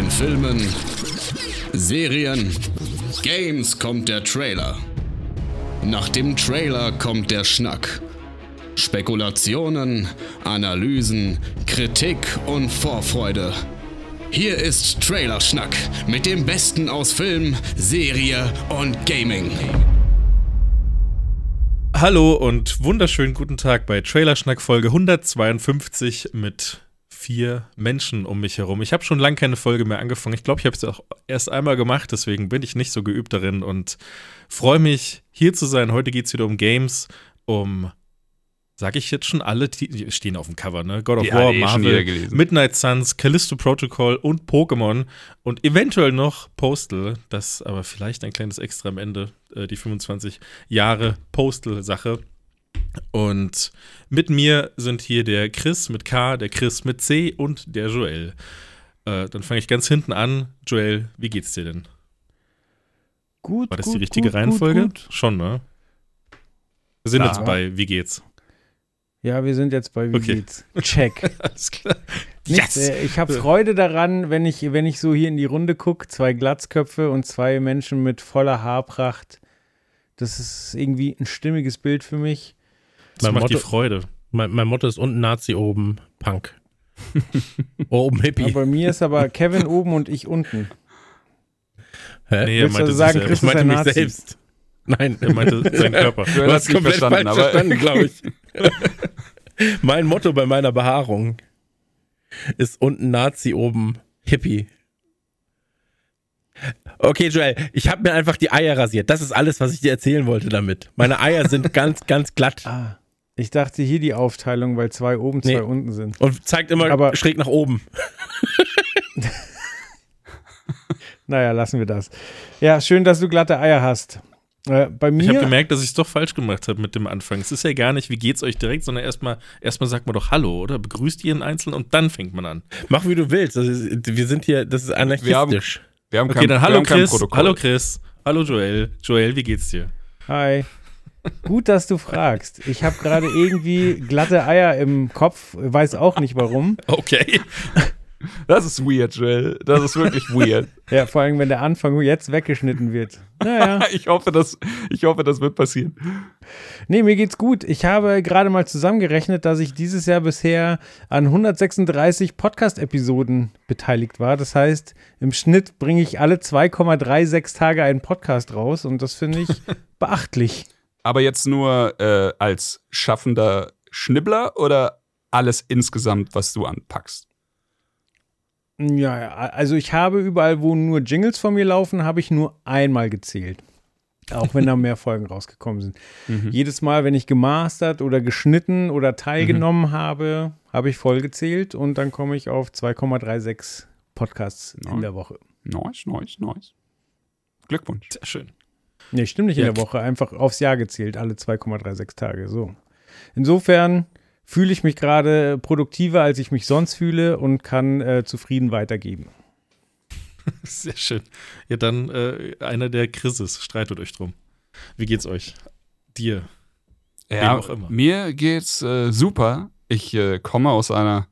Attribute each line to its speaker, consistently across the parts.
Speaker 1: In Filmen, Serien, Games kommt der Trailer. Nach dem Trailer kommt der Schnack. Spekulationen, Analysen, Kritik und Vorfreude. Hier ist Trailerschnack mit dem Besten aus Film, Serie und Gaming.
Speaker 2: Hallo und wunderschönen guten Tag bei Trailerschnack Folge 152 mit vier Menschen um mich herum. Ich habe schon lange keine Folge mehr angefangen. Ich glaube, ich habe es auch erst einmal gemacht, deswegen bin ich nicht so geübt darin und freue mich, hier zu sein. Heute geht es wieder um Games, um Sag ich jetzt schon alle, die stehen auf dem Cover, ne? God of
Speaker 3: Ja,
Speaker 2: War,
Speaker 3: eh
Speaker 2: Marvel. Midnight Suns, Callisto Protocol und Pokémon und eventuell noch Postal. Das aber vielleicht ein kleines Extra am Ende, äh, die 25 Jahre Postal-Sache. Und mit mir sind hier der Chris mit K, der Chris mit C und der Joel. Äh, dann fange ich ganz hinten an. Joel, wie geht's dir denn?
Speaker 4: Gut,
Speaker 2: War das
Speaker 4: gut,
Speaker 2: die richtige
Speaker 4: gut,
Speaker 2: Reihenfolge?
Speaker 4: Gut.
Speaker 2: Schon, ne? Wir sind
Speaker 3: Klar.
Speaker 2: jetzt bei Wie geht's?
Speaker 4: Ja, wir sind jetzt bei Wie
Speaker 2: Okay.
Speaker 4: geht's? Check.
Speaker 2: Alles klar.
Speaker 4: Nichts,
Speaker 2: Yes!
Speaker 4: äh, ich habe Freude daran, wenn ich, wenn ich so hier in die Runde gucke, zwei Glatzköpfe und zwei Menschen mit voller Haarpracht. Das ist irgendwie ein stimmiges Bild für mich.
Speaker 2: Das
Speaker 5: Mein
Speaker 2: macht die
Speaker 5: Motto-
Speaker 2: Freude.
Speaker 5: Mein, mein Motto ist unten Nazi, oben Punk. oben Hippie.
Speaker 4: Ja, bei mir ist aber Kevin oben und ich unten.
Speaker 5: Hä?
Speaker 2: Nee, er meinte
Speaker 4: also sagen, Chris
Speaker 5: ich meinte mich
Speaker 4: Nazi?
Speaker 5: selbst. Nein,
Speaker 2: Er meinte seinen Körper.
Speaker 3: Du
Speaker 5: du
Speaker 3: hast
Speaker 5: komplett
Speaker 3: verstanden,
Speaker 5: falsch
Speaker 3: aber-
Speaker 5: verstanden, glaube ich. mein Motto bei meiner Behaarung ist unten Nazi, oben Hippie. Okay, Joel, ich habe mir einfach die Eier rasiert. Das ist alles, was ich dir erzählen wollte damit. Meine Eier sind ganz, ganz glatt
Speaker 4: Ah, ich dachte hier die Aufteilung, weil zwei oben, zwei
Speaker 5: Nee.
Speaker 4: unten sind.
Speaker 5: und zeigt immer
Speaker 4: Aber-
Speaker 5: schräg nach oben.
Speaker 4: Naja, lassen wir das. Ja, schön, dass du glatte Eier hast. Äh, bei
Speaker 2: Ich habe
Speaker 4: mir,
Speaker 2: gemerkt, dass ich es doch falsch gemacht habe mit dem Anfang. Es ist ja gar nicht, wie geht's euch direkt, sondern erstmal erstmal sagt man doch Hallo, oder? Begrüßt jeden Einzelnen und dann fängt man an.
Speaker 5: Mach wie du willst. Das ist, wir sind hier, das ist anarchistisch.
Speaker 3: Wir haben
Speaker 2: Okay,
Speaker 3: kein,
Speaker 2: dann
Speaker 3: wir
Speaker 2: hallo
Speaker 3: haben kein
Speaker 2: Chris.
Speaker 3: Protokoll.
Speaker 2: Hallo Chris. Hallo Joel. Joel, wie geht's dir?
Speaker 4: hi. Gut, dass du fragst. Ich habe gerade irgendwie glatte Eier im Kopf, weiß auch nicht warum.
Speaker 2: Okay.
Speaker 3: Das ist weird, Joel. Das ist wirklich weird.
Speaker 4: Ja, vor allem, wenn der Anfang jetzt weggeschnitten wird. Naja.
Speaker 3: ich, hoffe, das, ich hoffe, das wird passieren.
Speaker 4: Nee, mir geht's gut. Ich habe gerade mal zusammengerechnet, dass ich dieses Jahr bisher an 136 Podcast-Episoden beteiligt war. Das heißt, im Schnitt bringe ich alle 2,36 Tage einen Podcast raus und das finde ich beachtlich.
Speaker 3: Aber jetzt nur äh, als schaffender Schnibbler oder alles insgesamt, was du anpackst?
Speaker 4: Ja, also ich habe überall, wo nur Jingles von mir laufen, habe ich nur einmal gezählt. Auch wenn da mehr Folgen rausgekommen sind. Jedes Mal, wenn ich gemastert oder geschnitten oder teilgenommen habe, habe ich voll gezählt und dann komme ich auf 2,36 Podcasts in
Speaker 3: Nice.
Speaker 4: der Woche.
Speaker 3: Nice, nice, nice. Glückwunsch.
Speaker 2: Sehr schön.
Speaker 4: Nee, stimmt nicht
Speaker 2: Ja,
Speaker 4: in der Woche, einfach aufs Jahr gezählt, alle 2,36 Tage. So. Insofern fühle ich mich gerade produktiver, als ich mich sonst fühle und kann äh, zufrieden weitergeben.
Speaker 2: Sehr schön. Ja, dann äh, einer der Chrises. Streitet euch drum. Wie geht's euch? Dir.
Speaker 3: Ja,
Speaker 2: auch immer.
Speaker 3: mir geht's äh, super. Ich äh, komme aus einer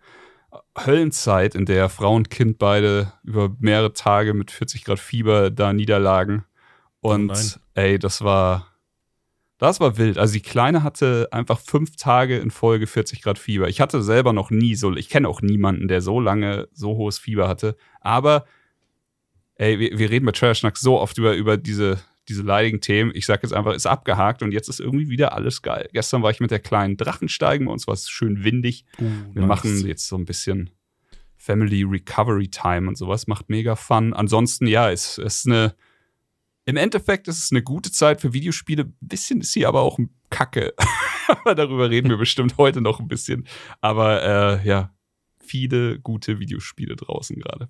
Speaker 3: Höllenzeit, in der Frau und Kind beide über mehrere Tage mit 40 Grad Fieber da niederlagen. Und
Speaker 2: Oh
Speaker 3: ey, das war, das war wild. Also die Kleine hatte einfach fünf Tage in Folge 40 Grad Fieber. Ich hatte selber noch nie so, ich kenne auch niemanden, der so lange so hohes Fieber hatte. Aber ey, wir, wir reden bei Trash Schnack so oft über, über diese, diese leidigen Themen. Ich sag jetzt einfach, ist abgehakt und jetzt ist irgendwie wieder alles geil. Gestern war ich mit der kleinen Drachensteigen, bei uns war es schön windig. Wir machen jetzt so ein bisschen Family Recovery Time und sowas, macht mega Fun. Ansonsten, ja, es ist eine, im Endeffekt ist es eine gute Zeit für Videospiele. Ein bisschen ist sie aber auch ein Kacke. aber darüber reden wir bestimmt heute noch ein bisschen. Aber äh, ja, viele gute Videospiele draußen gerade.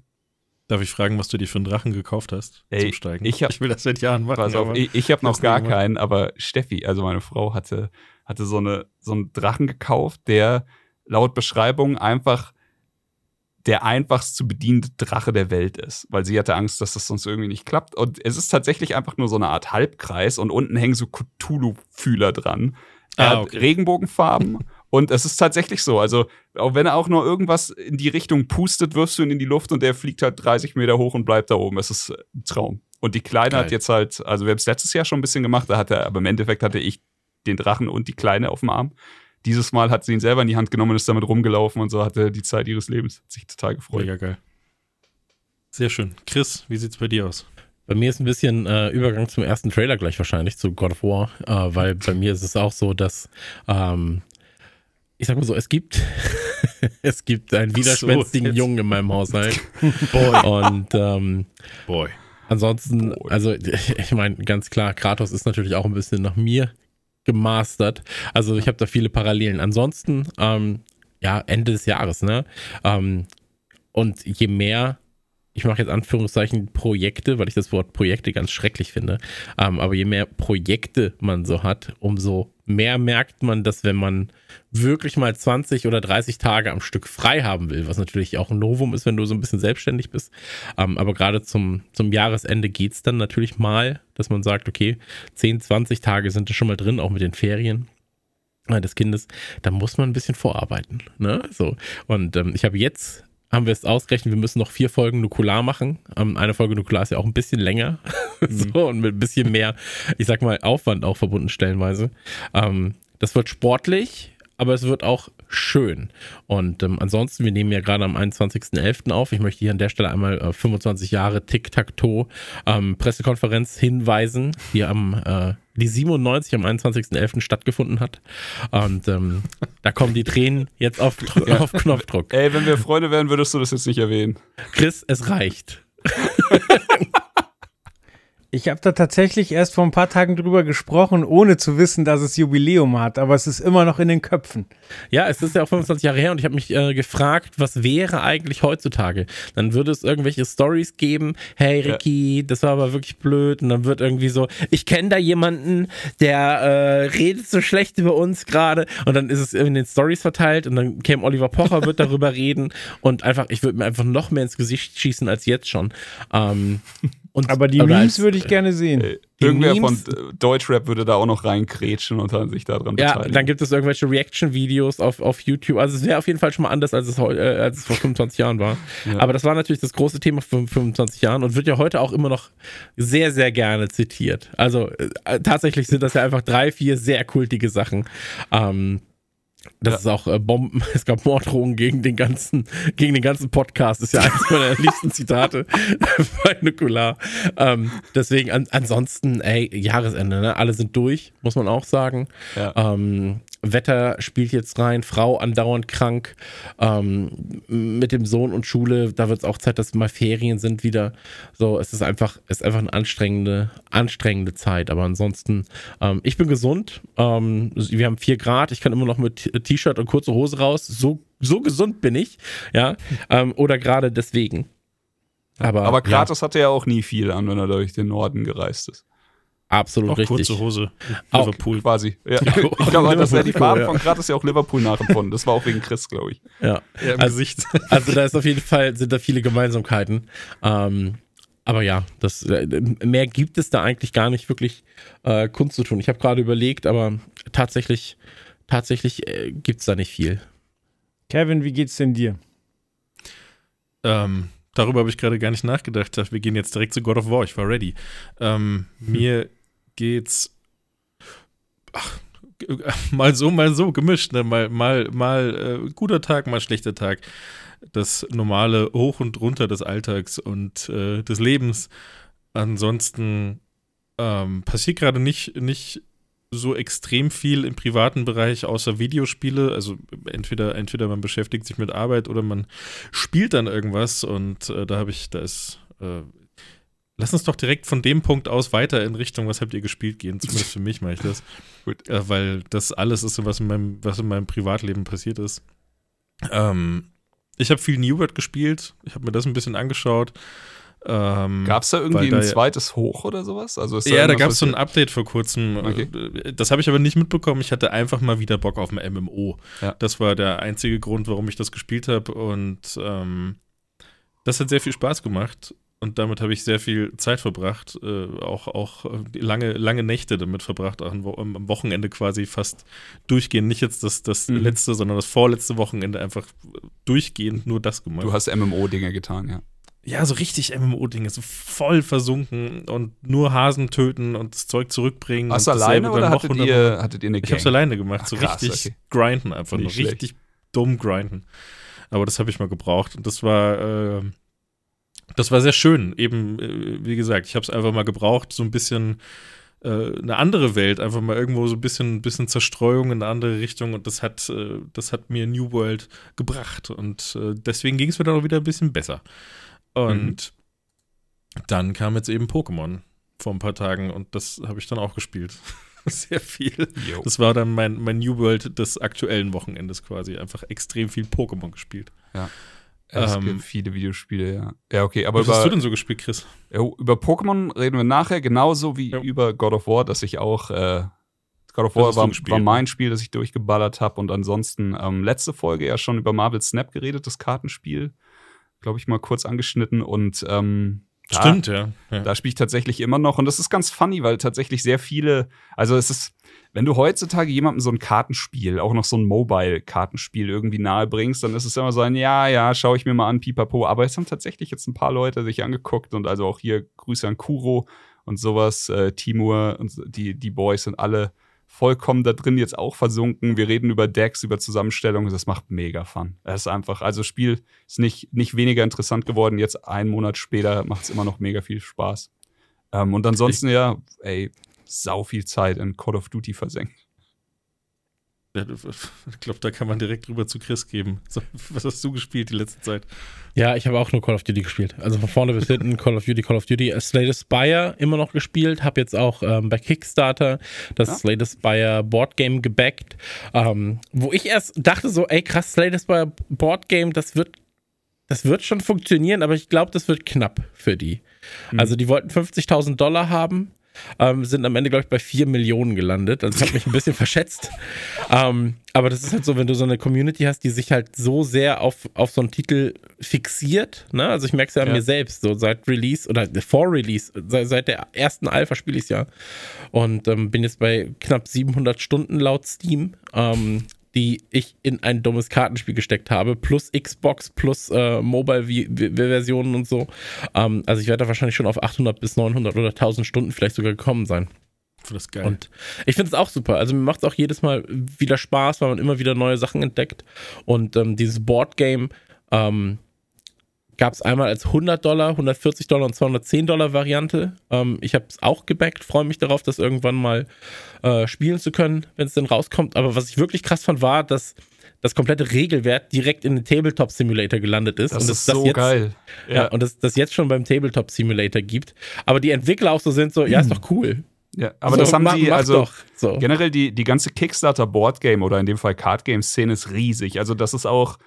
Speaker 2: Darf ich fragen, was du dir für einen Drachen gekauft hast
Speaker 3: Ey,
Speaker 2: zum Steigen?
Speaker 3: ich hab-
Speaker 2: ich will das seit Jahren machen.
Speaker 3: Pass auf, ich, ich habe noch gar keinen, aber Steffi, also meine Frau, hatte, hatte so, eine, so einen Drachen gekauft, der laut Beschreibung einfach der einfachst zu bedienende Drache der Welt ist, weil sie hatte Angst, dass das sonst irgendwie nicht klappt. Und es ist tatsächlich einfach nur so eine Art Halbkreis und unten hängen so Cthulhu-Fühler dran. Er
Speaker 2: Ah,
Speaker 3: hat
Speaker 2: okay.
Speaker 3: Regenbogenfarben Und es ist tatsächlich so. Also, auch wenn er auch nur irgendwas in die Richtung pustet, wirfst du ihn in die Luft und der fliegt halt 30 Meter hoch und bleibt da oben. Es ist ein Traum. Und die Kleine
Speaker 5: Geil.
Speaker 3: hat jetzt halt, also wir haben es letztes Jahr schon ein bisschen gemacht, da hatte, aber im Endeffekt hatte ich den Drachen und die Kleine auf dem Arm. Dieses Mal hat sie ihn selber in die Hand genommen und ist damit rumgelaufen und so hatte die Zeit ihres Lebens. Hat sich total gefreut.
Speaker 2: Mega geil. Sehr schön. Chris, wie sieht's bei dir aus?
Speaker 5: Bei mir ist ein bisschen äh, Übergang zum ersten Trailer gleich wahrscheinlich, zu God of War, äh, weil bei mir ist es auch so, dass ähm, ich sag mal so, es gibt es gibt einen widerspenstigen
Speaker 2: jetzt.
Speaker 5: Jungen in meinem Haushalt. Und ähm,
Speaker 2: Boy.
Speaker 5: Ansonsten, also ich meine, ganz klar, Kratos ist natürlich auch ein bisschen nach mir gemastert. Also ich habe da viele Parallelen. Ansonsten, ähm, ja, Ende des Jahres, ne? Ähm, und je mehr, ich mache jetzt Anführungszeichen Projekte, weil ich das Wort Projekte ganz schrecklich finde, ähm, aber je mehr Projekte man so hat, umso mehr merkt man, dass wenn man wirklich mal 20 oder 30 Tage am Stück frei haben will, was natürlich auch ein Novum ist, wenn du so ein bisschen selbstständig bist. Ähm, aber gerade zum, zum Jahresende geht es dann natürlich mal, dass man sagt, okay, 10, 20 Tage sind da schon mal drin, auch mit den Ferien äh, des Kindes. Da muss man ein bisschen vorarbeiten. Ne? So. Und ähm, ich habe jetzt haben wir es ausgerechnet, wir müssen noch vier Folgen Nukular machen. Ähm, eine Folge Nukular ist ja auch ein bisschen länger. so, und mit ein bisschen mehr, ich sag mal, Aufwand auch verbunden stellenweise. Ähm, das wird sportlich, aber es wird auch schön. Und ähm, ansonsten, wir nehmen ja gerade am 21.11. auf. Ich möchte hier an der Stelle einmal äh, 25 Jahre Tic-Tac-Toe ähm, Pressekonferenz hinweisen, die am äh, die 97 am 21.11. stattgefunden hat. Und ähm, da kommen die Tränen jetzt auf, auf Knopfdruck.
Speaker 3: Ey, wenn wir Freunde wären, würdest du das jetzt nicht erwähnen.
Speaker 5: Chris, es reicht.
Speaker 4: Ich habe da tatsächlich erst vor ein paar Tagen drüber gesprochen, ohne zu wissen, dass es Jubiläum hat, aber es ist immer noch in den Köpfen.
Speaker 5: Ja, es ist ja auch 25 Jahre her und ich habe mich äh, gefragt, was wäre eigentlich heutzutage? Dann würde es irgendwelche Stories geben, hey Ricky, das war aber wirklich blöd und dann wird irgendwie so, ich kenne da jemanden, der äh, redet so schlecht über uns gerade und dann ist es in den Stories verteilt und dann käme Oliver Pocher, wird darüber reden und einfach, ich würde mir einfach noch mehr ins Gesicht schießen als jetzt schon. Ähm, und,
Speaker 4: Aber die Memes würde ich gerne sehen.
Speaker 3: Ey, Irgendwer
Speaker 5: Memes-
Speaker 3: von äh, Deutschrap würde da auch noch reinkrätschen und dann sich daran
Speaker 5: Ja,
Speaker 3: beteiligen.
Speaker 5: dann gibt es irgendwelche Reaction-Videos auf, auf YouTube. Also es wäre auf jeden Fall schon mal anders, als es, äh, als es vor 25 Jahren war.
Speaker 3: Ja.
Speaker 5: Aber das war natürlich das große Thema vor 25 Jahren und wird ja heute auch immer noch sehr, sehr gerne zitiert. Also äh, tatsächlich sind das ja einfach drei, vier sehr kultige Sachen. Ähm, das
Speaker 3: Ja.
Speaker 5: ist auch äh, Bomben, es gab Morddrohungen gegen den ganzen, gegen den ganzen Podcast. Das ist ja eines meiner liebsten Zitate bei Nukular. Ähm, deswegen an, ansonsten, ey, Jahresende, ne? Alle sind durch, muss man auch sagen.
Speaker 3: Ja.
Speaker 5: Ähm, Wetter spielt jetzt rein, Frau andauernd krank, ähm, mit dem Sohn und Schule, da wird es auch Zeit, dass mal Ferien sind wieder. So, es ist einfach, es ist einfach eine anstrengende, anstrengende Zeit. Aber ansonsten, ähm, ich bin gesund. Ähm, wir haben vier Grad, ich kann immer noch mit T- T-Shirt und kurze Hose raus. So, so gesund bin ich, ja. Ähm, oder gerade deswegen. Aber,
Speaker 3: Aber
Speaker 5: ja,
Speaker 3: Kratos hatte ja auch nie viel an, wenn er durch den Norden gereist ist.
Speaker 5: Absolut
Speaker 2: Auch
Speaker 5: richtig.
Speaker 2: kurze Hose.
Speaker 5: Auch-
Speaker 2: Liverpool.
Speaker 3: Quasi. Ja.
Speaker 5: Ja,
Speaker 3: ich glaube, dass er die
Speaker 5: ja.
Speaker 3: von Kratos ja auch Liverpool nachempfunden. Das war auch wegen Chris, glaube ich.
Speaker 5: Ja.
Speaker 2: Ja, im
Speaker 5: Also-
Speaker 2: Gesicht.
Speaker 5: Also da ist auf jeden Fall, sind da viele Gemeinsamkeiten. Ähm, aber ja, das, äh, mehr gibt es da eigentlich gar nicht wirklich äh, Kunst zu tun. Ich habe gerade überlegt, aber tatsächlich, tatsächlich äh, gibt es da nicht viel.
Speaker 4: Kevin, wie geht's denn dir?
Speaker 2: Ähm, darüber habe ich gerade gar nicht nachgedacht. Wir gehen jetzt direkt zu God of War. Ich war ready. Ähm, Mir geht's ach, mal so, mal so gemischt. Ne? Mal, mal, mal äh, guter Tag, mal schlechter Tag. Das normale Hoch und Runter des Alltags und äh, des Lebens. Ansonsten ähm, passiert gerade nicht, nicht so extrem viel im privaten Bereich außer Videospiele. Also entweder, entweder man beschäftigt sich mit Arbeit oder man spielt dann irgendwas und äh, da habe ich, da ist, äh, lass uns doch direkt von dem Punkt aus weiter in Richtung, was habt ihr gespielt, gehen. Zumindest für mich mache ich das.
Speaker 3: Gut.
Speaker 2: Äh, weil das alles ist, was in meinem, was in meinem Privatleben passiert ist. Ähm, ich habe viel New World gespielt. Ich habe mir das ein bisschen angeschaut. Ähm,
Speaker 3: Gab es da irgendwie
Speaker 2: da
Speaker 3: ein zweites Hoch oder sowas? Also ist
Speaker 2: ja, da gab es so ein Update vor kurzem.
Speaker 3: Okay.
Speaker 2: Äh, Das habe ich aber nicht mitbekommen. Ich hatte einfach mal wieder Bock auf ein MMO.
Speaker 3: Ja.
Speaker 2: Das war der einzige Grund, warum ich das gespielt habe. Und ähm, das hat sehr viel Spaß gemacht. Und damit habe ich sehr viel Zeit verbracht, äh, auch, auch lange, lange Nächte damit verbracht, auch am Wochenende quasi fast durchgehend. Nicht jetzt das, das mhm. letzte, sondern das vorletzte Wochenende einfach durchgehend nur das gemacht.
Speaker 3: Du hast MMO-Dinge getan, ja.
Speaker 2: Ja, so richtig MMO-Dinge, so voll versunken und nur Hasen töten und das Zeug zurückbringen.
Speaker 3: Hast du alleine oder hattet ihr, hattet ihr eine
Speaker 2: Gang? Ich hab's alleine gemacht, Ach, so krass, richtig okay. grinden einfach nur, richtig dumm grinden. Aber das habe ich mal gebraucht und das war, äh, das war sehr schön. Eben, äh, wie gesagt, ich habe es einfach mal gebraucht, so ein bisschen äh, eine andere Welt, einfach mal irgendwo so ein bisschen, bisschen Zerstreuung in eine andere Richtung und das hat, äh, das hat mir New World gebracht und äh, deswegen ging es mir dann auch wieder ein bisschen besser. Und mhm. dann kam jetzt eben Pokémon vor ein paar Tagen und das habe ich dann auch gespielt. Sehr viel. Yo. Das war dann mein, mein New World des aktuellen Wochenendes quasi. Einfach extrem viel Pokémon gespielt.
Speaker 3: Ja. Es ähm, gibt viele Videospiele, ja. Ja, okay, aber
Speaker 2: was über, hast du denn so gespielt, Chris?
Speaker 3: Ja, über Pokémon reden wir nachher, genauso wie ja. über God of War, dass ich auch äh, God of War war, war, mein Spiel, das ich durchgeballert habe und ansonsten ähm, letzte Folge ja schon über Marvel Snap geredet, das Kartenspiel, glaube ich mal kurz angeschnitten und ähm,
Speaker 2: Stimmt, ja.
Speaker 3: ja. Da spiele ich tatsächlich immer noch. Und das ist ganz funny, weil tatsächlich sehr viele, also es ist, wenn du heutzutage jemandem so ein Kartenspiel, auch noch so ein Mobile-Kartenspiel irgendwie nahe bringst, dann ist es immer so ein, ja, ja, schaue ich mir mal an, pipapo. Aber es haben tatsächlich jetzt ein paar Leute sich angeguckt und also auch hier Grüße an Kuro und sowas, äh, Timur und die, die Boys sind alle vollkommen da drin jetzt auch versunken. Wir reden über Decks, über Zusammenstellungen. Das macht mega Fun. Es ist einfach, also Spiel ist nicht, nicht weniger interessant geworden. Jetzt einen Monat später macht es immer noch mega viel Spaß. Ähm, und ansonsten ich, ja, ey, sau viel Zeit in Call of Duty versenkt.
Speaker 2: Ich glaube, da kann man direkt rüber zu Chris geben. So, was hast du gespielt die letzte Zeit?
Speaker 5: Ja, ich habe auch nur Call of Duty gespielt. Also von vorne bis hinten Call of Duty, Call of Duty. Slay Spire immer noch gespielt. Habe jetzt auch ähm, bei Kickstarter das ja. Slay Spire Boardgame gebackt. Ähm, wo ich erst dachte so, ey krass, Slay Spire Boardgame, das wird, das wird schon funktionieren, aber ich glaube, das wird knapp für die. Mhm. Also die wollten 50.000 Dollar haben ähm, sind am Ende, glaube ich, bei 4 Millionen gelandet. Also ich habe mich ein bisschen verschätzt. Ähm, aber das ist halt so, wenn du so eine Community hast, die sich halt so sehr auf, auf so einen Titel fixiert. Ne? Also ich merke es ja an ja. mir selbst, so seit Release oder vor Release, seit, seit der ersten Alpha spiele ich es ja. Und ähm, bin jetzt bei knapp 700 Stunden laut Steam. Die ich in ein dummes Kartenspiel gesteckt habe, plus Xbox, plus äh, Mobile-Versionen und so. Ähm, also ich werde da wahrscheinlich schon auf 800 bis 900 oder 1000 Stunden vielleicht sogar gekommen sein.
Speaker 2: Das ist geil.
Speaker 5: Und ich finde es auch super. Also mir macht es auch jedes Mal wieder Spaß, weil man immer wieder neue Sachen entdeckt. Und ähm, dieses Boardgame, ähm, gab es einmal als 100 Dollar, 140 Dollar und 210 Dollar Variante. Ähm, ich habe es auch gebackt, freue mich darauf, das irgendwann mal äh, spielen zu können, wenn es denn rauskommt. Aber was ich wirklich krass fand, war, dass das komplette Regelwerk direkt in den Tabletop Simulator gelandet ist.
Speaker 3: Das
Speaker 5: und
Speaker 3: ist das so jetzt, geil.
Speaker 5: Ja. ja, und das, das jetzt schon beim Tabletop Simulator gibt. Aber die Entwickler auch so sind so, ja, ist doch cool.
Speaker 3: Ja, aber so, das haben sie, also so. generell die, die ganze Kickstarter Boardgame oder in dem Fall Cardgame Szene ist riesig. Also das ist auch,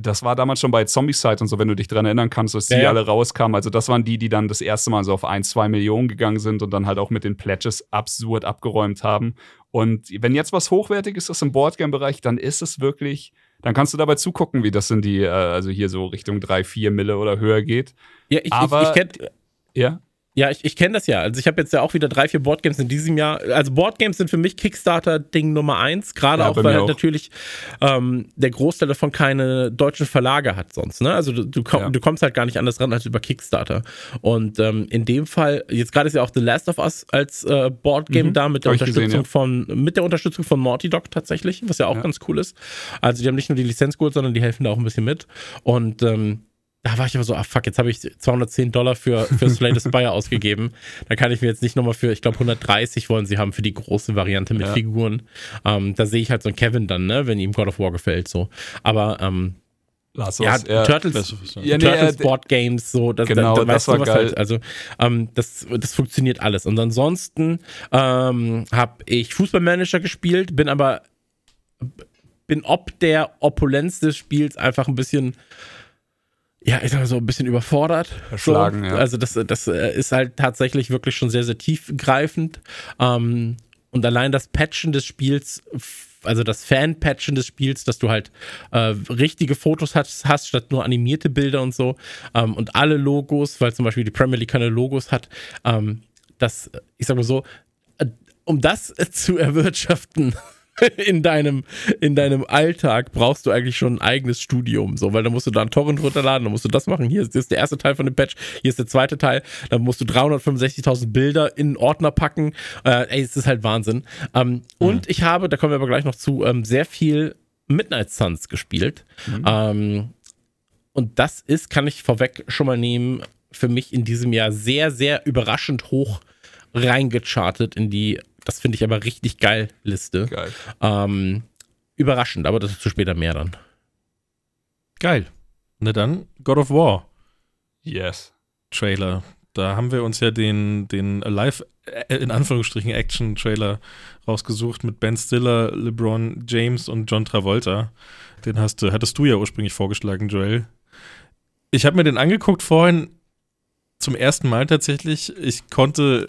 Speaker 3: das war damals schon bei Zombicide und so, wenn du dich dran erinnern kannst, dass die ja, ja. alle rauskamen. Also das waren die, die dann das erste Mal so auf ein, zwei Millionen gegangen sind und dann halt auch mit den Pledges absurd abgeräumt haben. Und wenn jetzt was Hochwertiges ist im Boardgame-Bereich, dann ist es wirklich, dann kannst du dabei zugucken, wie das in die, äh, also hier so Richtung drei, vier Mille oder höher geht.
Speaker 5: Ja, ich, Aber, ich, ich kenne ja. Ja, ich, ich kenne das ja. Also ich habe jetzt ja auch wieder drei, vier Boardgames in diesem Jahr. Also Boardgames sind für mich Kickstarter-Ding Nummer eins, gerade ja, auch, weil auch. natürlich ähm, der Großteil davon keine deutschen Verlage hat sonst. Ne? Also du, du, komm, ja. du, kommst halt gar nicht anders ran als über Kickstarter. Und ähm, in dem Fall, jetzt gerade ist ja auch The Last of Us als äh, Boardgame mhm. da mit der Unterstützung gesehen, ja. von mit der Unterstützung von Naughty Dog tatsächlich, was ja auch ganz cool ist. Also die haben nicht nur die Lizenz geholt, sondern die helfen da auch ein bisschen mit. Und ähm, da war ich aber so, ah fuck, jetzt habe ich 210 Dollar für, für Slay Spire ausgegeben. Da kann ich mir jetzt nicht nochmal für, ich glaube 130 wollen sie haben für die große Variante mit ja. Figuren. Ähm, da sehe ich halt so einen Kevin dann, ne, wenn ihm God of War gefällt, so. Aber, ähm,
Speaker 3: Lass
Speaker 5: ja, ja, Turtles, ja, nee, Turtles ja, Board Games, so, das,
Speaker 3: genau, da, da das war geil. Halt,
Speaker 5: also, ähm, das, das funktioniert alles. Und ansonsten ähm, habe ich Fußballmanager gespielt, bin aber, bin ob der Opulenz des Spiels einfach ein bisschen ja, ich sag mal so ein bisschen überfordert.
Speaker 3: Erschlagen,
Speaker 5: so.
Speaker 3: ja.
Speaker 5: Also das, das äh, ist halt tatsächlich wirklich schon sehr, sehr tiefgreifend. Ähm, und allein das Patchen des Spiels also das Fan-Patchen des Spiels, dass du halt äh, richtige Fotos hast, hast, statt nur animierte Bilder und so. Ähm, und alle Logos, weil zum Beispiel die Premier League keine Logos hat, ähm, das, ich sag mal so, äh, um das zu erwirtschaften, in deinem, in deinem Alltag brauchst du eigentlich schon ein eigenes Studium, so, weil dann musst du da einen Torrent runterladen, dann musst du das machen. Hier ist, ist der erste Teil von dem Patch, hier ist der zweite Teil, dann musst du 365.000 Bilder in einen Ordner packen. Äh, ey, es ist halt Wahnsinn. Ähm, mhm. Und ich habe, da kommen wir aber gleich noch zu, ähm, sehr viel Midnight Suns gespielt. Mhm. Ähm, und das ist, kann ich vorweg schon mal nehmen, für mich in diesem Jahr sehr, sehr überraschend hoch reingechartet in die das finde ich aber richtig geil, Liste. Geil. Ähm, überraschend, aber das ist zu später mehr dann.
Speaker 2: Geil. Na dann, God of War.
Speaker 3: Yes.
Speaker 2: Trailer. Da haben wir uns ja den, den Live, äh, in Anführungsstrichen, Action-Trailer rausgesucht mit Ben Stiller, LeBron James und John Travolta. Den hast du, hattest du ja ursprünglich vorgeschlagen, Joel. Ich habe mir den angeguckt vorhin zum ersten Mal tatsächlich. Ich konnte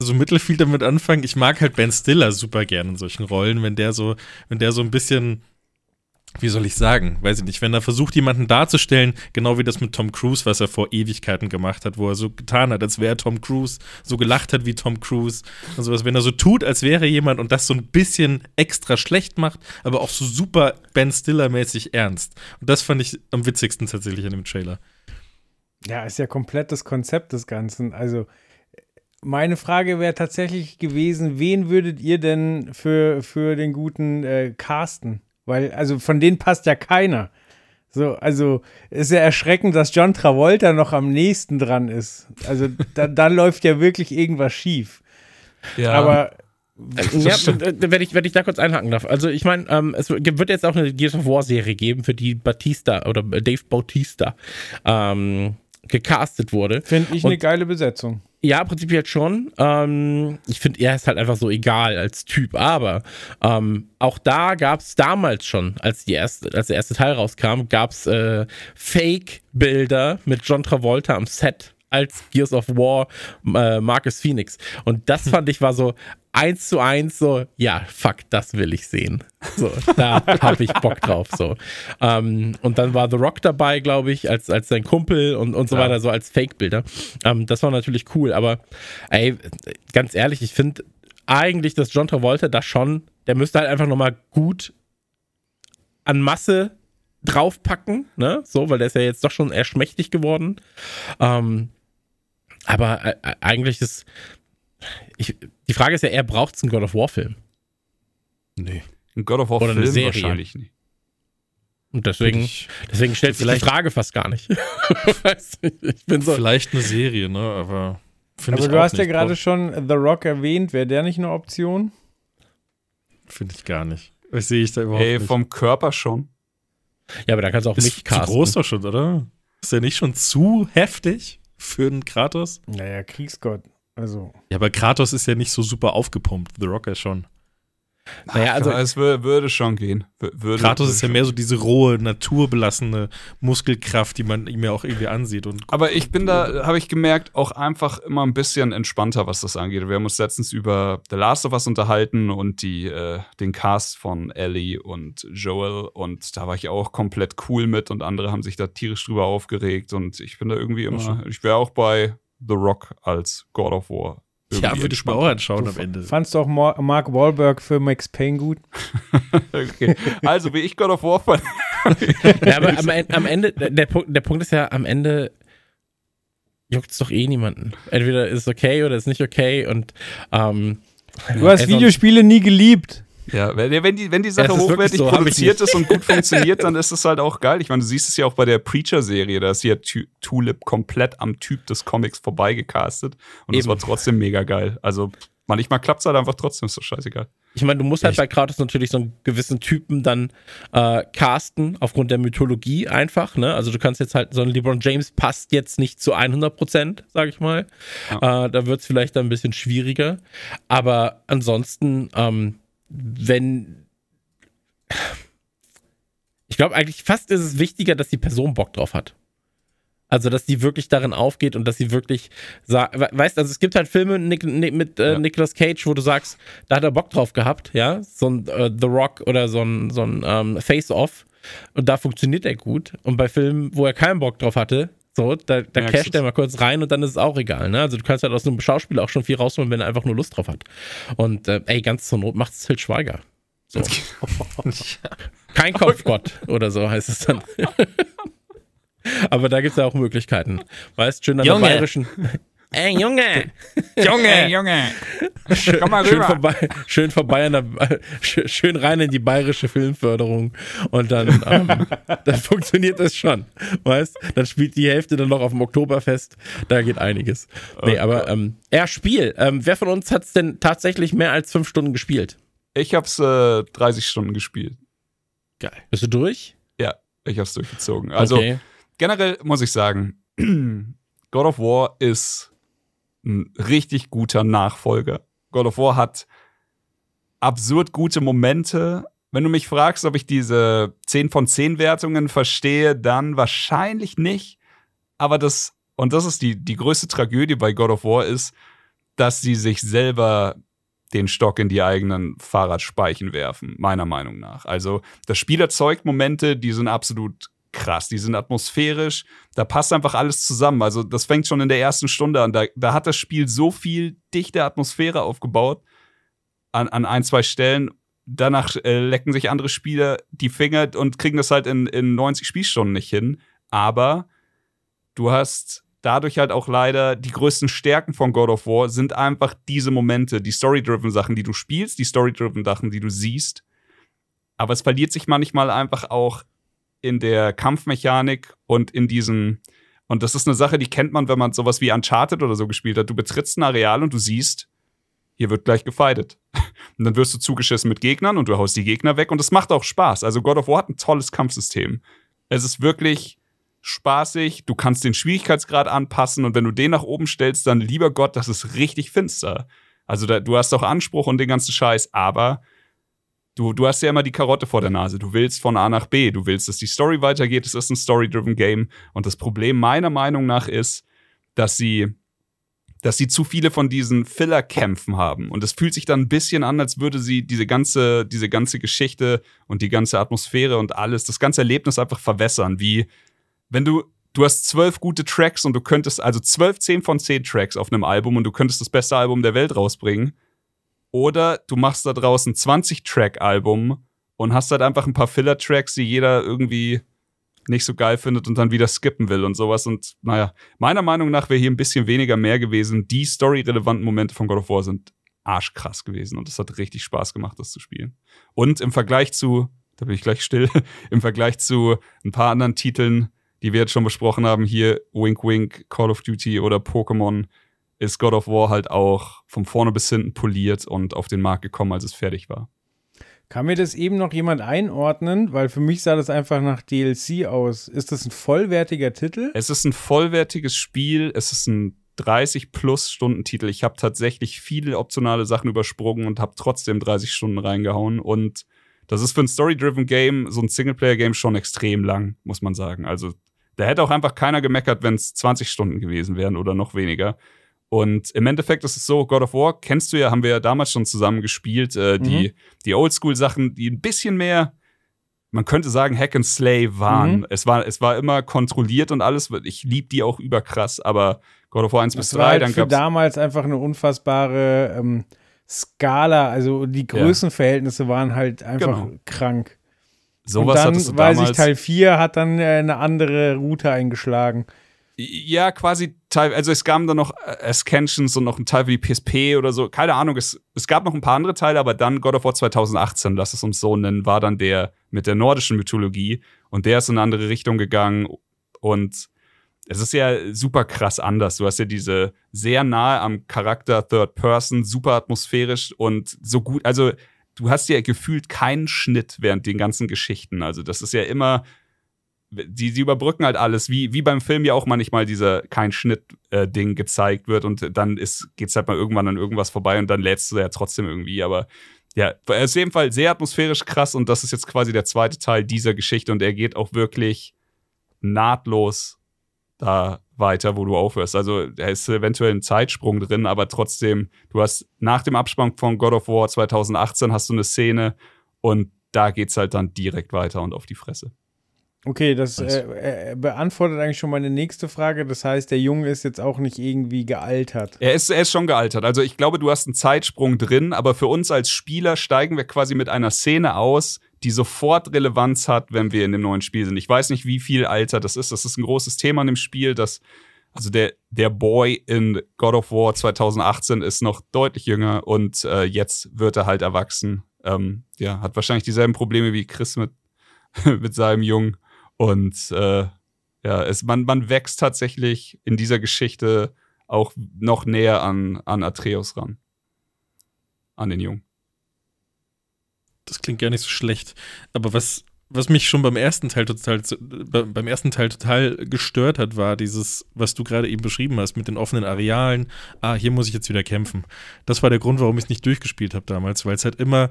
Speaker 2: so mittelfiel damit anfangen. Ich mag halt Ben Stiller super gerne in solchen Rollen, wenn der so, wenn der so ein bisschen, wie soll ich sagen, weiß ich nicht, wenn er versucht, jemanden darzustellen, genau wie das mit Tom Cruise, was er vor Ewigkeiten gemacht hat, wo er so getan hat, als wäre Tom Cruise, so gelacht hat wie Tom Cruise und sowas, wenn er so tut, als wäre jemand und das so ein bisschen extra schlecht macht, aber auch so super Ben Stiller-mäßig ernst. Und das fand ich am witzigsten tatsächlich an dem Trailer.
Speaker 4: Ja, ist ja komplett das Konzept des Ganzen. Also, meine Frage wäre tatsächlich gewesen, wen würdet ihr denn für, für den guten äh, casten? Weil, also von denen passt ja keiner. So, also ist ja erschreckend, dass John Travolta noch am nächsten dran ist. Also da, da läuft ja wirklich irgendwas schief. Ja. Aber
Speaker 5: ja, wenn ich, wenn ich da kurz einhaken darf. Also ich meine, ähm, es wird jetzt auch eine Gears of War Serie geben, für die Batista oder Dave Bautista ähm, gecastet wurde.
Speaker 4: Finde ich Und, eine geile Besetzung.
Speaker 5: Ja, prinzipiell schon. Ähm, ich finde, er ist halt einfach so egal als Typ. Aber ähm, auch da gab es damals schon, als, die erste, als der erste Teil rauskam, gab es äh, Fake-Bilder mit John Travolta am Set als Gears of War äh, Marcus Phoenix. Und das fand ich war so, eins zu eins so, ja, fuck, das will ich sehen. So, da habe ich Bock drauf. So. Ähm, und dann war The Rock dabei, glaube ich, als, als sein Kumpel und, und so ja. weiter, so als Fake-Bilder. Ähm, das war natürlich cool, aber ey, ganz ehrlich, ich finde eigentlich, dass John Travolta da schon, der müsste halt einfach nochmal gut an Masse draufpacken, ne? So, weil der ist ja jetzt doch schon eher schmächtig geworden. Ähm, aber äh, eigentlich ist, ich, die Frage ist ja, er braucht es einen God of War-Film.
Speaker 3: Nee. Ein God of War-Film wahrscheinlich nicht.
Speaker 5: Und deswegen, ich, deswegen stellt sich die Frage fast gar nicht.
Speaker 2: ich bin so. Vielleicht eine Serie, ne? Aber.
Speaker 4: Aber du hast ja gerade schon The Rock erwähnt. Wäre der nicht eine Option?
Speaker 2: Finde ich gar nicht. Das sehe ich da überhaupt
Speaker 3: Ey,
Speaker 2: nicht.
Speaker 3: vom Körper schon.
Speaker 5: Ja, aber da kannst du auch ist mich casten.
Speaker 2: Zu groß doch schon, oder? Ist der nicht schon zu heftig für einen Kratos?
Speaker 4: Naja, Kriegsgott. Also.
Speaker 2: Ja, aber Kratos ist ja nicht so super aufgepumpt. The Rock ist schon.
Speaker 3: Naja, also es würde schon gehen. Würde,
Speaker 2: Kratos würde ist ja mehr so diese rohe, naturbelassene Muskelkraft, die man ihm ja auch irgendwie ansieht. Und
Speaker 3: Aber ich bin da, habe ich gemerkt, auch einfach immer ein bisschen entspannter, was das angeht. Wir haben uns letztens über The Last of Us unterhalten und die, äh, den Cast von Ellie und Joel und da war ich auch komplett cool mit und andere haben sich da tierisch drüber aufgeregt und ich bin da irgendwie immer, ich wäre auch bei The Rock als God of War.
Speaker 2: Ja, würde ich mir auch anschauen du am Ende.
Speaker 4: Fandst du auch Mark Wahlberg für Max Payne gut?
Speaker 3: okay. Also, wie ich God of War fand.
Speaker 5: ja, aber am, am, Ende, der Punkt, der Punkt ist ja, am Ende juckt es doch eh niemanden. Entweder ist es okay oder ist nicht okay und ähm,
Speaker 4: Du hast Videospiele nie geliebt.
Speaker 3: Ja, wenn die, wenn die Sache ja, hochwertig so, produziert ist und gut funktioniert, dann ist es halt auch geil. Ich meine, du siehst es ja auch bei der Preacher-Serie, da ist ja Tulip komplett am Typ des Comics vorbeigecastet und es war trotzdem mega geil. Also manchmal klappt es halt einfach trotzdem, ist doch scheißegal.
Speaker 5: Ich meine, du musst halt Echt? bei Kratos natürlich so einen gewissen Typen dann äh, casten, aufgrund der Mythologie einfach, ne? Also du kannst jetzt halt, so ein LeBron James passt jetzt nicht zu 100 Prozent, sag ich mal. Ja. Äh, da wird es vielleicht dann ein bisschen schwieriger. Aber ansonsten, ähm, wenn. Ich glaube eigentlich fast ist es wichtiger, dass die Person Bock drauf hat. Also, dass die wirklich darin aufgeht und dass sie wirklich sagt, weißt also es gibt halt Filme Nick, Nick, mit äh, ja. Nicolas Cage, wo du sagst, da hat er Bock drauf gehabt, ja, so ein äh, The Rock oder so ein, so ein ähm, Face-Off und da funktioniert er gut. Und bei Filmen, wo er keinen Bock drauf hatte, so, da, da casht er mal kurz rein und dann ist es auch egal, ne? Also du kannst halt aus einem Schauspieler auch schon viel rausholen, wenn er einfach nur Lust drauf hat. Und äh, ey, ganz zur Not macht es Til Schweiger. So. Kein Kopfgott oder so heißt es dann. Aber da gibt es ja auch Möglichkeiten. Weißt, schön an Junge. der bayerischen. Ey, Junge!
Speaker 3: Junge, Ey, Junge!
Speaker 5: Schön, Komm mal rüber. Schön vorbei, schön vorbei an der, schön rein in die bayerische Filmförderung und dann, ähm, dann funktioniert das schon. Weißt? Dann spielt die Hälfte dann noch auf dem Oktoberfest. Da geht einiges. Nee, okay. aber ähm, er Spiel. Ähm, wer von uns hat es denn tatsächlich mehr als fünf Stunden gespielt?
Speaker 3: Ich hab's äh, 30 Stunden gespielt.
Speaker 5: Geil. Bist du durch?
Speaker 3: Ja, ich hab's durchgezogen. Also okay generell muss ich sagen, God of War ist ein richtig guter Nachfolger. God of War hat absurd gute Momente. Wenn du mich fragst, ob ich diese 10 von 10 Wertungen verstehe, dann wahrscheinlich nicht. Aber das, und das ist die, die größte Tragödie bei God of War, ist, dass sie sich selber den Stock in die eigenen Fahrradspeichen werfen, meiner Meinung nach. Also das Spiel erzeugt Momente, die sind absolut krass, die sind atmosphärisch, da passt einfach alles zusammen. Also das fängt schon in der ersten Stunde an. Da, da hat das Spiel so viel dichte Atmosphäre aufgebaut an, an ein, zwei Stellen. Danach äh, lecken sich andere Spieler die Finger und kriegen das halt in, in 90 Spielstunden nicht hin. Aber du hast dadurch halt auch leider die größten Stärken von God of War sind einfach diese Momente, die story-driven Sachen, die du spielst, die story-driven Sachen, die du siehst. Aber es verliert sich manchmal einfach auch in der Kampfmechanik und in diesem. Und das ist eine Sache, die kennt man, wenn man sowas wie Uncharted oder so gespielt hat. Du betrittst ein Areal und du siehst, hier wird gleich gefeitet. Und dann wirst du zugeschissen mit Gegnern und du haust die Gegner weg und es macht auch Spaß. Also God of War hat ein tolles Kampfsystem. Es ist wirklich spaßig, du kannst den Schwierigkeitsgrad anpassen und wenn du den nach oben stellst, dann lieber Gott, das ist richtig finster. Also da, du hast auch Anspruch und den ganzen Scheiß, aber Du, du hast ja immer die Karotte vor der Nase. Du willst von A nach B. Du willst, dass die Story weitergeht. Es ist ein Story-driven Game. Und das Problem meiner Meinung nach ist, dass sie, dass sie zu viele von diesen Filler-Kämpfen haben. Und es fühlt sich dann ein bisschen an, als würde sie diese ganze, diese ganze Geschichte und die ganze Atmosphäre und alles, das ganze Erlebnis einfach verwässern. Wie, wenn du, du hast zwölf gute Tracks und du könntest, also zwölf, zehn von zehn Tracks auf einem Album und du könntest das beste Album der Welt rausbringen oder du machst da draußen 20-Track-Album und hast halt einfach ein paar Filler-Tracks, die jeder irgendwie nicht so geil findet und dann wieder skippen will und sowas. Und naja, meiner Meinung nach wäre hier ein bisschen weniger mehr gewesen. Die story-relevanten Momente von God of War sind arschkrass gewesen und es hat richtig Spaß gemacht, das zu spielen. Und im Vergleich zu, da bin ich gleich still, im Vergleich zu ein paar anderen Titeln, die wir jetzt schon besprochen haben, hier Wink Wink, Call of Duty oder Pokémon, ist God of War halt auch von vorne bis hinten poliert und auf den Markt gekommen, als es fertig war.
Speaker 4: Kann mir das eben noch jemand einordnen? Weil für mich sah das einfach nach DLC aus. Ist das ein vollwertiger Titel?
Speaker 3: Es ist ein vollwertiges Spiel. Es ist ein 30 plus Stunden Titel. Ich habe tatsächlich viele optionale Sachen übersprungen und habe trotzdem 30 Stunden reingehauen. Und das ist für ein Story-driven Game, so ein Singleplayer-Game schon extrem lang, muss man sagen. Also da hätte auch einfach keiner gemeckert, wenn es 20 Stunden gewesen wären oder noch weniger. Und im Endeffekt ist es so, God of War, kennst du ja, haben wir ja damals schon zusammen gespielt, äh, mhm. die, die Oldschool-Sachen, die ein bisschen mehr, man könnte sagen, Hack and Slay waren. Mhm. Es, war es war immer kontrolliert und alles. Ich liebe die auch überkrass, aber God of War 1 das bis 3,
Speaker 4: halt
Speaker 3: dann
Speaker 4: für damals einfach eine unfassbare ähm, Skala, also die Größenverhältnisse ja. waren halt einfach genau. krank.
Speaker 3: Sowas
Speaker 4: und dann, weiß ich, Teil 4 hat dann äh, eine andere Route eingeschlagen.
Speaker 3: Ja, quasi Teil, also es gab dann noch äh, Ascensions und noch ein Teil wie PSP oder so. Keine Ahnung, es, es gab noch ein paar andere Teile, aber dann God of War 2018, lass es uns so nennen, war dann der mit der nordischen Mythologie und der ist in eine andere Richtung gegangen und es ist ja super krass anders. Du hast ja diese sehr nahe am Charakter Third Person, super atmosphärisch und so gut, also du hast ja gefühlt keinen Schnitt während den ganzen Geschichten. Also das ist ja immer die, die überbrücken halt alles, wie, wie beim Film ja auch manchmal dieser kein Schnitt-Ding äh, gezeigt wird und dann ist, geht's halt mal irgendwann an irgendwas vorbei und dann lädst du ja trotzdem irgendwie, aber ja, er ist auf jeden Fall sehr atmosphärisch krass und das ist jetzt quasi der zweite Teil dieser Geschichte und er geht auch wirklich nahtlos da weiter, wo du aufhörst. Also da ist eventuell ein Zeitsprung drin, aber trotzdem, du hast nach dem Abspann von God of War 2018 hast du eine Szene und da geht's halt dann direkt weiter und auf die Fresse.
Speaker 4: Okay, das äh, äh, beantwortet eigentlich schon meine nächste Frage. Das heißt, der Junge ist jetzt auch nicht irgendwie gealtert.
Speaker 3: Er ist, er ist schon gealtert. Also ich glaube, du hast einen Zeitsprung drin, aber für uns als Spieler steigen wir quasi mit einer Szene aus, die sofort Relevanz hat, wenn wir in dem neuen Spiel sind. Ich weiß nicht, wie viel Alter das ist. Das ist ein großes Thema in dem Spiel, dass also der, der Boy in God of War 2018 ist noch deutlich jünger und äh, jetzt wird er halt erwachsen. Ähm, ja, hat wahrscheinlich dieselben Probleme wie Chris mit, mit seinem Jungen. Und äh, ja, es, man, man wächst tatsächlich in dieser Geschichte auch noch näher an, an Atreus ran. An den Jungen.
Speaker 2: Das klingt gar nicht so schlecht. Aber was, was mich schon beim ersten Teil total beim ersten Teil total gestört hat, war dieses, was du gerade eben beschrieben hast, mit den offenen Arealen. Ah, hier muss ich jetzt wieder kämpfen. Das war der Grund, warum ich es nicht durchgespielt habe damals, weil es halt immer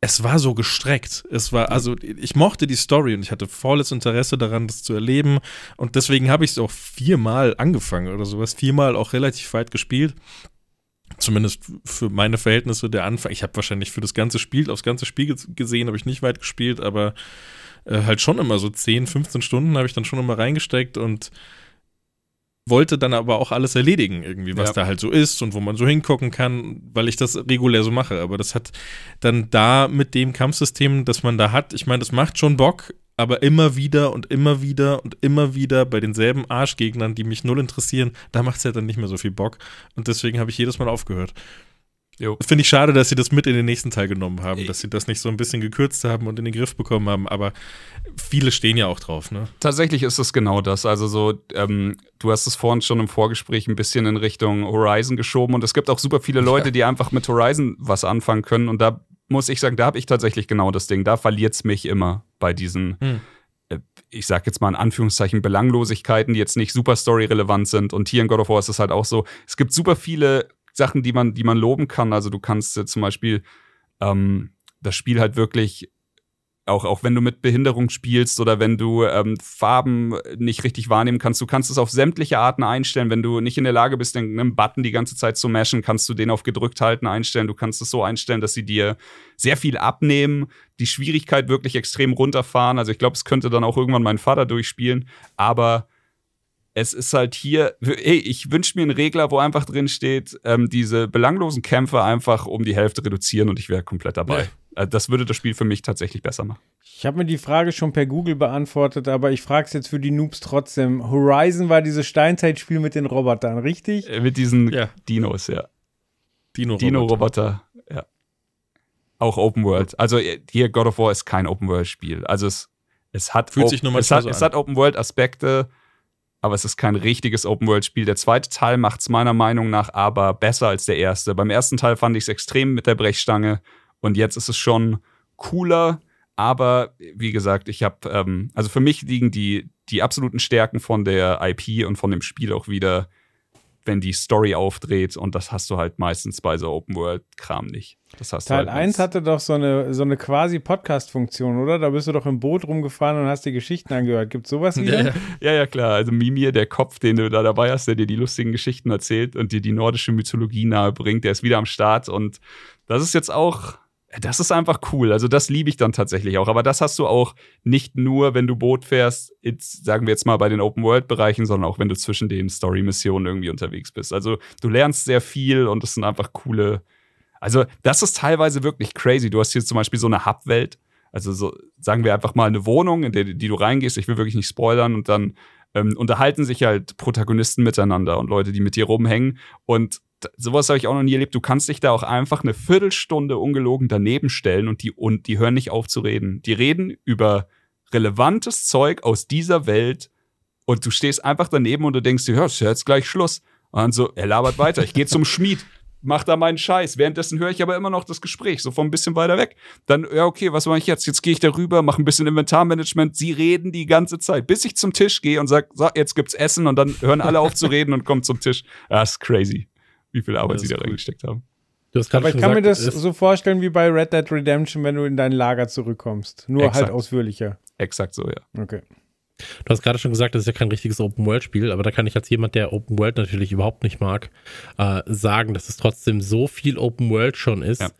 Speaker 2: es war so gestreckt. Es war, also ich mochte die Story und ich hatte volles Interesse daran, das zu erleben. Und deswegen habe ich es auch viermal angefangen oder sowas, viermal auch relativ weit gespielt. Zumindest für meine Verhältnisse der Anfang. Ich habe wahrscheinlich für das ganze Spiel, aufs ganze Spiel gesehen, habe ich nicht weit gespielt, aber äh, halt schon immer so 10, 15 Stunden habe ich dann schon immer reingesteckt und wollte dann aber auch alles erledigen, irgendwie, was ja. da halt so ist und wo man so hingucken kann, weil ich das regulär so mache. Aber das hat dann da mit dem Kampfsystem, das man da hat, ich meine, das macht schon Bock, aber immer wieder und immer wieder und immer wieder bei denselben Arschgegnern, die mich null interessieren, da macht es ja dann nicht mehr so viel Bock. Und deswegen habe ich jedes Mal aufgehört. Finde ich schade, dass sie das mit in den nächsten Teil genommen haben, dass sie das nicht so ein bisschen gekürzt haben und in den Griff bekommen haben, aber viele stehen ja auch drauf, ne?
Speaker 3: Tatsächlich ist es genau das. Also so, ähm, du hast es vorhin schon im Vorgespräch ein bisschen in Richtung Horizon geschoben und es gibt auch super viele Leute, die einfach mit Horizon was anfangen können und da muss ich sagen, da habe ich tatsächlich genau das Ding. Da verliert es mich immer bei diesen, hm. äh, ich sag jetzt mal in Anführungszeichen, Belanglosigkeiten, die jetzt nicht super story-relevant sind. Und hier in God of War ist es halt auch so, es gibt super viele Sachen, die man, die man loben kann. Also du kannst äh, zum Beispiel ähm, das Spiel halt wirklich auch, auch wenn du mit Behinderung spielst oder wenn du ähm, Farben nicht richtig wahrnehmen kannst, du kannst es auf sämtliche Arten einstellen. Wenn du nicht in der Lage bist, einen Button die ganze Zeit zu mashen, kannst du den auf gedrückt halten einstellen. Du kannst es so einstellen, dass sie dir sehr viel abnehmen, die Schwierigkeit wirklich extrem runterfahren. Also ich glaube, es könnte dann auch irgendwann mein Vater durchspielen, aber es ist halt hier, ey, ich wünsche mir einen Regler, wo einfach drin steht, ähm, diese belanglosen Kämpfe einfach um die Hälfte reduzieren und ich wäre komplett dabei. Ja. Äh, das würde das Spiel für mich tatsächlich besser machen.
Speaker 4: Ich habe mir die Frage schon per Google beantwortet, aber ich frage es jetzt für die Noobs trotzdem. Horizon war dieses Steinzeitspiel mit den Robotern, richtig?
Speaker 3: Äh, mit diesen ja. Dinos, ja. Dino-Roboter. Dino-Roboter, ja. Auch Open World. Also äh, hier God of War ist kein Open World-Spiel. Also es, es hat,
Speaker 2: Fühlt sich nur mal
Speaker 3: es, hat,
Speaker 2: so
Speaker 3: es hat Open World-Aspekte aber es ist kein richtiges Open-World-Spiel. Der zweite Teil macht es meiner Meinung nach aber besser als der erste. Beim ersten Teil fand ich es extrem mit der Brechstange und jetzt ist es schon cooler. Aber wie gesagt, ich habe, ähm, also für mich liegen die, die absoluten Stärken von der IP und von dem Spiel auch wieder wenn die Story aufdreht und das hast du halt meistens bei so Open-World-Kram nicht. Das hast
Speaker 4: Teil
Speaker 3: halt
Speaker 4: 1 hatte doch so eine, so eine quasi Podcast-Funktion, oder? Da bist du doch im Boot rumgefahren und hast die Geschichten angehört. Gibt es sowas wieder?
Speaker 3: Ja, ja, ja, klar. Also Mimir, der Kopf, den du da dabei hast, der dir die lustigen Geschichten erzählt und dir die nordische Mythologie nahe bringt, der ist wieder am Start und das ist jetzt auch das ist einfach cool. Also das liebe ich dann tatsächlich auch. Aber das hast du auch nicht nur, wenn du Boot fährst, jetzt, sagen wir jetzt mal bei den Open-World-Bereichen, sondern auch wenn du zwischen den Story-Missionen irgendwie unterwegs bist. Also du lernst sehr viel und es sind einfach coole. Also das ist teilweise wirklich crazy. Du hast hier zum Beispiel so eine Hub-Welt. Also so, sagen wir einfach mal eine Wohnung, in die, die du reingehst. Ich will wirklich nicht spoilern und dann ähm, unterhalten sich halt Protagonisten miteinander und Leute, die mit dir rumhängen. Und sowas habe ich auch noch nie erlebt. Du kannst dich da auch einfach eine Viertelstunde ungelogen daneben stellen und die, und die hören nicht auf zu reden. Die reden über relevantes Zeug aus dieser Welt und du stehst einfach daneben und du denkst dir, ja, ist jetzt gleich Schluss. Und dann so, er labert weiter, ich gehe zum Schmied, mach da meinen Scheiß. Währenddessen höre ich aber immer noch das Gespräch, so von ein bisschen weiter weg. Dann, ja, okay, was mache ich jetzt? Jetzt gehe ich darüber, mache ein bisschen Inventarmanagement. Sie reden die ganze Zeit, bis ich zum Tisch gehe und sage, so, jetzt gibt's Essen und dann hören alle auf zu reden und kommen zum Tisch. Das ist crazy wie viel Arbeit sie da cool. reingesteckt haben.
Speaker 4: Aber ich kann gesagt, mir das so vorstellen wie bei Red Dead Redemption, wenn du in dein Lager zurückkommst. Nur halt Exakt. halt ausführlicher.
Speaker 3: Exakt so, ja.
Speaker 4: Okay.
Speaker 5: du hast gerade schon gesagt, das ist ja kein richtiges Open-World-Spiel, aber da kann ich als jemand, der Open-World natürlich überhaupt nicht mag, äh, sagen, dass es trotzdem so viel Open-World schon ist, ja.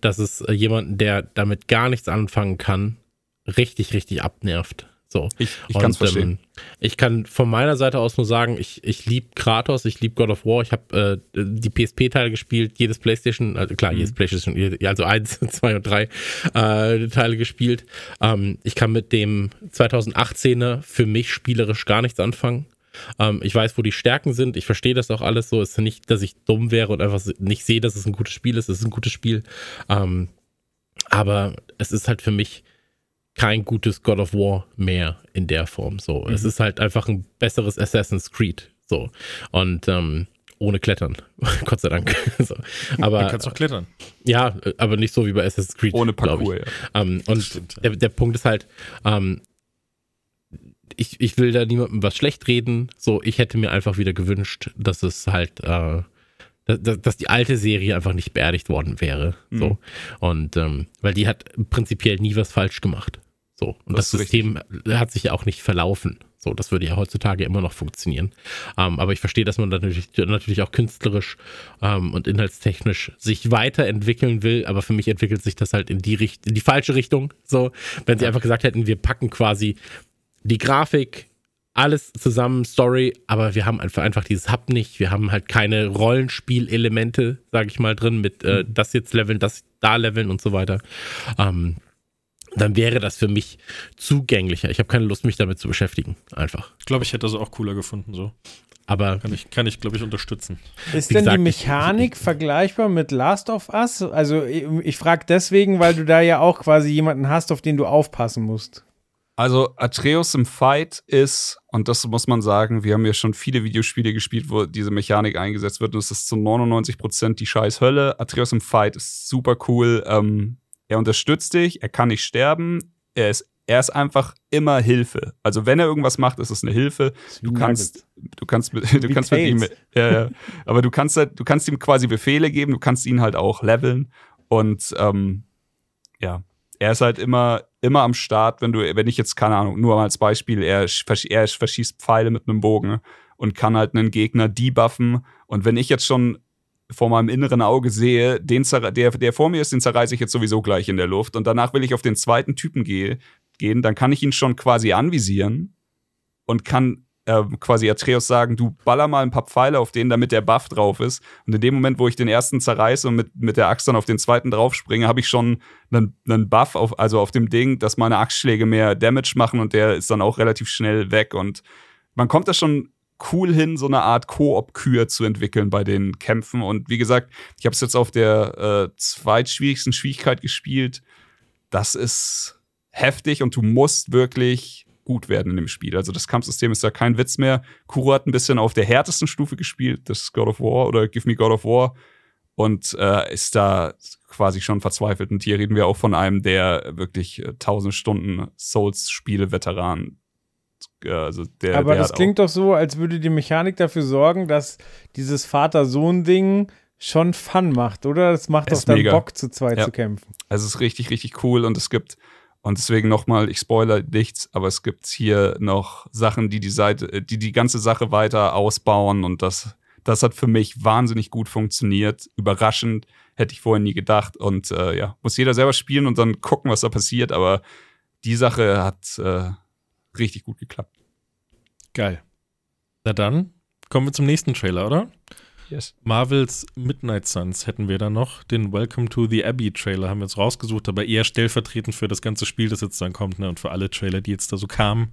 Speaker 5: dass es äh, jemanden, der damit gar nichts anfangen kann, richtig, richtig abnervt. So.
Speaker 3: Ich, ich kann es verstehen. Ähm,
Speaker 5: ich kann von meiner Seite aus nur sagen, ich, ich liebe Kratos, ich liebe God of War, ich habe äh, die PSP-Teile gespielt, jedes PlayStation, also klar, mhm. jedes PlayStation, also eins, zwei und drei äh, Teile gespielt. Ähm, ich kann mit dem 2018er für mich spielerisch gar nichts anfangen. Ähm, ich weiß, wo die Stärken sind, ich verstehe das auch alles so. Es ist nicht, dass ich dumm wäre und einfach nicht sehe, dass es ein gutes Spiel ist. Es ist ein gutes Spiel. Ähm, aber es ist halt für mich kein gutes God of War mehr in der Form. So, mhm. es ist halt einfach ein besseres Assassin's Creed. So und ähm, ohne Klettern, Gott sei Dank. so. Aber
Speaker 2: du kannst doch klettern.
Speaker 5: Ja, aber nicht so wie bei Assassin's Creed.
Speaker 3: Ohne Parkour.
Speaker 5: Ja. Ähm, und Stimmt, der, der Punkt ist halt, ähm, ich, ich will da niemandem was schlecht reden. So, ich hätte mir einfach wieder gewünscht, dass es halt äh, dass, dass die alte Serie einfach nicht beerdigt worden wäre. Mhm. So. Und ähm, weil die hat prinzipiell nie was falsch gemacht. So. Und das, das System richtig. hat sich ja auch nicht verlaufen. So, das würde ja heutzutage immer noch funktionieren. Ähm, aber ich verstehe, dass man natürlich, natürlich auch künstlerisch ähm, und inhaltstechnisch sich weiterentwickeln will. Aber für mich entwickelt sich das halt in die, Richt in die falsche Richtung. So, wenn sie einfach gesagt hätten, wir packen quasi die Grafik, alles zusammen, Story, aber wir haben einfach, einfach dieses Hub nicht. Wir haben halt keine Rollenspielelemente, sage ich mal, drin mit äh, mhm. das jetzt leveln, das da leveln und so weiter. Ähm, dann wäre das für mich zugänglicher. Ich habe keine Lust, mich damit zu beschäftigen. Einfach.
Speaker 2: Ich glaube, ich hätte das auch cooler gefunden, so.
Speaker 5: Aber
Speaker 2: kann ich, kann ich glaube ich, unterstützen.
Speaker 4: Ist denn gesagt, die Mechanik ich, vergleichbar mit Last of Us? Also, ich, ich frage deswegen, weil du da ja auch quasi jemanden hast, auf den du aufpassen musst.
Speaker 3: Also, Atreus im Fight ist, und das muss man sagen, wir haben ja schon viele Videospiele gespielt, wo diese Mechanik eingesetzt wird, und es ist zu 99% die scheiß Hölle. Atreus im Fight ist super cool. Ähm, er unterstützt dich, er kann nicht sterben, er ist, er ist einfach immer Hilfe. Also wenn er irgendwas macht, ist es eine Hilfe. Du kannst, du kannst, du kannst mit ihm, ja. aber du kannst, halt, du kannst ihm quasi Befehle geben, du kannst ihn halt auch leveln und ähm, ja, er ist halt immer, immer am Start, wenn du, wenn ich jetzt, keine Ahnung, nur mal als Beispiel, er, er verschießt Pfeile mit einem Bogen und kann halt einen Gegner debuffen. Und wenn ich jetzt schon vor meinem inneren Auge sehe, den der, der vor mir ist, den zerreiße ich jetzt sowieso gleich in der Luft. Und danach will ich auf den zweiten Typen gehe, gehen, dann kann ich ihn schon quasi anvisieren und kann äh, quasi Atreus sagen, du baller mal ein paar Pfeile auf den, damit der Buff drauf ist. Und in dem Moment, wo ich den ersten zerreiße und mit, mit der Axt dann auf den zweiten draufspringe, habe ich schon einen, einen Buff, auf, also auf dem Ding, dass meine Axtschläge mehr Damage machen und der ist dann auch relativ schnell weg. Und man kommt da schon cool hin, so eine Art Koop-Kür zu entwickeln bei den Kämpfen. Und wie gesagt, ich habe es jetzt auf der äh, zweitschwierigsten Schwierigkeit gespielt. Das ist heftig und du musst wirklich gut werden in dem Spiel. Also das Kampfsystem ist da kein Witz mehr. Kuro hat ein bisschen auf der härtesten Stufe gespielt, das God of War oder Give Me God of War. Und äh, ist da quasi schon verzweifelt. Und hier reden wir auch von einem, der wirklich äh, tausend Stunden Souls-Spiele-Veteran
Speaker 4: also der, Aber der das klingt doch so, als würde die Mechanik dafür sorgen, dass dieses Vater-Sohn-Ding schon Fun macht, oder? Das macht doch dann mega. Bock, zu zweit ja. zu kämpfen.
Speaker 3: Also es ist richtig, richtig cool und es gibt, und deswegen nochmal, ich spoiler nichts, aber es gibt hier noch Sachen, die die Seite, die die ganze Sache weiter ausbauen und das, das hat für mich wahnsinnig gut funktioniert. Überraschend, hätte ich vorher nie gedacht und äh, ja, muss jeder selber spielen und dann gucken, was da passiert, aber die Sache hat äh, richtig gut geklappt.
Speaker 2: Geil. Na dann kommen wir zum nächsten Trailer, oder?
Speaker 3: Yes.
Speaker 2: Marvels Midnight Suns hätten wir da noch. Den Welcome to the Abbey Trailer haben wir jetzt rausgesucht, aber eher stellvertretend für das ganze Spiel, das jetzt dann kommt, ne? Und für alle Trailer, die jetzt da so kamen.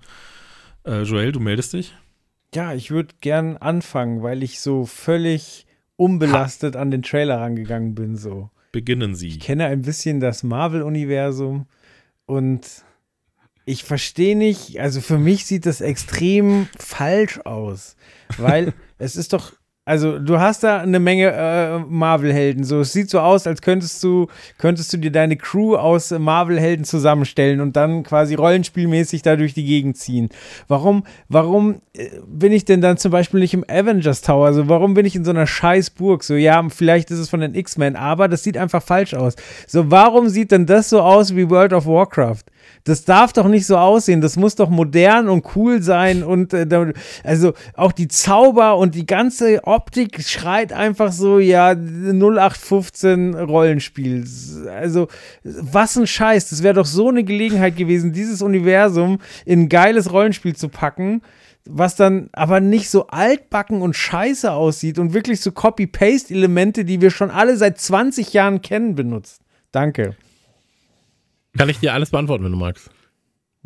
Speaker 2: Äh, Joel, du meldest dich?
Speaker 4: Ja, ich würde gern anfangen, weil ich so völlig unbelastet ha. an den Trailer rangegangen bin. So.
Speaker 2: Beginnen Sie.
Speaker 4: Ich kenne ein bisschen das Marvel-Universum und ich verstehe nicht, also für mich sieht das extrem falsch aus, weil es ist doch also du hast da eine Menge äh, Marvel-Helden. So, es sieht so aus, als könntest du, könntest du dir deine Crew aus Marvel-Helden zusammenstellen und dann quasi rollenspielmäßig da durch die Gegend ziehen. Warum, warum äh, bin ich denn dann zum Beispiel nicht im Avengers Tower? Also warum bin ich in so einer Scheißburg? So, ja, vielleicht ist es von den X-Men, aber das sieht einfach falsch aus. So, warum sieht denn das so aus wie World of Warcraft? Das darf doch nicht so aussehen. Das muss doch modern und cool sein. Und äh, also auch die Zauber und die ganze Optik schreit einfach so, ja, 0815 Rollenspiel. Also, was ein Scheiß. Das wäre doch so eine Gelegenheit gewesen, dieses Universum in ein geiles Rollenspiel zu packen was dann aber nicht so altbacken und scheiße aussieht und wirklich so Copy-Paste-Elemente, die wir schon alle seit 20 Jahren kennen, benutzt. Danke.
Speaker 5: Kann ich dir alles beantworten, wenn du magst?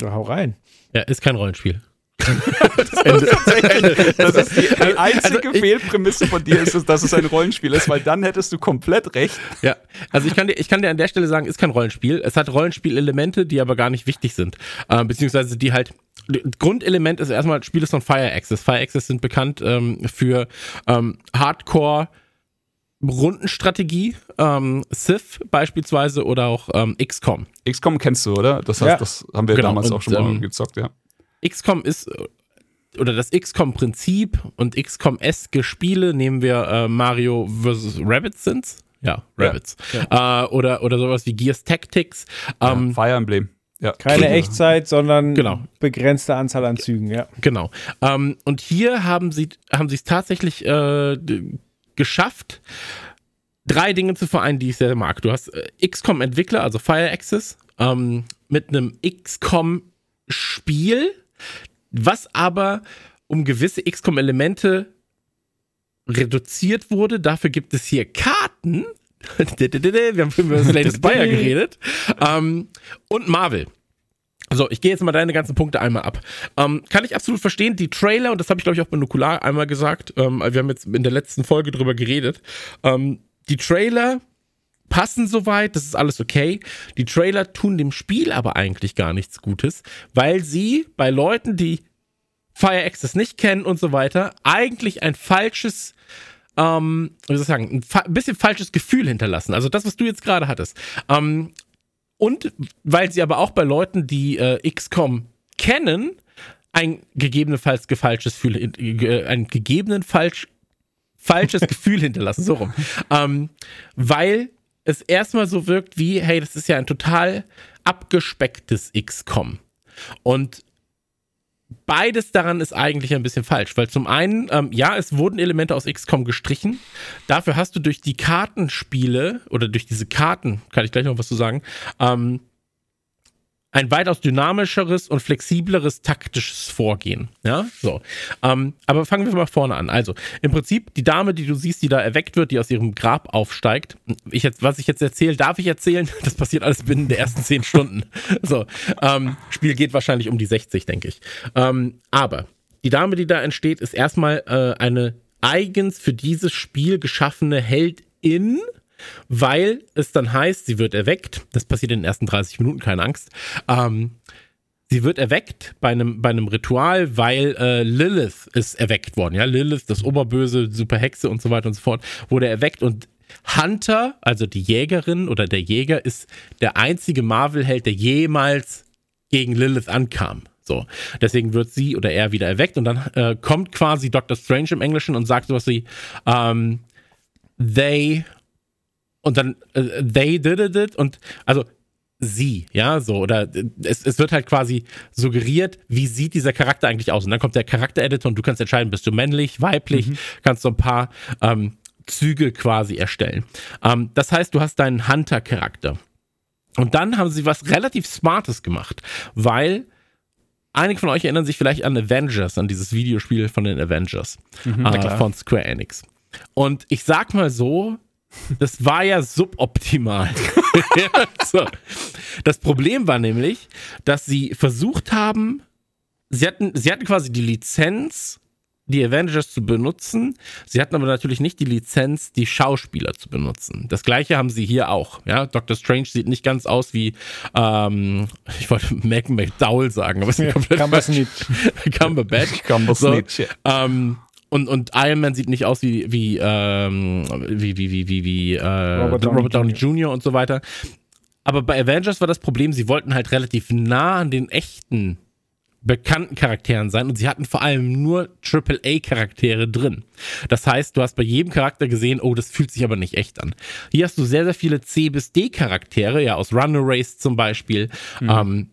Speaker 4: Ja, hau rein.
Speaker 5: Ja, ist kein Rollenspiel.
Speaker 3: das, Ende. das ist die, die einzige also Fehlprämisse von dir, ist, dass es ein Rollenspiel ist, weil dann hättest du komplett recht.
Speaker 5: Ja, also ich kann dir, ich kann dir an der Stelle sagen, ist kein Rollenspiel. Es hat Rollenspielelemente, die aber gar nicht wichtig sind, äh, beziehungsweise die halt Grundelement ist erstmal, Spiele von Fire Access. Fire Access sind bekannt ähm, für ähm, Hardcore Rundenstrategie, ähm, Civ beispielsweise oder auch ähm, XCOM.
Speaker 3: XCOM kennst du, oder? Das, heißt, ja. das haben wir genau. damals und, auch schon mal ähm, gezockt, ja.
Speaker 5: XCOM ist oder das XCOM-Prinzip und XCOM-eske Spiele nehmen wir äh, Mario vs. Rabbits sind's? Ja, Rabbits. Ja, ja. Äh, oder, oder sowas wie Gears Tactics.
Speaker 3: Ähm, Fire Emblem.
Speaker 4: Ja. Keine genau. Echtzeit, sondern genau. begrenzte Anzahl an Zügen, ja.
Speaker 5: Genau. Ähm, und hier haben sie haben sie es tatsächlich äh, geschafft, drei Dinge zu vereinen, die ich sehr mag. Du hast äh, XCOM-Entwickler, also Fire Access, ähm, mit einem XCOM-Spiel, was aber um gewisse XCOM-Elemente reduziert wurde. Dafür gibt es hier Karten, wir haben über Slay Spire geredet. Ähm, und Marvel. So, ich gehe jetzt mal deine ganzen Punkte einmal ab. Ähm, kann ich absolut verstehen, die Trailer, und das habe ich glaube ich auch bei Nukular einmal gesagt, ähm, wir haben jetzt in der letzten Folge drüber geredet, ähm, die Trailer passen soweit, das ist alles okay. Die Trailer tun dem Spiel aber eigentlich gar nichts Gutes, weil sie bei Leuten, die Fire Access nicht kennen und so weiter, eigentlich ein falsches ähm, wie soll ich sagen, ein, ein, bisschen falsches Gefühl hinterlassen. Also das, was du jetzt gerade hattest. Ähm, und weil sie aber auch bei Leuten, die äh, XCOM kennen, ein gegebenenfalls falsches Gefühl, äh, ein gegebenen falsch, falsches Gefühl hinterlassen, so rum. Ähm, weil es erstmal so wirkt wie, hey, das ist ja ein total abgespecktes XCOM. Und beides daran ist eigentlich ein bisschen falsch, weil zum einen, ähm, ja, es wurden Elemente aus XCOM gestrichen. Dafür hast du durch die Kartenspiele oder durch diese Karten, kann ich gleich noch was zu sagen, ähm, ein weitaus dynamischeres und flexibleres taktisches Vorgehen. Ja, so. Ähm, aber fangen wir mal vorne an. Also, im Prinzip, die Dame, die du siehst, die da erweckt wird, die aus ihrem Grab aufsteigt, ich was ich jetzt erzähle, darf ich erzählen? Das passiert alles binnen der ersten zehn Stunden. So. Ähm, Spiel geht wahrscheinlich um die 60, denke ich. Ähm, aber die Dame, die da entsteht, ist erstmal äh, eine eigens für dieses Spiel geschaffene Heldin weil es dann heißt, sie wird erweckt. Das passiert in den ersten 30 Minuten, keine Angst. Ähm, sie wird erweckt bei einem, bei einem Ritual, weil äh, Lilith ist erweckt worden. Ja, Lilith, das Oberböse, Superhexe und so weiter und so fort, wurde erweckt und Hunter, also die Jägerin oder der Jäger, ist der einzige Marvel-Held, der jemals gegen Lilith ankam. So. Deswegen wird sie oder er wieder erweckt und dann äh, kommt quasi Dr. Strange im Englischen und sagt sowas wie, ähm, they und dann äh, they did it und also sie, ja, so, oder es, es wird halt quasi suggeriert, wie sieht dieser Charakter eigentlich aus. Und dann kommt der Charaktereditor und du kannst entscheiden, bist du männlich, weiblich, mhm. kannst so ein paar ähm, Züge quasi erstellen. Ähm, das heißt, du hast deinen Hunter-Charakter. Und dann haben sie was relativ Smartes gemacht, weil einige von euch erinnern sich vielleicht an Avengers, an dieses Videospiel von den Avengers mhm, äh, von Square Enix. Und ich sag mal so, das war ja suboptimal. so. Das Problem war nämlich, dass sie versucht haben, sie hatten, sie hatten quasi die Lizenz, die Avengers zu benutzen. Sie hatten aber natürlich nicht die Lizenz, die Schauspieler zu benutzen. Das gleiche haben sie hier auch. Ja, Doctor Strange sieht nicht ganz aus wie, ähm, ich wollte Mac McDowell sagen, aber es ist komplett Cumberbatch. Cumberbatch. Cumberbatch. So, ähm, und, und Iron Man sieht nicht aus wie, wie, ähm, wie, wie, wie, wie, wie äh, Robert, Downey, Robert Downey Jr. und so weiter. Aber bei Avengers war das Problem, sie wollten halt relativ nah an den echten bekannten Charakteren sein und sie hatten vor allem nur AAA-Charaktere drin. Das heißt, du hast bei jedem Charakter gesehen, oh, das fühlt sich aber nicht echt an. Hier hast du sehr, sehr viele C bis D-Charaktere, ja, aus Runner Race zum Beispiel, mhm. ähm,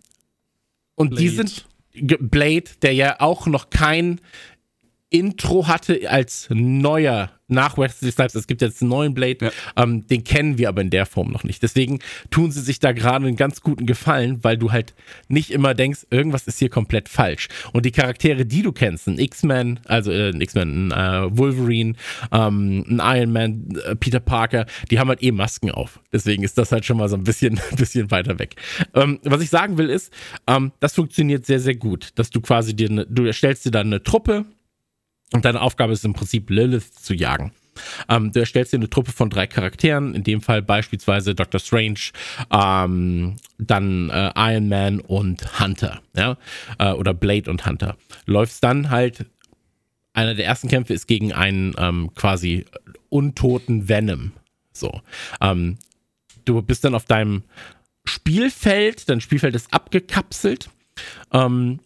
Speaker 5: Und
Speaker 2: Blade.
Speaker 5: die sind Blade, der ja auch noch kein Intro hatte als neuer nach Wesley Snipes. Es gibt jetzt einen neuen Blade,
Speaker 3: Ja.
Speaker 5: ähm, den kennen wir aber in der Form noch nicht. Deswegen tun sie sich da gerade einen ganz guten Gefallen, weil du halt nicht immer denkst, irgendwas ist hier komplett falsch. Und die Charaktere, die du kennst, ein X-Men, also äh, ein X-Men, ein äh, Wolverine, ähm, ein Iron Man, äh, Peter Parker, die haben halt eh Masken auf. Deswegen ist das halt schon mal so ein bisschen, bisschen weiter weg. Ähm, was ich sagen will ist, ähm, das funktioniert sehr, sehr gut, dass du quasi dir, ne, du erstellst dir dann eine Truppe, und deine Aufgabe ist im Prinzip Lilith zu jagen. Ähm, du erstellst dir eine Truppe von drei Charakteren, in dem Fall beispielsweise Doctor Strange, ähm, dann äh, Iron Man und Hunter, ja, äh, oder Blade und Hunter. Läufst dann halt, einer der ersten Kämpfe ist gegen einen ähm, quasi untoten Venom. So. Ähm, du bist dann auf deinem Spielfeld, dein Spielfeld ist abgekapselt. Ähm,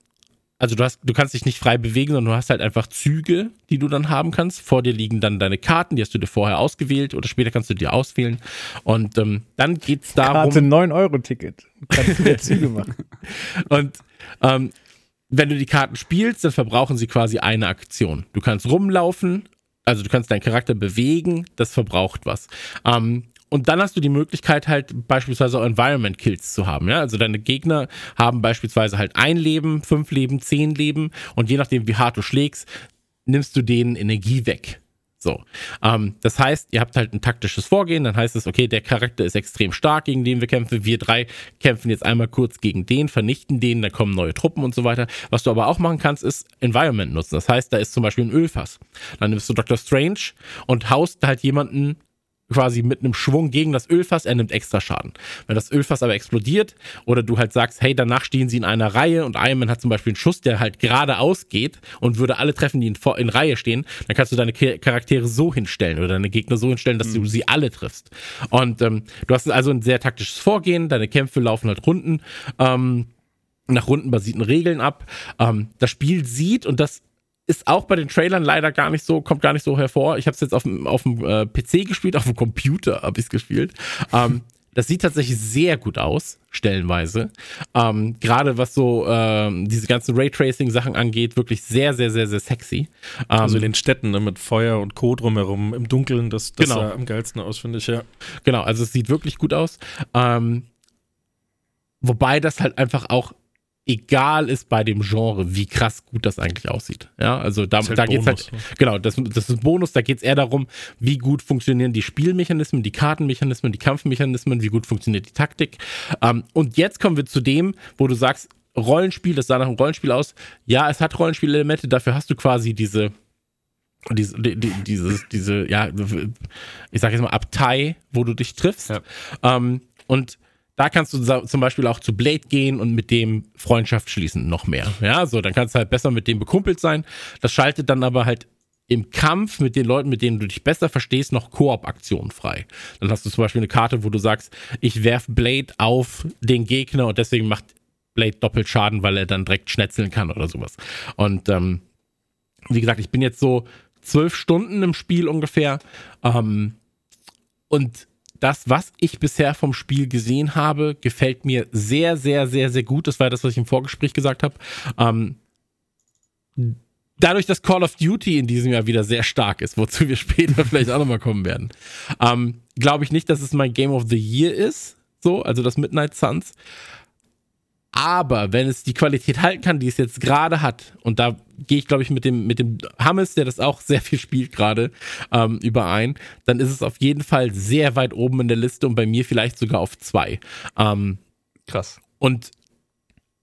Speaker 5: also du hast, du kannst dich nicht frei bewegen, sondern du hast halt einfach Züge, die du dann haben kannst. Vor dir liegen dann deine Karten, die hast du dir vorher ausgewählt oder später kannst du dir auswählen. Und ähm, dann geht's darum.
Speaker 4: Karte 9-Euro-Ticket. Kannst du dir Züge machen.
Speaker 5: Und ähm, wenn du die Karten spielst, dann verbrauchen sie quasi eine Aktion. Du kannst rumlaufen, also du kannst deinen Charakter bewegen, das verbraucht was. Ähm, und dann hast du die Möglichkeit halt beispielsweise auch Environment Kills zu haben. Ja? Also deine Gegner haben beispielsweise halt ein Leben, fünf Leben, zehn Leben und je nachdem wie hart du schlägst, nimmst du denen Energie weg. So. Ähm, das heißt, ihr habt halt ein taktisches Vorgehen, dann heißt es, okay, der Charakter ist extrem stark, gegen den wir kämpfen. Wir drei kämpfen jetzt einmal kurz gegen den, vernichten den, dann kommen neue Truppen und so weiter. Was du aber auch machen kannst, ist Environment nutzen. Das heißt, da ist zum Beispiel ein Ölfass. Dann nimmst du Dr. Strange und haust halt jemanden quasi mit einem Schwung gegen das Ölfass, er nimmt extra Schaden. Wenn das Ölfass aber explodiert oder du halt sagst, hey, danach stehen sie in einer Reihe und Iron Man hat zum Beispiel einen Schuss, der halt geradeaus geht und würde alle treffen, die in, in Reihe stehen, dann kannst du deine Cha- Charaktere so hinstellen oder deine Gegner so hinstellen, dass du sie alle triffst. Und ähm, du hast also ein sehr taktisches Vorgehen, deine Kämpfe laufen halt Runden. Ähm, nach rundenbasierten Regeln ab. Ähm, das Spiel sieht, und das ist auch bei den Trailern leider gar nicht so, kommt gar nicht so hervor. Ich habe es jetzt auf dem, auf dem äh, PC gespielt, auf dem Computer habe ich es gespielt. Ähm, das sieht tatsächlich sehr gut aus, stellenweise. Ähm, Gerade was so ähm, diese ganzen Raytracing-Sachen angeht, wirklich sehr, sehr, sehr, sehr sexy. Ähm,
Speaker 2: Also in den Städten ne, mit Feuer und Co. drumherum im Dunkeln, das, das
Speaker 5: Genau.
Speaker 2: sah am geilsten aus, finde ich, ja.
Speaker 5: Genau, also es sieht wirklich gut aus. Ähm, wobei das halt einfach auch egal ist bei dem Genre, wie krass gut das eigentlich aussieht. Ja, also da,
Speaker 2: halt
Speaker 5: da geht's
Speaker 2: Bonus,
Speaker 5: halt,
Speaker 2: ne?
Speaker 5: genau, das, das ist ein Bonus, da geht's eher darum, wie gut funktionieren die Spielmechanismen, die Kartenmechanismen, die Kampfmechanismen, wie gut funktioniert die Taktik. Ähm, und jetzt kommen wir zu dem, wo du sagst, Rollenspiel, das sah nach einem Rollenspiel aus. Ja, es hat Rollenspielelemente, dafür hast du quasi diese, diese, die, die, dieses, diese, ja, ich sag jetzt mal Abtei, wo du dich triffst.
Speaker 3: Ja.
Speaker 5: Ähm, und da kannst du zum Beispiel auch zu Blade gehen und mit dem Freundschaft schließen, noch mehr. Ja, so, dann kannst du halt besser mit dem bekumpelt sein. Das schaltet dann aber halt im Kampf mit den Leuten, mit denen du dich besser verstehst, noch Koop-Aktionen frei. Dann hast du zum Beispiel eine Karte, wo du sagst, ich werf Blade auf den Gegner und deswegen macht Blade doppelt Schaden, weil er dann direkt schnetzeln kann oder sowas. Und ähm, wie gesagt, ich bin jetzt so zwölf Stunden im Spiel ungefähr. Ähm, und das, was ich bisher vom Spiel gesehen habe, gefällt mir sehr, sehr, sehr, sehr gut. Das war das, was ich im Vorgespräch gesagt habe. Ähm, dadurch, dass Call of Duty in diesem Jahr wieder sehr stark ist, wozu wir später vielleicht auch nochmal kommen werden, ähm, glaube ich nicht, dass es mein Game of the Year ist. So, also das Midnight Suns. Aber wenn es die Qualität halten kann, die es jetzt gerade hat, und da gehe ich, glaube ich, mit dem, mit dem Hammes, der das auch sehr viel spielt gerade, ähm, überein, dann ist es auf jeden Fall sehr weit oben in der Liste und bei mir vielleicht sogar auf zwei. Ähm,
Speaker 3: Krass.
Speaker 5: und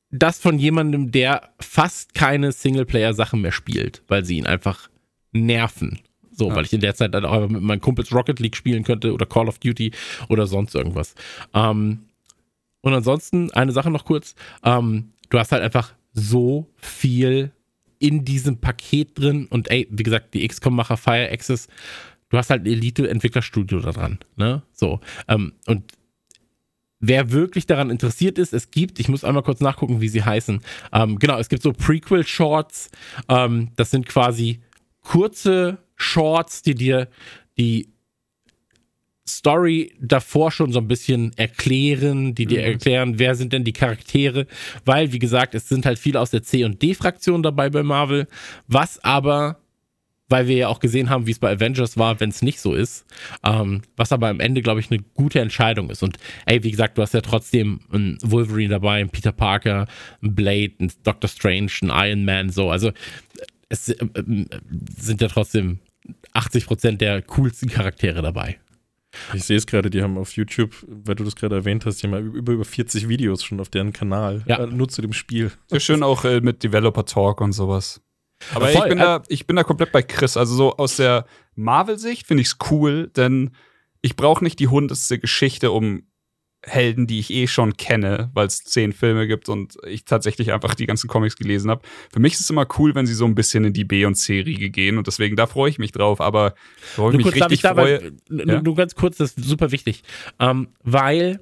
Speaker 5: das von jemandem, der fast keine Singleplayer-Sachen mehr spielt, weil sie ihn einfach nerven. So,
Speaker 3: Ja.
Speaker 5: weil ich in der Zeit dann auch mit meinen Kumpels Rocket League spielen könnte oder Call of Duty oder sonst irgendwas. Ähm, und ansonsten, eine Sache noch kurz. Ähm, du hast halt einfach so viel in diesem Paket drin und ey, wie gesagt, die XCOM-Macher Fire Access, du hast halt ein Elite-Entwicklerstudio da dran, ne? So. Ähm, und wer wirklich daran interessiert ist, es gibt, ich muss einmal kurz nachgucken, wie sie heißen. Ähm, genau, es gibt so Prequel-Shorts. Ähm, das sind quasi kurze Shorts, die dir die Story davor schon so ein bisschen erklären, die dir
Speaker 3: Mhm.
Speaker 5: erklären, wer sind denn die Charaktere, weil, wie gesagt, es sind halt viele aus der C- und D-Fraktion dabei bei Marvel, was aber, weil wir ja auch gesehen haben, wie es bei Avengers war, wenn es nicht so ist, ähm, was aber am Ende, glaube ich, eine gute Entscheidung ist. Und ey, wie gesagt, du hast ja trotzdem einen Wolverine dabei, einen Peter Parker, einen Blade, einen Doctor Strange, einen Iron Man, so, also es äh, äh, sind ja trotzdem 80% der coolsten Charaktere dabei.
Speaker 2: Ich sehe es gerade, die haben auf YouTube, weil du das gerade erwähnt hast, die haben über, über 40 Videos schon auf deren Kanal.
Speaker 5: Ja.
Speaker 2: Äh, nur zu dem Spiel.
Speaker 3: Sehr schön auch äh, mit Developer Talk und sowas. Aber ich, bin da, ich bin da komplett bei Chris. Also so aus der Marvel-Sicht finde ich es cool, denn ich brauche nicht die hundeste Geschichte um Helden, die ich eh schon kenne, weil es zehn Filme gibt und ich tatsächlich einfach die ganzen Comics gelesen habe. Für mich ist es immer cool, wenn sie so ein bisschen in die B- und C-Riege gehen und deswegen, da freue ich mich drauf. Aber worauf ich
Speaker 5: Nur
Speaker 3: mich
Speaker 5: kurz,
Speaker 3: richtig
Speaker 5: ich
Speaker 3: freue,
Speaker 5: nur,
Speaker 3: Ja.
Speaker 5: nur ganz kurz, das ist super wichtig. Ähm, weil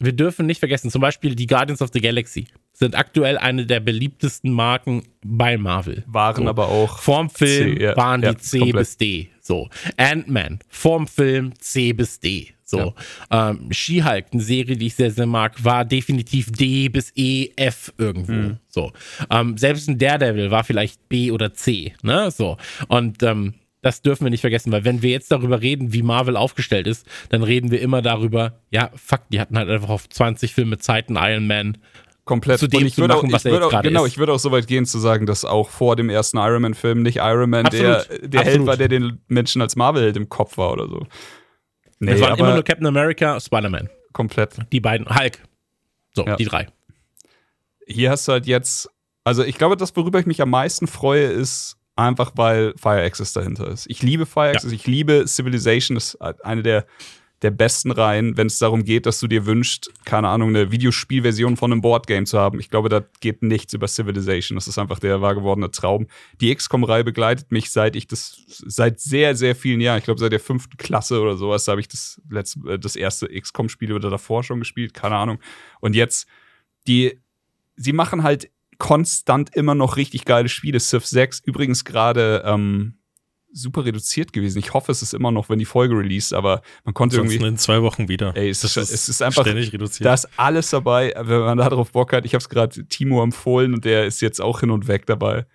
Speaker 5: wir dürfen nicht vergessen, zum Beispiel die Guardians of the Galaxy sind aktuell eine der beliebtesten Marken bei Marvel.
Speaker 3: waren
Speaker 5: So.
Speaker 3: aber auch
Speaker 5: Vorm Film
Speaker 3: C, ja,
Speaker 5: waren die
Speaker 3: ja,
Speaker 5: C
Speaker 3: komplett.
Speaker 5: bis D. So. Ant-Man, vorm Film C bis D. So. Ähm, She-Hulk, eine Serie, die ich sehr, sehr mag, war definitiv D bis E, F irgendwo.
Speaker 3: Mhm.
Speaker 5: So. Ähm, selbst ein Daredevil war vielleicht B oder C. Ne? So. Und ähm, das dürfen wir nicht vergessen, weil wenn wir jetzt darüber reden, wie Marvel aufgestellt ist, dann reden wir immer darüber, ja, fuck, die hatten halt einfach auf 20 Filme Zeit, einen Iron Man.
Speaker 3: Komplett.
Speaker 5: zu dem
Speaker 3: ich
Speaker 5: zu
Speaker 3: würde
Speaker 5: machen,
Speaker 3: auch,
Speaker 5: was
Speaker 3: ich
Speaker 5: er jetzt
Speaker 3: auch
Speaker 5: gerade
Speaker 3: genau,
Speaker 5: ist.
Speaker 3: ich würde auch so weit gehen zu sagen, dass auch vor dem ersten Iron Man Film nicht Iron Man der,
Speaker 5: Absolut,
Speaker 3: der Held
Speaker 5: absolut.
Speaker 3: war, der den Menschen als Marvel-Held im Kopf war oder so. Nee,
Speaker 5: es waren immer nur Captain America, Spider-Man.
Speaker 3: komplett.
Speaker 5: Die beiden, Hulk. So,
Speaker 3: Ja.
Speaker 5: die drei.
Speaker 3: Hier hast du halt jetzt, also ich glaube, das, worüber ich mich am meisten freue, ist einfach, weil Fire Access dahinter ist. Ich liebe Fire Access, ich liebe Civilization, das ist eine der der besten Reihen, wenn es darum geht, dass du dir wünschst, keine Ahnung, eine Videospielversion von einem Boardgame zu haben. Ich glaube, da geht nichts über Civilization. Das ist einfach der wahr gewordene Traum. Die XCOM-Reihe begleitet mich seit ich das, seit sehr, sehr vielen Jahren. Ich glaube, seit der fünften Klasse oder sowas habe ich das, letzte, äh, das erste XCOM-Spiel oder davor schon gespielt, keine Ahnung. Und jetzt, die, sie machen halt konstant immer noch richtig geile Spiele. Civ 6 übrigens gerade ähm, super reduziert gewesen. Ich hoffe, es ist immer noch, wenn die Folge released, aber man konnte
Speaker 2: Ansonsten
Speaker 3: irgendwie.
Speaker 2: in zwei Wochen wieder.
Speaker 3: Ey, es
Speaker 2: Das
Speaker 3: ist, es ist einfach
Speaker 2: ständig reduziert.
Speaker 3: da ist alles dabei, wenn man darauf Bock hat. Ich habe es gerade Timo empfohlen und der ist jetzt auch hin und weg dabei.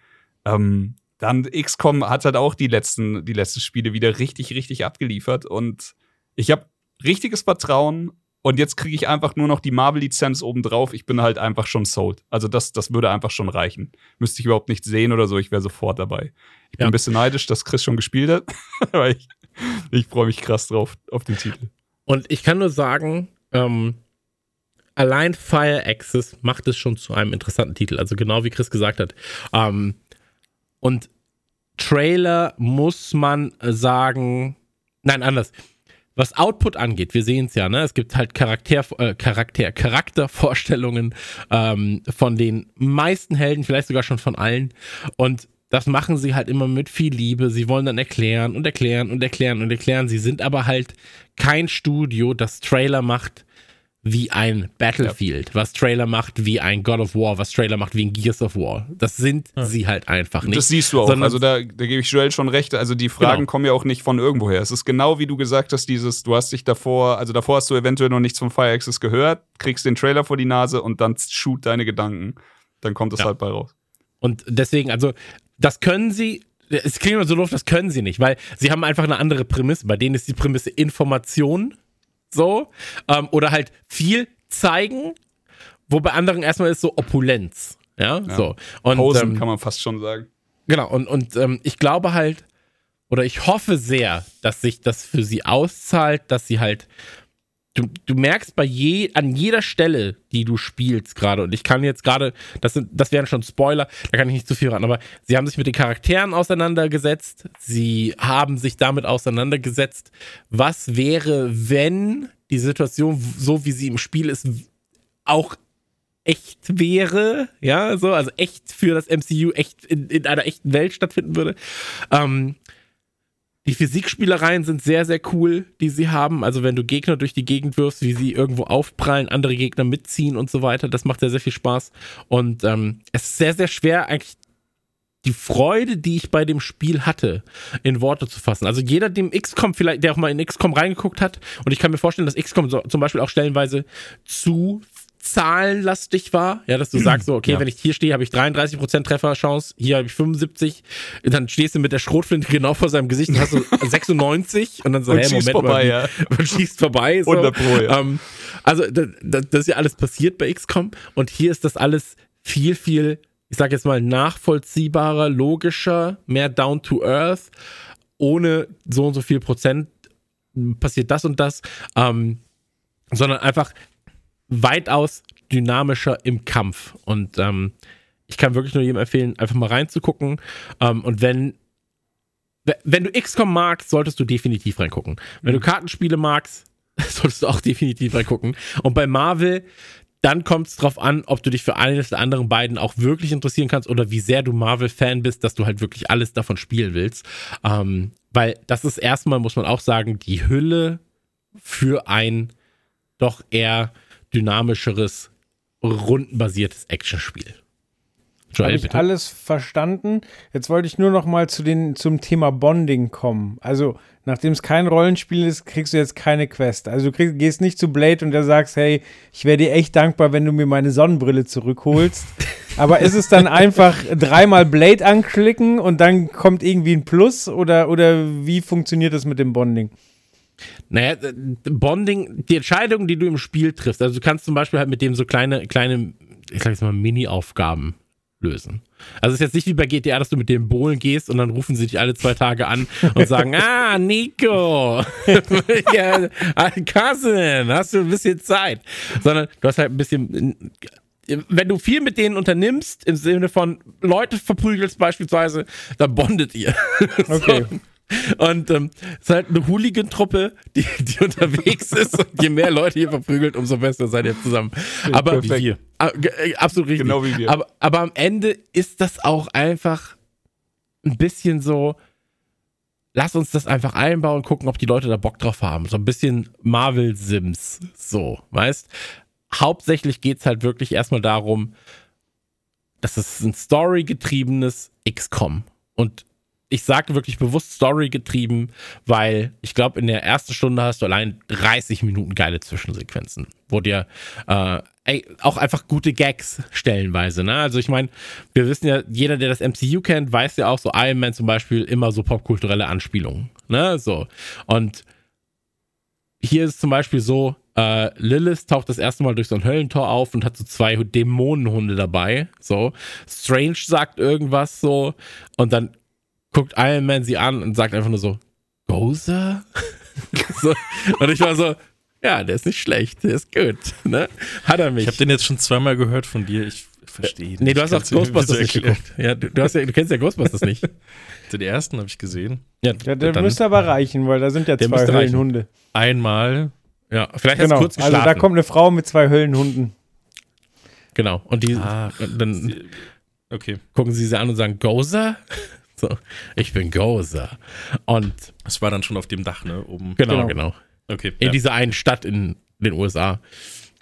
Speaker 3: Ähm, dann XCOM hat halt auch die letzten, die letzten Spiele wieder richtig, richtig abgeliefert und ich habe richtiges Vertrauen und jetzt kriege ich einfach nur noch die Marvel-Lizenz obendrauf. Ich bin halt einfach schon sold. Also das, das würde einfach schon reichen. Müsste ich überhaupt nicht sehen oder so, ich wäre sofort dabei. Ich bin
Speaker 5: Ja.
Speaker 3: ein bisschen neidisch, dass Chris schon gespielt hat, aber ich, ich freue mich krass drauf, auf den Titel.
Speaker 5: Und ich kann nur sagen, ähm, allein Fire Access macht es schon zu einem interessanten Titel. Also genau wie Chris gesagt hat. Ähm, und Trailer muss man sagen, nein, anders. Was Output angeht, wir sehen es ja, ne? Es gibt halt Charakter, äh, Charakter, Charaktervorstellungen ähm, von den meisten Helden, vielleicht sogar schon von allen. Und das machen sie halt immer mit viel Liebe. Sie wollen dann erklären und erklären und erklären und erklären. Sie sind aber halt kein Studio, das Trailer macht wie ein Battlefield, was Trailer macht wie ein God of War, was Trailer macht wie ein Gears of War. Das sind sie halt einfach nicht.
Speaker 3: Das siehst du auch.
Speaker 5: sondern-
Speaker 3: Also da, da gebe ich Joel schon recht. Also die Fragen
Speaker 5: Genau.
Speaker 3: kommen ja auch nicht von irgendwoher. Es ist genau wie du gesagt hast, dieses, du hast dich davor, also davor hast du eventuell noch nichts von Fire Access gehört, kriegst den Trailer vor die Nase und dann shoot deine Gedanken. Dann kommt es
Speaker 5: Ja.
Speaker 3: halt bei raus.
Speaker 5: Und deswegen, also, das können sie. Es klingt immer so doof, das können sie nicht, weil sie haben einfach eine andere Prämisse. Bei denen ist die Prämisse Information, so, ähm, oder halt viel zeigen, wo bei anderen erstmal ist so Opulenz, ja, so. Und,
Speaker 3: Posen
Speaker 5: ähm,
Speaker 3: kann man fast schon sagen.
Speaker 5: Genau, und, und ähm, ich glaube halt, oder ich hoffe sehr, dass sich das für sie auszahlt, dass sie halt. Du, du merkst bei je, an jeder Stelle, die du spielst gerade, und ich kann jetzt gerade, das, sind, das wären schon Spoiler, da kann ich nicht zu viel ran, aber sie haben sich mit den Charakteren auseinandergesetzt, sie haben sich damit auseinandergesetzt, was wäre, wenn die Situation, so wie sie im Spiel ist, auch echt wäre, ja, so, also echt für das MCU, echt in, in einer echten Welt stattfinden würde. Ähm, die Physikspielereien sind sehr, sehr cool, die sie haben. Also wenn du Gegner durch die Gegend wirfst, wie sie irgendwo aufprallen, andere Gegner mitziehen und so weiter, das macht sehr, sehr viel Spaß. Und ähm, es ist sehr, sehr schwer, eigentlich die Freude, die ich bei dem Spiel hatte, in Worte zu fassen. Also jeder, dem XCOM vielleicht, der auch mal in XCOM reingeguckt hat, und ich kann mir vorstellen, dass XCOM so, zum Beispiel auch stellenweise zu zahlenlastig war, ja, dass du sagst so, okay, ja. wenn ich hier stehe, habe ich 33% Trefferchance, hier habe ich 75, dann stehst du mit der Schrotflinte genau vor seinem Gesicht und hast so 96 und dann so,
Speaker 3: und
Speaker 5: hey,
Speaker 3: Moment
Speaker 5: vorbei,
Speaker 3: mal, ja.
Speaker 5: und schießt vorbei. So.
Speaker 3: 100 Pro, ja.
Speaker 5: Ähm, also das, das ist ja alles passiert bei XCOM und hier ist das alles viel, viel, ich sag jetzt mal, nachvollziehbarer, logischer, mehr down to earth, ohne so und so viel Prozent passiert das und das, ähm, sondern einfach weitaus dynamischer im Kampf. Und ähm, ich kann wirklich nur jedem empfehlen, einfach mal reinzugucken. Ähm, und wenn, wenn du XCOM magst, solltest du definitiv reingucken. Wenn du Kartenspiele magst, solltest du auch definitiv reingucken. Und bei Marvel, dann kommt es drauf an, ob du dich für eines der anderen beiden auch wirklich interessieren kannst oder wie sehr du Marvel-Fan bist, dass du halt wirklich alles davon spielen willst. Ähm, weil das ist erstmal, muss man auch sagen, die Hülle für ein doch eher dynamischeres, rundenbasiertes Actionspiel.
Speaker 4: Habe ich bitte. alles verstanden. Jetzt wollte ich nur noch mal zu den, zum Thema Bonding kommen. Also, nachdem es kein Rollenspiel ist, kriegst du jetzt keine Quest. Also, du kriegst, gehst nicht zu Blade und der sagst, hey, ich wäre dir echt dankbar, wenn du mir meine Sonnenbrille zurückholst. Aber ist es dann einfach dreimal Blade anklicken und dann kommt irgendwie ein Plus? Oder, oder wie funktioniert das mit dem Bonding?
Speaker 5: Naja, Bonding, die Entscheidungen, die du im Spiel triffst, also du kannst zum Beispiel halt mit dem so kleine, kleine, ich sag jetzt mal, Mini-Aufgaben lösen. Also es ist jetzt nicht wie bei GTA, dass du mit dem Bohlen gehst und dann rufen sie dich alle zwei Tage an und sagen, ah, Nico, ja, Cousin, hast du ein bisschen Zeit. Sondern du hast halt ein bisschen, wenn du viel mit denen unternimmst, im Sinne von Leute verprügelst beispielsweise, dann bondet ihr.
Speaker 4: Okay.
Speaker 5: So. Und ähm, es ist halt eine Hooligan-Truppe, die, die unterwegs ist. Und je mehr Leute ihr verprügelt, umso besser seid ihr zusammen. Aber
Speaker 3: wie wir.
Speaker 5: Äh, absolut richtig.
Speaker 3: Genau wie wir.
Speaker 5: Aber, aber am Ende ist das auch einfach ein bisschen so, lass uns das einfach einbauen, gucken, ob die Leute da Bock drauf haben. So ein bisschen Marvel-Sims. So, weißt? Hauptsächlich geht es halt wirklich erstmal darum, dass es ein storygetriebenes XCOM. Und ich sage wirklich bewusst Story getrieben, weil ich glaube, in der ersten Stunde hast du allein 30 Minuten geile Zwischensequenzen, wo dir äh, ey, auch einfach gute Gags stellenweise. Ne? Also ich meine, wir wissen ja, jeder, der das MCU kennt, weiß ja auch so Iron Man zum Beispiel immer so popkulturelle Anspielungen. Ne? So. Und hier ist zum Beispiel so, äh, Lilith taucht das erste Mal durch so ein Höllentor auf und hat so zwei Dämonenhunde dabei. So. Strange sagt irgendwas so und dann guckt Iron Man sie an und sagt einfach nur so, Gozer? so, und ich war so, ja, der ist nicht schlecht, der ist gut. Ne? Hat er mich.
Speaker 2: Ich habe den jetzt schon zweimal gehört von dir. Ich verstehe
Speaker 5: Nee, du hast auch Ghostbusters nicht geguckt. Ja, du, du, hast ja, du kennst ja Ghostbusters nicht.
Speaker 2: Den ersten habe ich gesehen.
Speaker 4: Ja, ja der dann, müsste aber reichen, weil da sind ja zwei Höllenhunde.
Speaker 2: Einmal.
Speaker 5: Ja, vielleicht
Speaker 4: genau.
Speaker 5: hast du kurz geschlafen.
Speaker 4: Also da kommt eine Frau mit zwei Höllenhunden.
Speaker 5: Genau. Und die
Speaker 2: Ach,
Speaker 5: dann
Speaker 2: okay.
Speaker 5: gucken sie sie an und sagen, Gozer? So, ich bin Gozer. Und
Speaker 2: es war dann schon auf dem Dach, ne? Oben.
Speaker 5: Genau, genau. genau.
Speaker 2: Okay.
Speaker 5: In ja. dieser einen Stadt in den USA.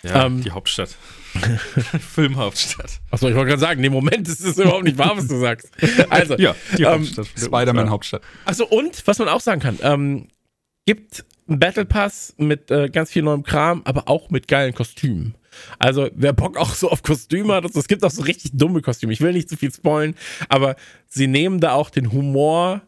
Speaker 2: Ja, ähm, die Hauptstadt. Filmhauptstadt.
Speaker 5: Achso, ich wollte gerade sagen, nee, Moment, das ist überhaupt nicht wahr, was du sagst. Also,
Speaker 2: ja, die
Speaker 3: ähm, Hauptstadt. Spider-Man-Hauptstadt.
Speaker 5: Achso, und, was man auch sagen kann, ähm, gibt einen Battle Pass mit äh, ganz viel neuem Kram, aber auch mit geilen Kostümen. Also, wer Bock auch so auf Kostüme hat, es gibt auch so richtig dumme Kostüme. Ich will nicht zu viel spoilen, aber sie nehmen da auch den Humor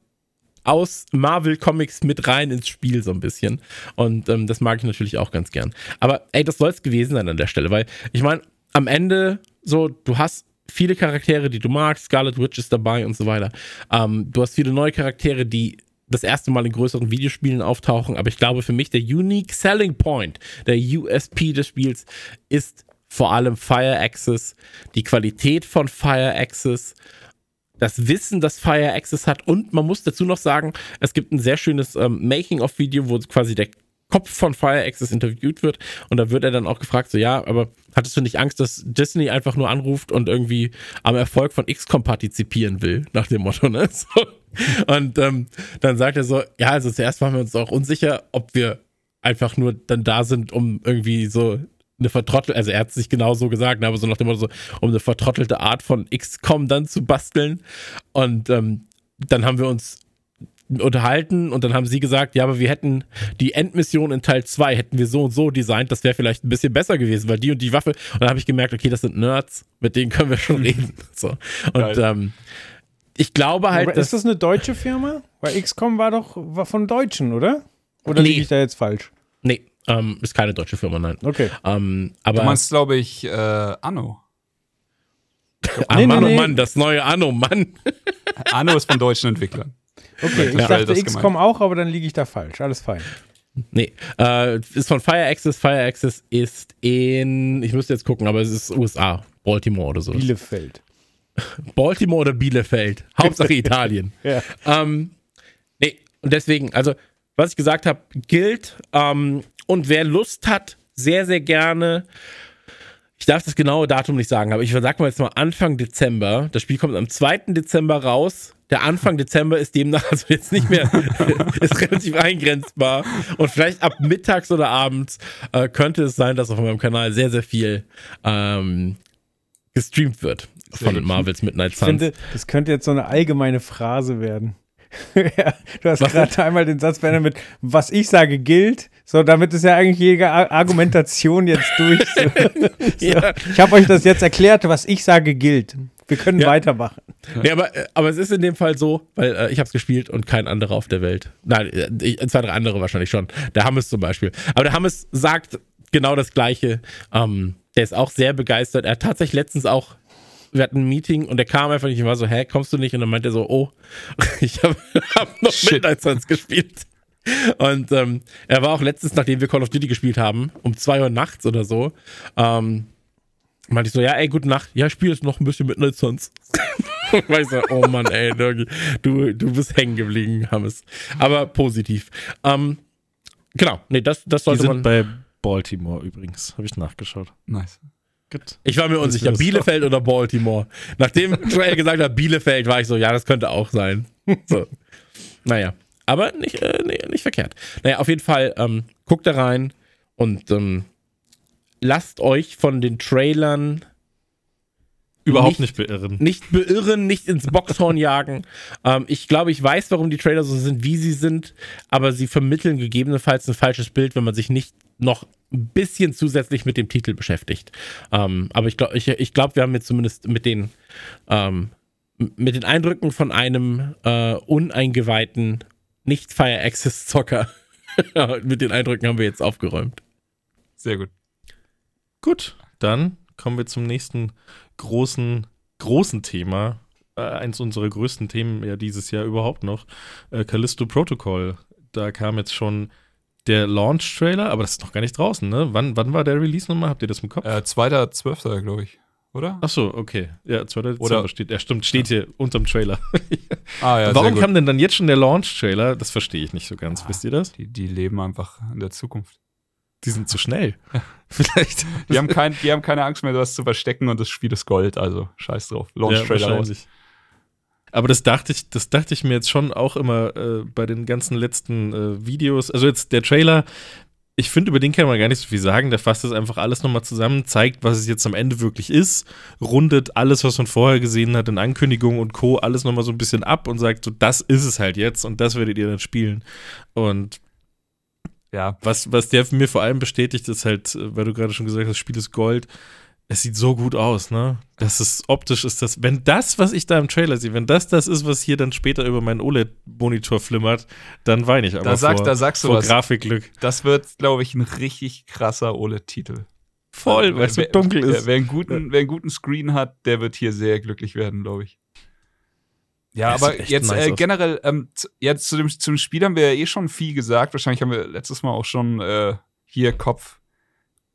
Speaker 5: aus Marvel Comics mit rein ins Spiel so ein bisschen. Und ähm, das mag ich natürlich auch ganz gern. Aber ey, das soll es gewesen sein an der Stelle, weil ich meine, am Ende so, du hast viele Charaktere, die du magst, Scarlet Witch ist dabei und so weiter. Ähm, du hast viele neue Charaktere, die das erste Mal in größeren Videospielen auftauchen, aber ich glaube für mich der Unique Selling Point, der USP des Spiels ist vor allem Fire Access, die Qualität von Fire Access, das Wissen, das Fire Access hat. Und man muss dazu noch sagen, es gibt ein sehr schönes ähm, Making-of-Video, wo quasi der Kopf von Fire Access interviewt wird und da wird er dann auch gefragt, so ja, aber hattest du nicht Angst, dass Disney einfach nur anruft und irgendwie am Erfolg von XCOM partizipieren will, nach dem Motto, ne? So. Und ähm, dann sagt er so, ja, also zuerst waren wir uns auch unsicher, ob wir einfach nur dann da sind, um irgendwie so eine vertrottelte, also er hat es nicht genau so gesagt, ne, aber so nach dem Motto, so, um eine vertrottelte Art von XCOM dann zu basteln. Und ähm, dann haben wir uns unterhalten und dann haben sie gesagt, ja, aber wir hätten die Endmission in Teil 2 hätten wir so und so designt, das wäre vielleicht ein bisschen besser gewesen, weil die und die Waffe, und dann habe ich gemerkt, okay, das sind Nerds, mit denen können wir schon reden. So. Und ähm, ich glaube halt,
Speaker 4: Aber ist das eine deutsche Firma? Weil XCOM war doch war von Deutschen, oder? Oder
Speaker 5: Nee.
Speaker 4: liege ich da jetzt falsch?
Speaker 5: nee, ähm, ist keine deutsche Firma, nein.
Speaker 4: Okay.
Speaker 5: Ähm, aber
Speaker 3: Du meinst, glaube ich, äh, Anno.
Speaker 5: ah,
Speaker 4: Nee, nee,
Speaker 5: Mann,
Speaker 4: nee.
Speaker 5: oh Mann, das neue Anno, Mann.
Speaker 3: Anno ist von deutschen Entwicklern.
Speaker 4: Okay, ich
Speaker 3: Ja.
Speaker 4: dachte XCOM auch, aber dann liege ich da falsch. Alles fein.
Speaker 5: Nee, äh, ist von Fire Access. Fire Access ist in, ich müsste jetzt gucken, aber es ist USA, Baltimore oder so.
Speaker 4: Bielefeld.
Speaker 5: Baltimore oder Bielefeld. Hauptsache Italien.
Speaker 4: Ja.
Speaker 5: Ähm, nee, und deswegen, also, was ich gesagt habe, gilt. Ähm, und wer Lust hat, sehr, sehr gerne. Ich darf das genaue Datum nicht sagen, aber ich sag mal jetzt mal Anfang Dezember. Das Spiel kommt am 2. Dezember raus. Der Anfang Dezember ist demnach also jetzt nicht mehr, ist relativ eingrenzbar. Und vielleicht ab mittags oder abends äh, könnte es sein, dass auf meinem Kanal sehr, sehr viel ähm, gestreamt wird von den Marvels Midnight
Speaker 4: Ich
Speaker 5: Suns.
Speaker 4: finde, das könnte jetzt so eine allgemeine Phrase werden. ja, du hast gerade einmal den Satz beendet mit, was ich sage gilt. So, damit ist ja eigentlich jede Ar- Argumentation jetzt durch. So.
Speaker 5: Ja.
Speaker 4: Ich habe euch das jetzt erklärt, was ich sage gilt. Wir können
Speaker 5: Ja.
Speaker 4: weitermachen.
Speaker 5: Nee, aber, äh, aber es ist in dem Fall so, weil äh, ich habe es gespielt und kein anderer auf der Welt. Nein, äh, ich, zwei, drei andere wahrscheinlich schon. Der Hammes zum Beispiel. Aber der Hammes sagt genau das Gleiche. Ähm, der ist auch sehr begeistert. Er hat tatsächlich letztens auch, wir hatten ein Meeting und der kam einfach nicht und war so, hä, kommst du nicht? Und dann meinte er so, oh, ich habe hab noch
Speaker 3: Shit.
Speaker 5: Midnight Suns gespielt. Und ähm, er war auch letztens, nachdem wir Call of Duty gespielt haben, um zwei Uhr nachts oder so, ähm, meinte ich so, ja, ey, gute Nacht. Ja, ich spiele jetzt noch ein bisschen Midnight Suns. Weil ich so, oh Mann, ey, du, du bist hängen geblieben, Hammes. Aber positiv. Ähm, genau, nee, das, das
Speaker 2: Die
Speaker 5: sollte
Speaker 2: sind
Speaker 5: man.
Speaker 2: bei Baltimore übrigens. Habe ich nachgeschaut.
Speaker 3: Nice.
Speaker 2: Gut.
Speaker 5: Ich war mir unsicher, Bielefeld oder Baltimore. Nachdem Joel gesagt hat, Bielefeld, war ich so, ja, das könnte auch sein. So. Naja, aber nicht, äh, nee, nicht verkehrt. Naja, auf jeden Fall, ähm, guckt da rein und ähm, lasst euch von den Trailern
Speaker 2: Überhaupt
Speaker 5: Nicht-
Speaker 2: nicht, beirren.
Speaker 5: nicht beirren, nicht ins Boxhorn jagen. Ähm, ich glaube, ich weiß, warum die Trailer so sind, wie sie sind, aber sie vermitteln gegebenenfalls ein falsches Bild, wenn man sich nicht noch ein bisschen zusätzlich mit dem Titel beschäftigt. Ähm, aber ich glaube, ich, ich glaub, wir haben jetzt zumindest mit den, ähm, mit den Eindrücken von einem äh, uneingeweihten Nicht-Fire Access-Zocker, mit den Eindrücken haben wir jetzt aufgeräumt.
Speaker 3: Sehr gut.
Speaker 2: Gut, dann kommen wir zum nächsten großen, großen Thema. Äh, eins unserer größten Themen ja dieses Jahr überhaupt noch. Äh, Callisto Protocol. Da kam jetzt schon der Launch-Trailer, aber das ist noch gar nicht draußen, ne? Wann, wann war der Release nochmal? Habt ihr das im Kopf?
Speaker 3: Äh, 2.12., glaube ich. Oder?
Speaker 2: Ach so, okay. Ja, 2. Dezember steht. Ja, stimmt, steht hier unterm Trailer.
Speaker 3: Ah, ja,
Speaker 2: Warum
Speaker 3: sehr gut.
Speaker 2: kam denn dann jetzt schon der Launch-Trailer? Das verstehe ich nicht so ganz. Wisst ihr das?
Speaker 3: Die, die leben einfach in der Zukunft.
Speaker 2: Die sind zu schnell. Vielleicht.
Speaker 3: Die haben, kein, die haben keine Angst mehr, was zu verstecken und das Spiel ist Gold, also scheiß drauf. Launch-Trailer raus.
Speaker 2: wahrscheinlich. Aber das dachte ich, das dachte ich mir jetzt schon auch immer äh, bei den ganzen letzten äh, Videos. Also jetzt der Trailer, ich finde, über den kann man gar nicht so viel sagen. Der fasst das einfach alles nochmal zusammen, zeigt, was es jetzt am Ende wirklich ist, rundet alles, was man vorher gesehen hat, in Ankündigungen und Co., alles nochmal so ein bisschen ab und sagt, so, das ist es halt jetzt und das werdet ihr dann spielen. Und
Speaker 3: Ja,
Speaker 2: was, was der mir vor allem bestätigt, ist halt, äh, weil du gerade schon gesagt hast, das Spiel ist Gold. Es sieht so gut aus, ne? Das ist optisch ist das, wenn das, was ich da im Trailer sehe, wenn das das ist, was hier dann später über meinen OLED-Monitor flimmert, dann weine ich aber
Speaker 3: Da sagst-
Speaker 2: vor,
Speaker 3: da sagst du
Speaker 2: vor
Speaker 3: was.
Speaker 2: Grafikglück.
Speaker 3: das wird, glaube ich, ein richtig krasser OLED-Titel.
Speaker 2: Voll, weil es so
Speaker 3: Wer-
Speaker 2: dunkel
Speaker 3: wer-
Speaker 2: ist.
Speaker 3: Wer einen, guten, wer einen guten Screen hat, der wird hier sehr glücklich werden, glaube ich. Ja,
Speaker 2: Das
Speaker 3: aber jetzt
Speaker 2: nice
Speaker 3: äh, generell, ähm, jetzt zu dem, zum Spiel haben wir ja eh schon viel gesagt. Wahrscheinlich haben wir letztes Mal auch schon äh, hier Kopf.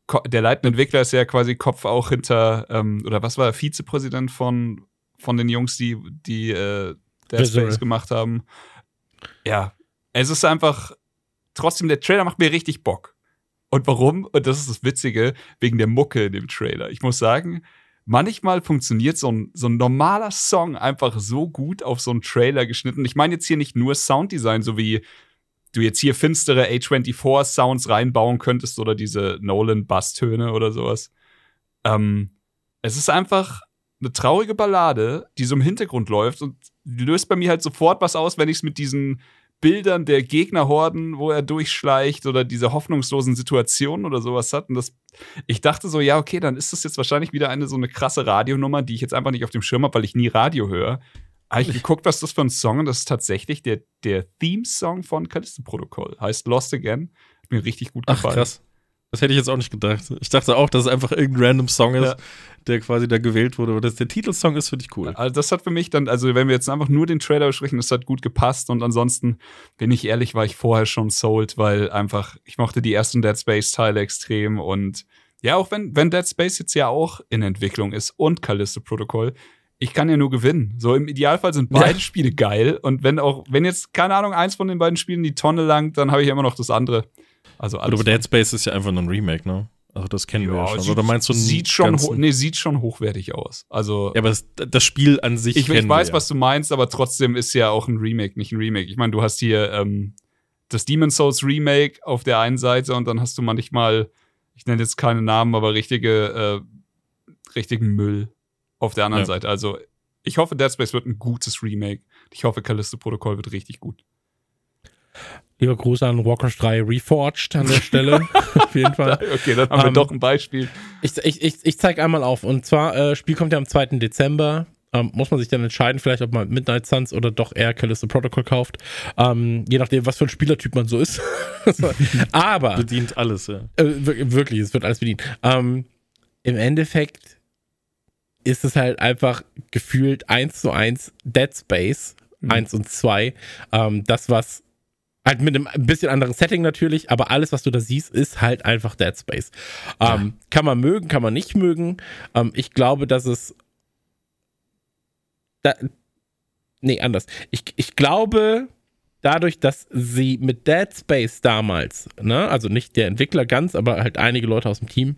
Speaker 3: Ko der leitende Entwickler ist ja quasi Kopf auch hinter, ähm, oder was war er, Vizepräsident von, von den Jungs, die, die äh, Dead. Space gemacht haben. Ja, es ist einfach, trotzdem, der Trailer macht mir richtig Bock. Und warum? Und das ist das Witzige, wegen der Mucke in dem Trailer. Ich muss sagen, manchmal funktioniert so ein, so ein normaler Song einfach so gut auf so einen Trailer geschnitten. Ich meine jetzt hier nicht nur Sounddesign, so wie du jetzt hier finstere A24-Sounds reinbauen könntest oder diese Nolan-Basstöne oder sowas. Ähm, es ist einfach eine traurige Ballade, die so im Hintergrund läuft und löst bei mir halt sofort was aus, wenn ich es mit diesen Bildern der Gegnerhorden, wo er durchschleicht oder diese hoffnungslosen Situationen oder sowas hat. Und das, ich dachte so, ja, okay, dann ist das jetzt wahrscheinlich wieder eine so eine krasse Radionummer, die ich jetzt einfach nicht auf dem Schirm habe, weil ich nie Radio höre. Habe ich geguckt, was das für ein Song und das ist tatsächlich der, der Theme-Song von Callisto Protokoll. Heißt Lost Again. Hat mir richtig gut gefallen.
Speaker 2: Ach, krass. Das hätte ich jetzt auch nicht gedacht. Ich dachte auch, dass es einfach irgendein random Song ist, ja. der quasi da gewählt wurde. Aber dass der Titelsong ist, finde ich cool.
Speaker 3: Also das hat für mich dann, also wenn wir jetzt einfach nur den Trailer besprechen, das hat gut gepasst. Und ansonsten, bin ich ehrlich, war ich vorher schon sold, weil einfach, ich mochte die ersten Dead Space-Teile extrem. Und ja, auch wenn, wenn Dead Space jetzt ja auch in Entwicklung ist und Callisto Protocol, ich kann ja nur gewinnen. So im Idealfall sind beide ja. Spiele geil. Und wenn auch, wenn jetzt, keine Ahnung, eins von den beiden Spielen die Tonne langt, dann habe ich immer noch das andere.
Speaker 2: Also alles aber Dead Space ist ja einfach nur ein Remake, ne? Also das kennen ja, wir ja schon.
Speaker 3: Sieht, Oder meinst du sieht schon, nee, sieht schon hochwertig aus. Also
Speaker 2: ja, aber das, das Spiel an sich.
Speaker 3: Ich, ich weiß, ja. was du meinst, aber trotzdem ist ja auch ein Remake, nicht ein Remake. Ich meine, du hast hier ähm, das Demon Souls Remake auf der einen Seite und dann hast du manchmal, ich nenne jetzt keine Namen, aber richtige, äh, richtigen Müll auf der anderen ja. Seite. Also ich hoffe, Dead Space wird ein gutes Remake. Ich hoffe, Callisto Protocol wird richtig gut.
Speaker 5: Lieber Gruß an Warcraft 3 Reforged an der Stelle. auf jeden Fall.
Speaker 3: Okay, dann haben wir ähm, doch ein Beispiel.
Speaker 5: Ich, ich, ich, ich zeige einmal auf. Und zwar, äh, Spiel kommt ja am 2. Dezember. Ähm, muss man sich dann entscheiden, vielleicht ob man Midnight Suns oder doch eher Callisto Protocol kauft. Ähm, je nachdem, was für ein Spielertyp man so ist. Aber.
Speaker 2: Bedient alles, ja.
Speaker 5: Äh, wirklich, es wird alles bedient. Ähm, Im Endeffekt ist es halt einfach gefühlt eins zu eins Dead Space mhm. 1 und 2. Ähm, das, was Halt mit einem bisschen anderen Setting natürlich, aber alles, was du da siehst, ist halt einfach Dead Space. Ähm, Kann man mögen, kann man nicht mögen. Ähm, ich glaube, dass es. Da, nee, anders. Ich, ich glaube, dadurch, dass sie mit Dead Space damals, ne, also nicht der Entwickler ganz, aber halt einige Leute aus dem Team,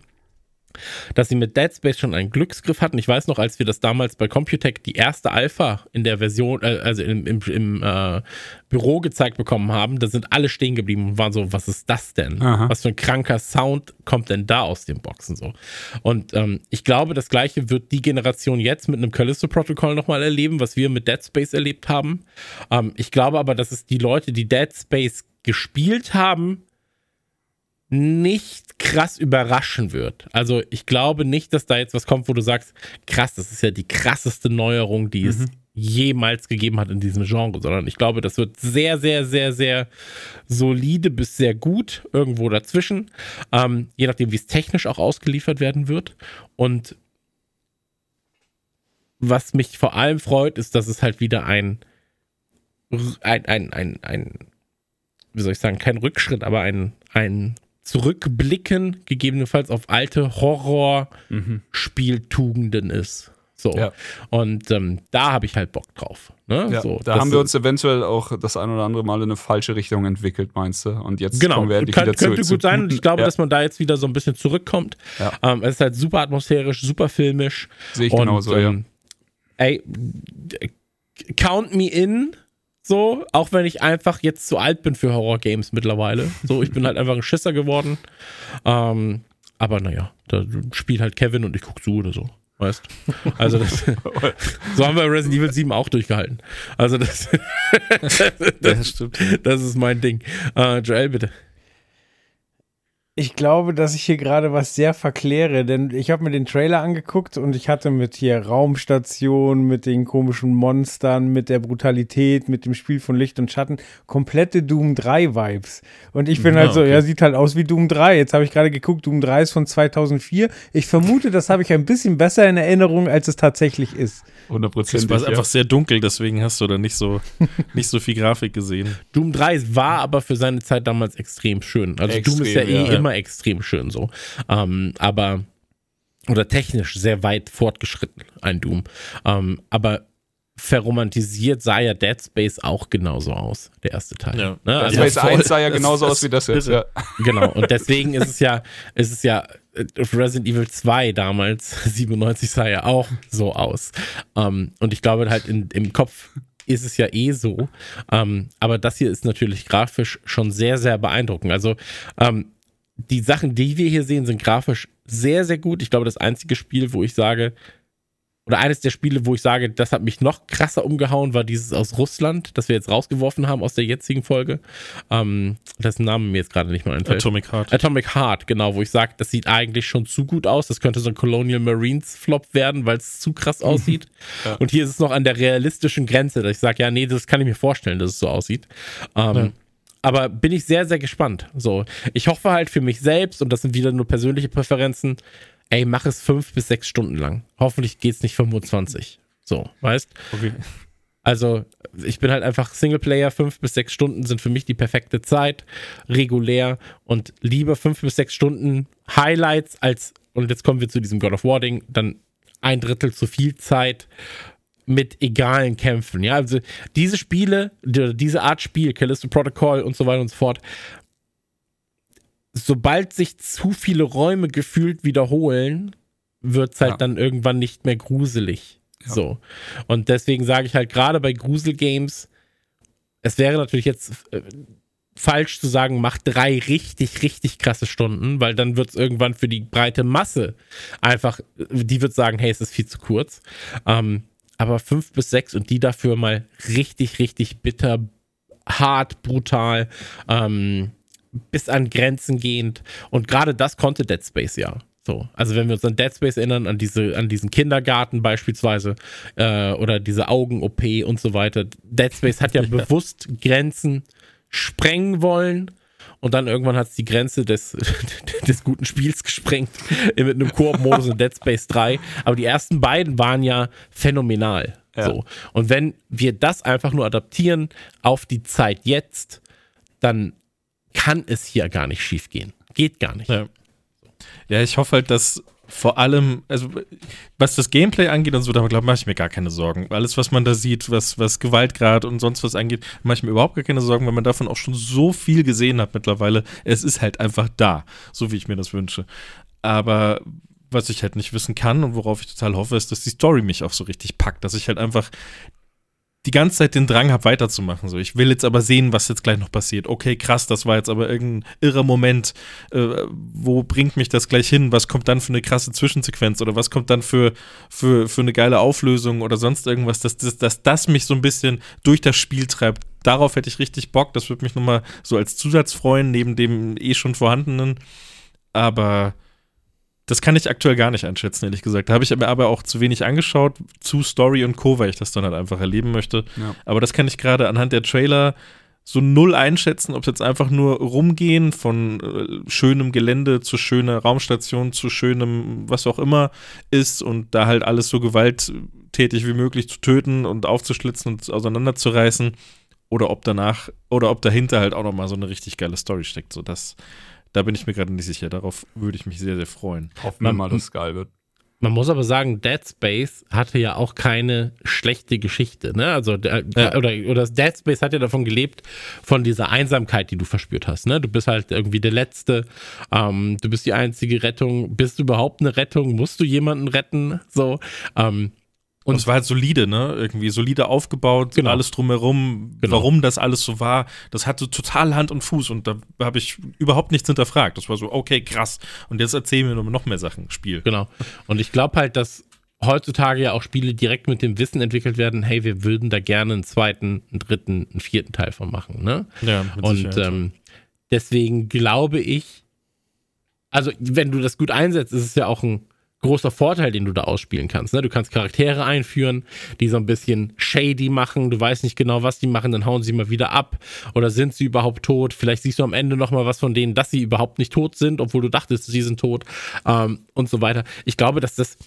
Speaker 5: dass sie mit Dead Space schon einen Glücksgriff hatten. Ich weiß noch, als wir das damals bei Computec die erste Alpha in der Version, äh, also im, im, im äh, Büro gezeigt bekommen haben, da sind alle stehen geblieben und waren so, was ist das denn? Aha. Was für ein kranker Sound kommt denn da aus den Boxen so? Und ähm, ich glaube, das gleiche wird die Generation jetzt mit einem Callisto-Protokoll nochmal erleben, was wir mit Dead Space erlebt haben. Ähm, ich glaube aber, dass es die Leute, die Dead Space gespielt haben, nicht krass überraschen wird. Also ich glaube nicht, dass da jetzt was kommt, wo du sagst, krass, das ist ja die krasseste Neuerung, die mhm. es jemals gegeben hat in diesem Genre, sondern ich glaube, das wird sehr, sehr, sehr, sehr solide bis sehr gut irgendwo dazwischen, ähm, je nachdem, wie es technisch auch ausgeliefert werden wird. Und was mich vor allem freut, ist, dass es halt wieder ein, ein, ein, ein, ein wie soll ich sagen, kein Rückschritt, aber ein, ein zurückblicken, gegebenenfalls auf alte Horror-Spieltugenden mhm. ist. So. Ja. Und ähm, da habe ich halt Bock drauf. Ne?
Speaker 3: Ja,
Speaker 5: so,
Speaker 3: da haben wir uns eventuell auch das ein oder andere Mal in eine falsche Richtung entwickelt, meinst du? Und jetzt
Speaker 5: genau,
Speaker 3: kommen wir
Speaker 5: endlich kann, wieder könnte zu, gut sein. Und ich glaube, ja. dass man da jetzt wieder so ein bisschen zurückkommt. Ähm, es ist halt super atmosphärisch, super filmisch.
Speaker 3: Sehe ich genauso, ähm,
Speaker 5: ja. Ey, count me in so, auch wenn ich einfach jetzt zu alt bin für Horror-Games mittlerweile. So, ich bin halt einfach ein Schisser geworden. Ähm, aber naja, da spielt halt Kevin und ich guck zu oder so. Weißt Also das, so haben wir Resident Evil 7 auch durchgehalten. Also das, das, das, stimmt. das ist mein Ding. Uh, Joel, bitte.
Speaker 4: Ich glaube, dass ich hier gerade was sehr verkläre, denn ich habe mir den Trailer angeguckt und ich hatte mit hier Raumstation, mit den komischen Monstern, mit der Brutalität, mit dem Spiel von Licht und Schatten, komplette Doom 3 Vibes. Und ich bin ja, halt so, okay. ja, sieht halt aus wie Doom 3. Jetzt habe ich gerade geguckt, Doom 3 ist von 2004. Ich vermute, das habe ich ein bisschen besser in Erinnerung, als es tatsächlich ist.
Speaker 2: 100%. Es war ja. einfach sehr dunkel, deswegen hast du da nicht so, nicht so viel Grafik gesehen.
Speaker 5: Doom 3 war aber für seine Zeit damals extrem schön. Also extrem, Doom ist ja eh ja. immer extrem schön so. Ähm, aber, oder technisch sehr weit fortgeschritten, ein Doom. Ähm, aber verromantisiert sah ja Dead Space auch genauso aus, der erste Teil.
Speaker 3: Ja. Ne? Also Dead Space 1 sah ja genauso aus wie das jetzt. Ja.
Speaker 5: Genau, und deswegen ist es ja, ist es ja äh, Resident Evil 2 damals, 97 sah ja auch so aus. Um, ähm, und ich glaube halt in, im Kopf ist es ja eh so. Ähm, aber das hier ist natürlich grafisch schon sehr, sehr beeindruckend. Also ähm, die Sachen, die wir hier sehen, sind grafisch sehr, sehr gut. Ich glaube, das einzige Spiel, wo ich sage, oder eines der Spiele, wo ich sage, das hat mich noch krasser umgehauen, war dieses aus Russland, das wir jetzt rausgeworfen haben aus der jetzigen Folge. Ähm, dessen Namen mir jetzt gerade nicht mehr einfällt.
Speaker 2: Atomic Heart.
Speaker 5: Atomic Heart, genau, wo ich sage, das sieht eigentlich schon zu gut aus. Das könnte so ein Colonial Marines Flop werden, weil es zu krass aussieht. ja. Und hier ist es noch an der realistischen Grenze, dass ich sage, ja, nee, das kann ich mir vorstellen, dass es so aussieht. Ähm, ja. Aber bin ich sehr, sehr gespannt. So, ich hoffe halt für mich selbst, und das sind wieder nur persönliche Präferenzen, ey, mach es fünf bis sechs Stunden lang. Hoffentlich geht es nicht 25. So, weißt? Okay. Also, ich bin halt einfach Singleplayer, fünf bis sechs Stunden sind für mich die perfekte Zeit, regulär und lieber fünf bis sechs Stunden Highlights als, und jetzt kommen wir zu diesem God of War Ding, dann ein Drittel zu viel Zeit mit egalen Kämpfen. Ja, also diese Spiele, diese Art Spiel, Callisto Protocol und so weiter und so fort, sobald sich zu viele Räume gefühlt wiederholen, wird es halt ja. dann irgendwann nicht mehr gruselig. Ja. So. Und deswegen sage ich halt gerade bei Gruselgames, es wäre natürlich jetzt äh, falsch zu sagen, mach drei richtig, richtig krasse Stunden, weil dann wird es irgendwann für die breite Masse einfach, die wird sagen, hey, es ist viel zu kurz. Ähm, aber fünf bis sechs und die dafür mal richtig, richtig bitter, hart, brutal, ähm, bis an Grenzen gehend. Und gerade das konnte Dead Space ja. So, also wenn wir uns an Dead Space erinnern, an diese, an diesen Kindergarten beispielsweise äh, oder diese Augen-OP und so weiter. Dead Space hat ja, ja. bewusst Grenzen sprengen wollen und dann irgendwann hat es die Grenze des, des guten Spiels gesprengt mit einem Koop-Modus in Dead Space 3. Aber die ersten beiden waren ja phänomenal. Ja. So. Und wenn wir das einfach nur adaptieren auf die Zeit jetzt, dann kann es hier gar nicht schief gehen. Geht gar nicht.
Speaker 2: Ja. ja, ich hoffe halt, dass vor allem, also was das Gameplay angeht und so, da glaube mache ich mir gar keine Sorgen. Alles, was man da sieht, was, was Gewaltgrad und sonst was angeht, mache ich mir überhaupt gar keine Sorgen, weil man davon auch schon so viel gesehen hat mittlerweile. Es ist halt einfach da, so wie ich mir das wünsche. Aber was ich halt nicht wissen kann und worauf ich total hoffe, ist, dass die Story mich auch so richtig packt, dass ich halt einfach die ganze Zeit den Drang habe, weiterzumachen. So, ich will jetzt aber sehen, was jetzt gleich noch passiert. Okay, krass, das war jetzt aber irgendein irrer Moment. Äh, wo bringt mich das gleich hin? Was kommt dann für eine krasse Zwischensequenz oder was kommt dann für, für, für eine geile Auflösung oder sonst irgendwas, dass, dass, dass das mich so ein bisschen durch das Spiel treibt. Darauf hätte ich richtig Bock. Das würde mich nochmal so als Zusatz freuen, neben dem eh schon vorhandenen. Aber das kann ich aktuell gar nicht einschätzen, ehrlich gesagt. Da habe ich mir aber auch zu wenig angeschaut zu Story und Co., weil ich das dann halt einfach erleben möchte. Ja. Aber das kann ich gerade anhand der Trailer so null einschätzen, ob es jetzt einfach nur rumgehen von äh, schönem Gelände zu schöner Raumstation zu schönem was auch immer ist und da halt alles so gewalttätig wie möglich zu töten und aufzuschlitzen und auseinanderzureißen oder ob danach oder ob dahinter halt auch noch mal so eine richtig geile Story steckt, so das da bin ich mir gerade nicht sicher. Darauf würde ich mich sehr, sehr freuen.
Speaker 3: Hoffen wir mal, dass es geil wird.
Speaker 5: Man muss aber sagen, Dead Space hatte ja auch keine schlechte Geschichte, ne? Also äh, ja. oder oder Dead Space hat ja davon gelebt von dieser Einsamkeit, die du verspürt hast, ne? Du bist halt irgendwie der Letzte, ähm, du bist die einzige Rettung. Bist du überhaupt eine Rettung? Musst du jemanden retten? So. Ähm,
Speaker 2: und es war halt solide, ne? Irgendwie solide aufgebaut, genau. alles drumherum, genau. warum das alles so war. Das hatte total Hand und Fuß und da habe ich überhaupt nichts hinterfragt. Das war so, okay, krass. Und jetzt erzählen wir noch mehr Sachen, Spiel.
Speaker 5: Genau. Und ich glaube halt, dass heutzutage ja auch Spiele direkt mit dem Wissen entwickelt werden, hey, wir würden da gerne einen zweiten, einen dritten, einen vierten Teil von machen, ne? Ja, Und ähm, deswegen glaube ich, also wenn du das gut einsetzt, ist es ja auch ein großer Vorteil, den du da ausspielen kannst. Ne? Du kannst Charaktere einführen, die so ein bisschen shady machen. Du weißt nicht genau, was die machen, dann hauen sie mal wieder ab. Oder sind sie überhaupt tot? Vielleicht siehst du am Ende noch mal was von denen, dass sie überhaupt nicht tot sind, obwohl du dachtest, sie sind tot ähm, und so weiter. Ich glaube, dass das.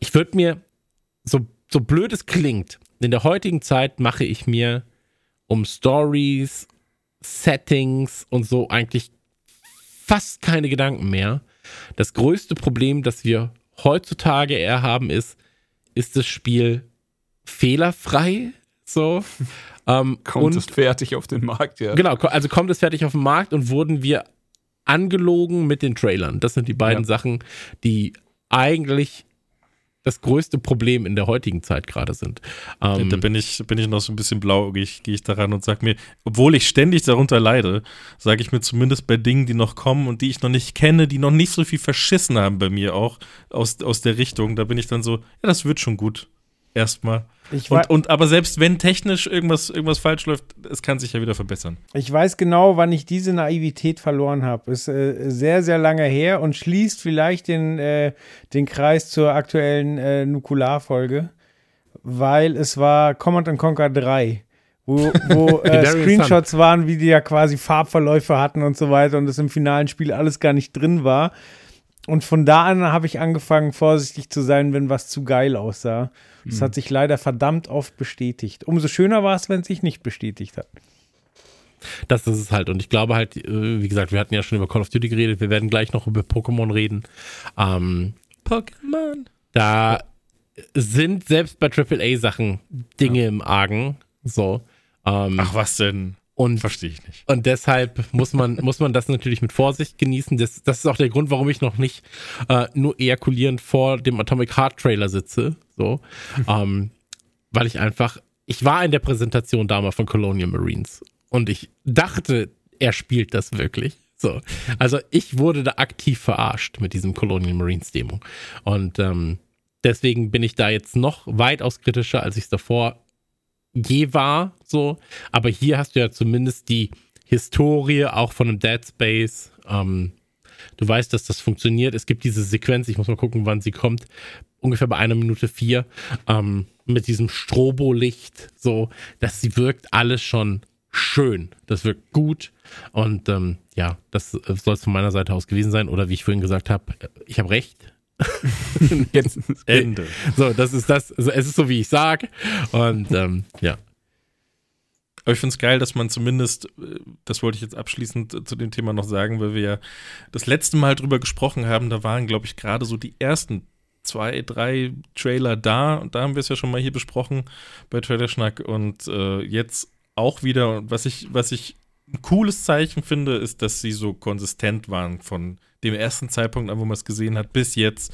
Speaker 5: Ich würde mir so so blöd es klingt. In der heutigen Zeit mache ich mir um Stories, Settings und so eigentlich fast keine Gedanken mehr das größte Problem, das wir heutzutage eher haben, ist, ist das Spiel fehlerfrei? So.
Speaker 3: Ähm, kommt es fertig auf den Markt, ja.
Speaker 5: Genau, also kommt es fertig auf den Markt und wurden wir angelogen mit den Trailern. Das sind die beiden ja. Sachen, die eigentlich das größte Problem in der heutigen Zeit gerade sind.
Speaker 2: Ähm, da bin ich, bin ich noch so ein bisschen blau, gehe ich, geh ich daran und sage mir, obwohl ich ständig darunter leide, sage ich mir zumindest bei Dingen, die noch kommen und die ich noch nicht kenne, die noch nicht so viel verschissen haben bei mir auch aus, aus der Richtung, da bin ich dann so, ja, das wird schon gut. Erstmal. Und, und, aber selbst wenn technisch irgendwas, irgendwas falsch läuft, es kann sich ja wieder verbessern.
Speaker 4: Ich weiß genau, wann ich diese Naivität verloren habe. Ist äh, sehr, sehr lange her und schließt vielleicht den, äh, den Kreis zur aktuellen äh, Nukular-Folge, weil es war Command Conquer 3 wo, wo äh, Screenshots waren, wie die ja quasi Farbverläufe hatten und so weiter und es im finalen Spiel alles gar nicht drin war. Und von da an habe ich angefangen, vorsichtig zu sein, wenn was zu geil aussah. Das mhm. hat sich leider verdammt oft bestätigt. Umso schöner war es, wenn es sich nicht bestätigt hat.
Speaker 5: Das ist es halt. Und ich glaube halt, äh, wie gesagt, wir hatten ja schon über Call of Duty geredet. Wir werden gleich noch über Pokémon reden. Ähm, Pokémon. Da sind selbst bei AAA-Sachen Dinge ja. im Argen. So.
Speaker 2: Ähm, Ach, was denn?
Speaker 5: Und, Verstehe ich nicht. Und deshalb muss man, muss man das natürlich mit Vorsicht genießen. Das, das ist auch der Grund, warum ich noch nicht äh, nur ejakulierend vor dem Atomic Heart Trailer sitze. So. ähm, weil ich einfach, ich war in der Präsentation damals von Colonial Marines und ich dachte, er spielt das wirklich. So. Also ich wurde da aktiv verarscht mit diesem Colonial Marines Demo. Und ähm, deswegen bin ich da jetzt noch weitaus kritischer, als ich es davor je war, so. Aber hier hast du ja zumindest die Historie auch von einem Dead Space. Ähm, du weißt, dass das funktioniert. Es gibt diese Sequenz, ich muss mal gucken, wann sie kommt. Ungefähr bei einer Minute vier. Ähm, mit diesem Strobolicht, so. dass sie wirkt alles schon schön. Das wirkt gut. Und ähm, ja, das soll es von meiner Seite aus gewesen sein. Oder wie ich vorhin gesagt habe, ich habe recht.
Speaker 2: Jetzt Ende.
Speaker 5: So, das ist das. Also es ist so, wie ich sage. Und ähm, ja.
Speaker 2: Aber ich finde es geil, dass man zumindest, äh, das wollte ich jetzt abschließend zu dem Thema noch sagen, weil wir ja das letzte Mal drüber gesprochen haben, da waren, glaube ich, gerade so die ersten zwei, drei Trailer da. Und da haben wir es ja schon mal hier besprochen bei Trailerschnack und äh, jetzt auch wieder, und was ich, was ich ein cooles Zeichen finde, ist, dass sie so konsistent waren von dem ersten Zeitpunkt an, wo man es gesehen hat, bis jetzt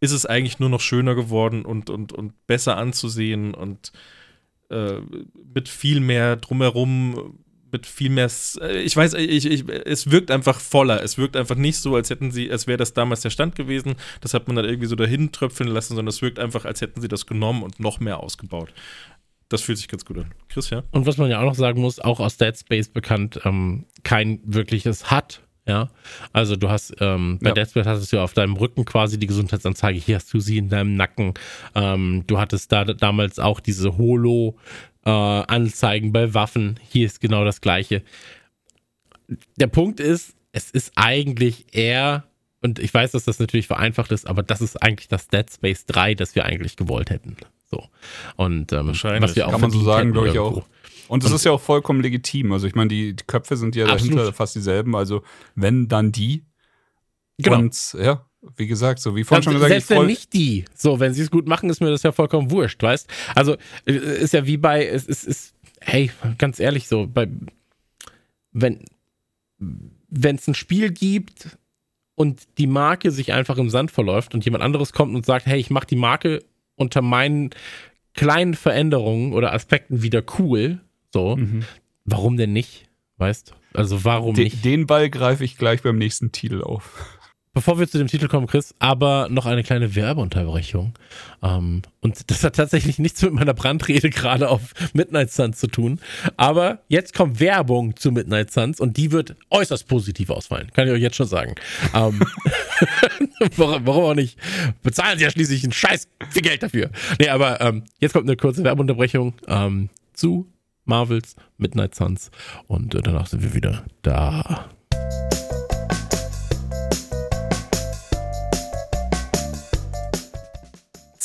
Speaker 2: ist es eigentlich nur noch schöner geworden und, und, und besser anzusehen und äh, mit viel mehr drumherum, mit viel mehr. Äh, ich weiß, ich, ich, es wirkt einfach voller. Es wirkt einfach nicht so, als hätten sie, als wäre das damals der Stand gewesen. Das hat man dann irgendwie so dahin tröpfeln lassen, sondern es wirkt einfach, als hätten sie das genommen und noch mehr ausgebaut. Das fühlt sich ganz gut an. Chris, ja?
Speaker 5: Und was man ja auch noch sagen muss, auch aus Dead Space bekannt, ähm, kein wirkliches Hat ja, also du hast ähm, bei ja. Deathbed hattest du auf deinem Rücken quasi die Gesundheitsanzeige. Hier hast du sie in deinem Nacken. Ähm, du hattest da damals auch diese Holo-Anzeigen äh, bei Waffen. Hier ist genau das Gleiche. Der Punkt ist, es ist eigentlich eher und ich weiß, dass das natürlich vereinfacht ist, aber das ist eigentlich das Dead Space 3, das wir eigentlich gewollt hätten. So. Und ähm,
Speaker 3: was wir auch kann man so sagen, glaube ich auch. Und es ist ja auch vollkommen legitim. Also ich meine, die, die Köpfe sind ja Absolut. dahinter fast dieselben. Also wenn, dann die. Genau. Und ja, wie gesagt, so wie vorhin schon gesagt.
Speaker 5: Selbst wenn nicht die. So, wenn sie es gut machen, ist mir das ja vollkommen wurscht, weißt? Also äh, ist ja wie bei, es ist, ist, hey, ganz ehrlich so, bei, wenn, wenn es ein Spiel gibt und die Marke sich einfach im Sand verläuft und jemand anderes kommt und sagt, hey, ich mache die Marke unter meinen kleinen Veränderungen oder Aspekten wieder cool, so. Mhm. Warum denn nicht? Weißt Also warum
Speaker 3: De
Speaker 5: nicht?
Speaker 3: Den Ball greife ich gleich beim nächsten Titel auf.
Speaker 5: Bevor wir zu dem Titel kommen, Chris, aber noch eine kleine Werbeunterbrechung. Ähm, und das hat tatsächlich nichts mit meiner Brandrede gerade auf Midnight Suns zu tun. Aber jetzt kommt Werbung zu Midnight Suns und die wird äußerst positiv ausfallen. Kann ich euch jetzt schon sagen. ähm, warum, warum, auch nicht? Bezahlen sie ja schließlich einen Scheiß viel Geld dafür. Nee, aber ähm, jetzt kommt eine kurze Werbeunterbrechung ähm, zu Marvels Midnight Suns. Und äh, danach sind wir wieder da.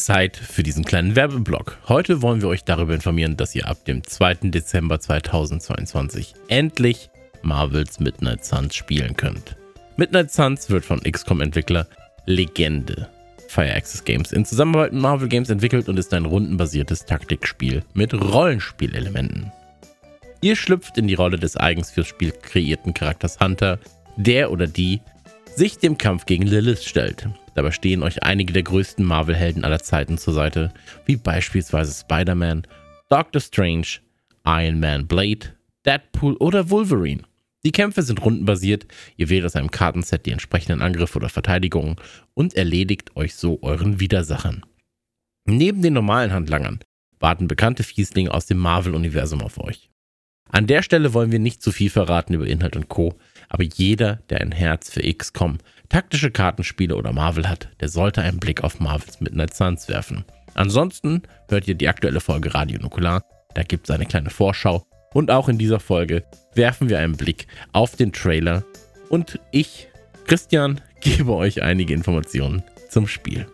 Speaker 5: Zeit für diesen kleinen Werbeblock. Heute wollen wir euch darüber informieren, dass ihr ab dem 2. Dezember 2022 endlich Marvels Midnight Suns spielen könnt. Midnight Suns wird von XCOM-Entwickler Legende Fire Access Games in Zusammenarbeit mit Marvel Games entwickelt und ist ein rundenbasiertes Taktikspiel mit Rollenspielelementen. Ihr schlüpft in die Rolle des eigens fürs Spiel kreierten Charakters Hunter, der oder die sich dem Kampf gegen Lilith stellt. Dabei stehen euch einige der größten Marvel-Helden aller Zeiten zur Seite, wie beispielsweise Spider-Man, Doctor Strange, Iron Man Blade, Deadpool oder Wolverine. Die Kämpfe sind rundenbasiert, ihr wählt aus einem Kartenset die entsprechenden Angriffe oder Verteidigungen und erledigt euch so euren Widersachern. Neben den normalen Handlangern warten bekannte Fieslinge aus dem Marvel-Universum auf euch. An der Stelle wollen wir nicht zu viel verraten über Inhalt und Co., aber jeder, der ein Herz für XCOM, taktische Kartenspiele oder Marvel hat, der sollte einen Blick auf Marvels Midnight Suns werfen. Ansonsten hört ihr die aktuelle Folge Radio Nukular, da gibt es eine kleine Vorschau und auch in dieser Folge werfen wir einen Blick auf den Trailer und ich, Christian, gebe euch einige Informationen zum Spiel.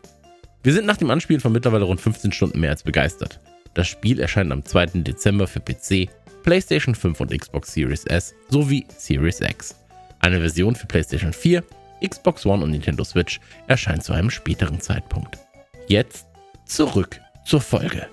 Speaker 5: Wir sind nach dem Anspielen von mittlerweile rund 15 Stunden mehr als begeistert. Das Spiel erscheint am 2. Dezember für PC, PlayStation 5 und Xbox Series S sowie Series X. Eine Version für PlayStation 4, Xbox One und Nintendo Switch erscheint zu einem späteren Zeitpunkt. Jetzt zurück zur Folge.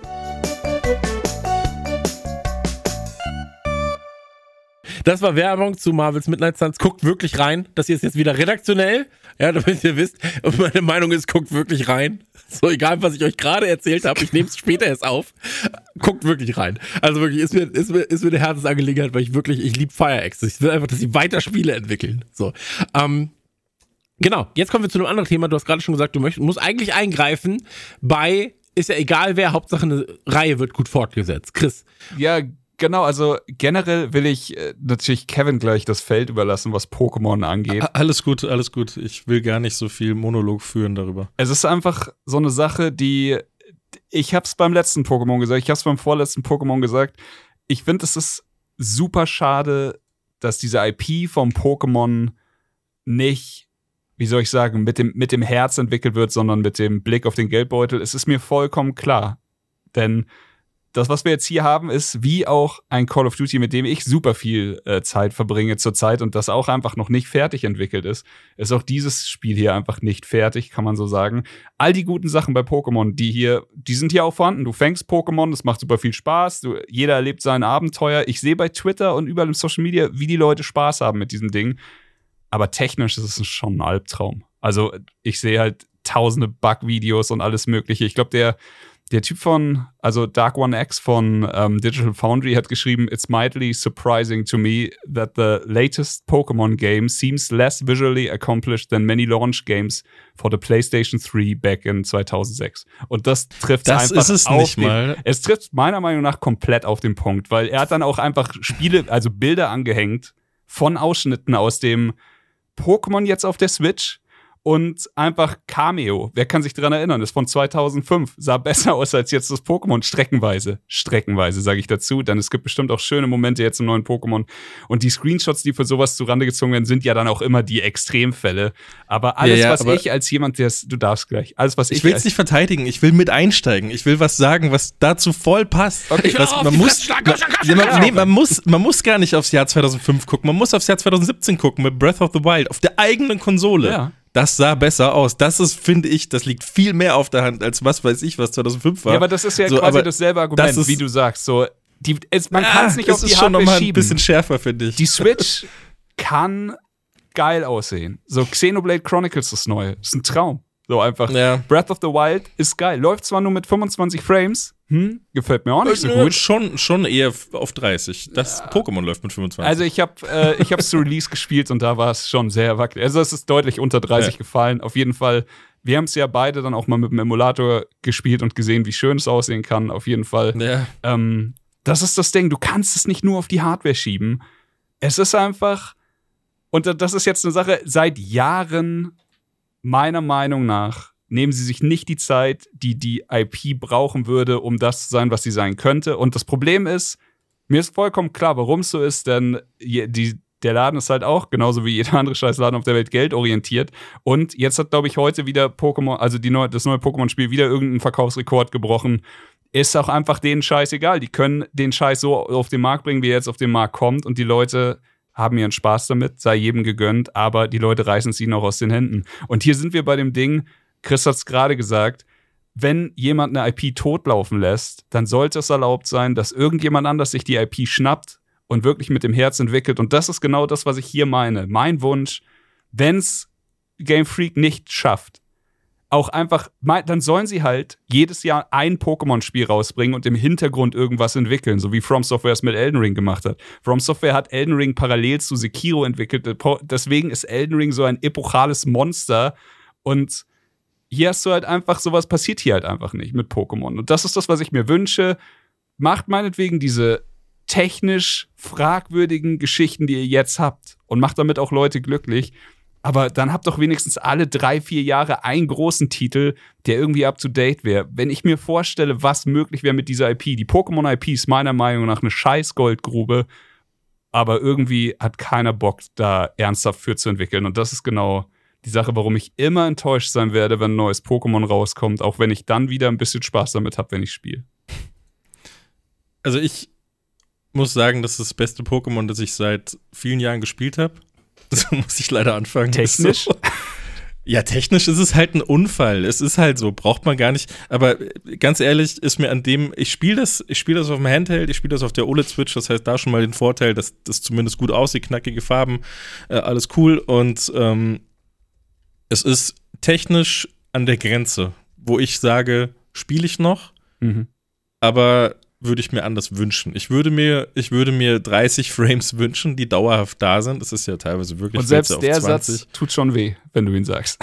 Speaker 5: Das war Werbung zu Marvels Midnight Suns. Guckt wirklich rein. Das hier ist jetzt wieder redaktionell. Ja, damit ihr wisst. Und meine Meinung ist, guckt wirklich rein. So egal, was ich euch gerade erzählt habe, ich nehme es später erst auf. Guckt wirklich rein. Also wirklich, ist mir, ist mir, ist mir eine Herzensangelegenheit, weil ich wirklich, ich liebe Fire X. Ich will einfach, dass sie weiter Spiele entwickeln. So. Ähm, genau, jetzt kommen wir zu einem anderen Thema. Du hast gerade schon gesagt, du möchtest, musst eigentlich eingreifen bei, ist ja egal wer, Hauptsache eine Reihe wird gut fortgesetzt. Chris.
Speaker 3: Ja, Genau, also generell will ich äh, natürlich Kevin gleich das Feld überlassen, was Pokémon angeht.
Speaker 2: Alles gut, alles gut. Ich will gar nicht so viel Monolog führen darüber.
Speaker 3: Es ist einfach so eine Sache, die ich hab's beim letzten Pokémon gesagt, ich hab's beim vorletzten Pokémon gesagt. Ich finde, es ist super schade, dass diese IP vom Pokémon nicht, wie soll ich sagen, mit dem, mit dem Herz entwickelt wird, sondern mit dem Blick auf den Geldbeutel. Es ist mir vollkommen klar. Denn das, was wir jetzt hier haben, ist wie auch ein Call of Duty, mit dem ich super viel äh, Zeit verbringe zurzeit und das auch einfach noch nicht fertig entwickelt ist, ist auch dieses Spiel hier einfach nicht fertig, kann man so sagen. All die guten Sachen bei Pokémon, die hier, die sind hier auch vorhanden. Du fängst Pokémon, das macht super viel Spaß. Du, jeder erlebt sein Abenteuer. Ich sehe bei Twitter und überall im Social Media, wie die Leute Spaß haben mit diesem Ding. Aber technisch ist es schon ein Albtraum. Also ich sehe halt tausende Bug-Videos und alles Mögliche. Ich glaube, der der Typ von, also Dark One X von ähm, Digital Foundry hat geschrieben, It's mightily surprising to me that the latest Pokémon game seems less visually accomplished than many launch games for the PlayStation 3 back in 2006. Und das trifft
Speaker 2: das
Speaker 3: einfach
Speaker 2: ist es
Speaker 3: auf
Speaker 2: nicht
Speaker 3: den,
Speaker 2: mal.
Speaker 3: Es trifft meiner Meinung nach komplett auf den Punkt, weil er hat dann auch einfach Spiele, also Bilder angehängt von Ausschnitten aus dem Pokémon jetzt auf der Switch und einfach Cameo. Wer kann sich daran erinnern? Das ist von 2005. Sah besser aus als jetzt das Pokémon. Streckenweise. Streckenweise, sage ich dazu. Denn es gibt bestimmt auch schöne Momente jetzt im neuen Pokémon. Und die Screenshots, die für sowas zurande gezogen werden, sind ja dann auch immer die Extremfälle. Aber alles,
Speaker 2: Ja, ja,
Speaker 3: was
Speaker 2: aber-
Speaker 3: ich als jemand, der du darfst gleich, alles, was ich,
Speaker 2: Ich will es nicht verteidigen, ich will mit einsteigen. Ich will was sagen, was dazu voll passt.
Speaker 3: Okay.
Speaker 2: Was, muss, nee, man, muss, man muss gar nicht aufs Jahr 2005 gucken, man muss aufs Jahr 2017 gucken mit Breath of the Wild, auf der eigenen Konsole.
Speaker 3: Ja.
Speaker 2: Das sah besser aus. Das ist, finde ich, das liegt viel mehr auf der Hand, als was weiß ich, was 2005 war.
Speaker 3: Ja, aber das ist ja
Speaker 2: So,
Speaker 3: quasi dasselbe Argument,
Speaker 2: das ist-
Speaker 3: wie du sagst. So, die, es, man kann es nicht
Speaker 2: Ah,
Speaker 3: auf
Speaker 2: ist
Speaker 3: die
Speaker 2: schon noch mal ein
Speaker 3: schieben.
Speaker 2: bisschen schärfer, finde ich.
Speaker 3: Die Switch kann geil aussehen. So Xenoblade Chronicles das neue. Ist ein Traum. So einfach.
Speaker 2: Ja.
Speaker 3: Breath of the Wild ist geil. Läuft zwar nur mit 25 Frames. Hm, gefällt mir auch nicht so
Speaker 2: Äh,
Speaker 3: gut.
Speaker 2: Schon, schon eher auf 30. Das Pokémon läuft mit 25.
Speaker 3: Also ich habe äh, ich hab's zu Release gespielt und da war es schon sehr wackelig. Also es ist deutlich unter 30
Speaker 2: Ja.
Speaker 3: gefallen. Auf jeden Fall. Wir haben es ja beide dann auch mal mit dem Emulator gespielt und gesehen, wie schön es aussehen kann. Auf jeden Fall.
Speaker 2: ja.
Speaker 3: Ähm, das ist das Ding, du kannst es nicht nur auf die Hardware schieben. Es ist einfach, und das ist jetzt eine Sache, seit Jahren, meiner Meinung nach, nehmen sie sich nicht die Zeit, die die IP brauchen würde, um das zu sein, was sie sein könnte. Und das Problem ist, mir ist vollkommen klar, warum es so ist, denn die, der Laden ist halt auch, genauso wie jeder andere Scheißladen auf der Welt, geldorientiert. Und jetzt hat, glaube ich, heute wieder Pokémon, also neu, das neue Pokémon-Spiel, wieder irgendeinen Verkaufsrekord gebrochen. Ist auch einfach denen scheißegal. Die können den Scheiß so auf den Markt bringen, wie er jetzt auf den Markt kommt. Und die Leute haben ihren Spaß damit, sei jedem gegönnt, aber die Leute reißen es ihnen auch aus den Händen. Und hier sind wir bei dem Ding, Chris hat es gerade gesagt, wenn jemand eine IP totlaufen lässt, dann sollte es erlaubt sein, dass irgendjemand anders sich die IP schnappt und wirklich mit dem Herz entwickelt. Und das ist genau das, was ich hier meine. Mein Wunsch, wenn es Game Freak nicht schafft, auch einfach, dann sollen sie halt jedes Jahr ein Pokémon-Spiel rausbringen und im Hintergrund irgendwas entwickeln, so wie From Software es mit Elden Ring gemacht hat. From Software hat Elden Ring parallel zu Sekiro entwickelt, deswegen ist Elden Ring so ein epochales Monster und hier hast du halt einfach, sowas passiert hier halt einfach nicht mit Pokémon. Und das ist das, was ich mir wünsche. Macht meinetwegen diese technisch fragwürdigen Geschichten, die ihr jetzt habt und macht damit auch Leute glücklich. Aber dann habt doch wenigstens alle drei, vier Jahre einen großen Titel, der irgendwie up to date wäre. Wenn ich mir vorstelle, was möglich wäre mit dieser IP, die Pokémon-IP ist meiner Meinung nach eine scheiß Goldgrube, aber irgendwie hat keiner Bock, da ernsthaft für zu entwickeln. Und das ist genau die Sache, warum ich immer enttäuscht sein werde, wenn ein neues Pokémon rauskommt, auch wenn ich dann wieder ein bisschen Spaß damit habe, wenn ich spiele.
Speaker 2: Also ich muss sagen, das ist das beste Pokémon, das ich seit vielen Jahren gespielt habe. So muss ich leider anfangen.
Speaker 3: Technisch?
Speaker 2: Ja, technisch ist es halt ein Unfall. Es ist halt so, braucht man gar nicht. Aber ganz ehrlich, ist mir an dem, ich spiele das, ich spiele das auf dem Handheld, ich spiele das auf der OLED-Switch, das heißt da schon mal den Vorteil, dass das zumindest gut aussieht, knackige Farben, äh, alles cool. Und ähm, es ist technisch an der Grenze, wo ich sage, spiele ich noch, mhm. aber würde ich mir anders wünschen. Ich würde mir, ich würde mir 30 Frames wünschen, die dauerhaft da sind. Das ist ja teilweise wirklich.
Speaker 3: Und selbst der 20. Satz tut schon weh, wenn du ihn sagst.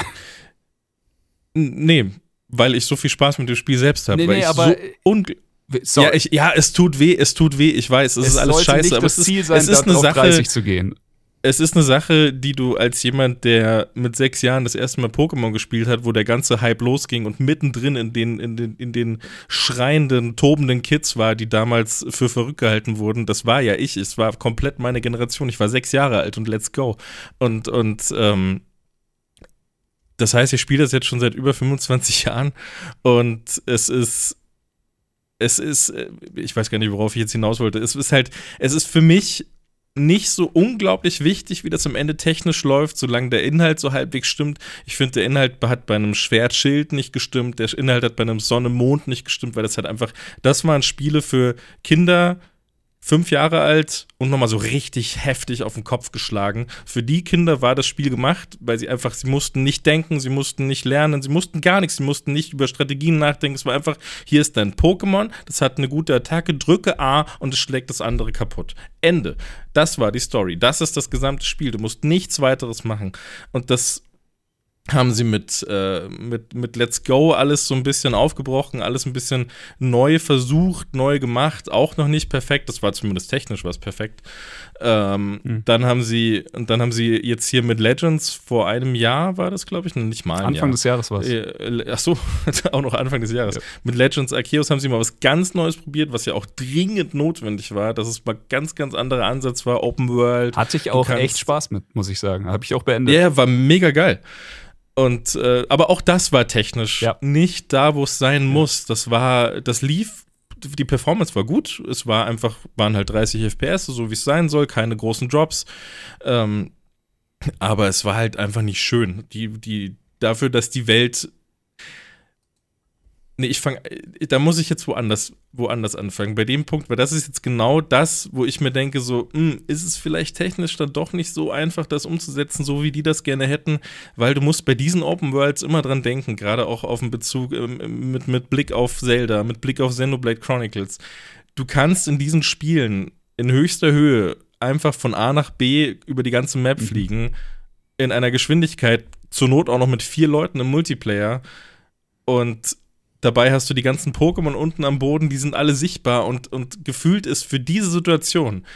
Speaker 2: Nee, weil ich so viel Spaß mit dem Spiel selbst habe.
Speaker 3: Nee,
Speaker 2: nee,
Speaker 3: aber
Speaker 2: so ja, ich, ja, es tut weh, es tut weh, ich weiß, es, es ist alles scheiße, aber es ist, es ist eine Sache,
Speaker 3: 30 zu gehen
Speaker 2: es ist eine Sache, die du als jemand, der mit sechs Jahren das erste Mal Pokémon gespielt hat, wo der ganze Hype losging und mittendrin in den, in den, in den schreienden, tobenden Kids war, die damals für verrückt gehalten wurden, das war ja ich. Es war komplett meine Generation. Ich war sechs Jahre alt und let's go. Und, und, ähm, das heißt, ich spiele das jetzt schon seit über 25 Jahren und es ist es ist, äh, ich weiß gar nicht, worauf ich jetzt hinaus wollte. Es ist halt, es ist für mich nicht so unglaublich wichtig, wie das am Ende technisch läuft, solange der Inhalt so halbwegs stimmt. Ich finde, der Inhalt hat bei einem Schwertschild nicht gestimmt, der Inhalt hat bei einem Sonne-Mond nicht gestimmt, weil das halt einfach, das waren Spiele für Kinder, fünf Jahre alt und nochmal so richtig heftig auf den Kopf geschlagen. Für die Kinder war das Spiel gemacht, weil sie einfach, sie mussten nicht denken, sie mussten nicht lernen, sie mussten gar nichts, sie mussten nicht über Strategien nachdenken. Es war einfach, hier ist dein Pokémon, das hat eine gute Attacke, drücke A und es schlägt das andere kaputt. Ende. Das war die Story. Das ist das gesamte Spiel. Du musst nichts weiteres machen. Und das haben sie mit, äh, mit, mit Let's Go alles so ein bisschen aufgebrochen, alles ein bisschen neu versucht, neu gemacht, auch noch nicht perfekt. Das war zumindest technisch was perfekt. Ähm, mhm. Dann haben sie, und dann haben sie jetzt hier mit Legends vor einem Jahr war das, glaube ich, nicht mal ein
Speaker 3: Anfang
Speaker 2: Jahr.
Speaker 3: des Jahres war es.
Speaker 2: Äh, ach so, auch noch Anfang des Jahres. Ja. Mit Legends Arceus haben sie mal was ganz Neues probiert, was ja auch dringend notwendig war, dass es mal ganz, ganz anderer Ansatz war, Open World.
Speaker 3: Hatte ich auch echt Spaß mit, muss ich sagen. Habe ich auch beendet.
Speaker 2: Ja, war mega geil. Und äh, aber auch das war technisch ja. nicht da, wo es sein ja. muss. Das war, das lief, die Performance war gut. Es war einfach, waren halt 30 FPS, so wie es sein soll, keine großen Drops. Ähm, aber es war halt einfach nicht schön. Die, die, dafür, dass die Welt Nee, ich fange, da muss ich jetzt woanders, woanders anfangen. Bei dem Punkt, weil das ist jetzt genau das, wo ich mir denke, so, mh, hm, ist es vielleicht technisch dann doch nicht so einfach, das umzusetzen, so wie die das gerne hätten, weil du musst bei diesen Open Worlds immer dran denken, gerade auch auf den Bezug ähm, mit, mit Blick auf Zelda, mit Blick auf Xenoblade Chronicles. Du kannst in diesen Spielen in höchster Höhe einfach von A nach B über die ganze Map mhm. fliegen, in einer Geschwindigkeit, zur Not auch noch mit vier Leuten im Multiplayer. Und Dabei hast du die ganzen Pokémon unten am Boden, die sind alle sichtbar und, und gefühlt ist für diese Situation,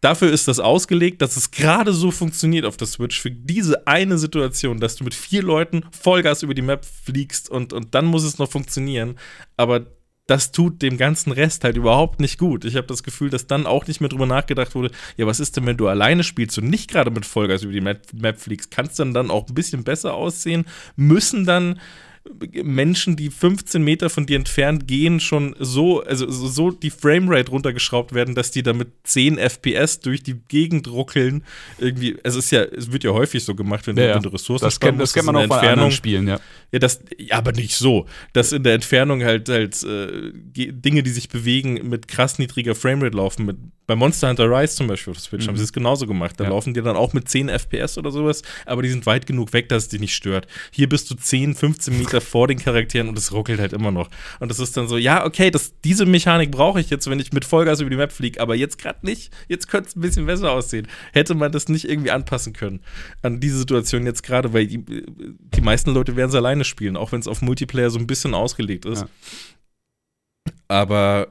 Speaker 2: dafür ist das ausgelegt, dass es gerade so funktioniert auf der Switch, für diese eine Situation, dass du mit vier Leuten Vollgas über die Map fliegst und, und dann muss es noch funktionieren. Aber das tut dem ganzen Rest halt überhaupt nicht gut. Ich habe das Gefühl, dass dann auch nicht mehr drüber nachgedacht wurde, ja, was ist denn, wenn du alleine spielst und nicht gerade mit Vollgas über die Map, Map fliegst? Kann es dann dann auch ein bisschen besser aussehen? Müssen dann Menschen, die 15 Meter von dir entfernt gehen, schon so, also so die Framerate runtergeschraubt werden, dass die da mit 10 FPS durch die Gegend ruckeln. Irgendwie, es ist ja, es wird ja häufig so gemacht, wenn,
Speaker 3: ja,
Speaker 2: du, wenn du Ressourcen
Speaker 3: das das kennt man auch bei anderen Spielen, ja.
Speaker 2: Ja, das, ja, aber nicht so. Dass in der Entfernung halt halt äh, Dinge, die sich bewegen, mit krass niedriger Framerate laufen, mit Bei Monster Hunter Rise zum Beispiel auf Switch
Speaker 3: Mhm.
Speaker 2: haben sie es genauso gemacht. Da
Speaker 3: Ja.
Speaker 2: laufen die dann auch mit 10 FPS oder sowas, aber die sind weit genug weg, dass es dich nicht stört. Hier bist du 10, 15 Meter vor den Charakteren und es ruckelt halt immer noch. Und das ist dann so, ja, okay, das, diese Mechanik brauche ich jetzt, wenn ich mit Vollgas über die Map fliege, aber jetzt gerade nicht. Jetzt könnte es ein bisschen besser aussehen. Hätte man das nicht irgendwie anpassen können an diese Situation jetzt gerade, weil die, die meisten Leute werden es alleine spielen, auch wenn es auf Multiplayer so ein bisschen ausgelegt ist.
Speaker 3: Ja.
Speaker 2: Aber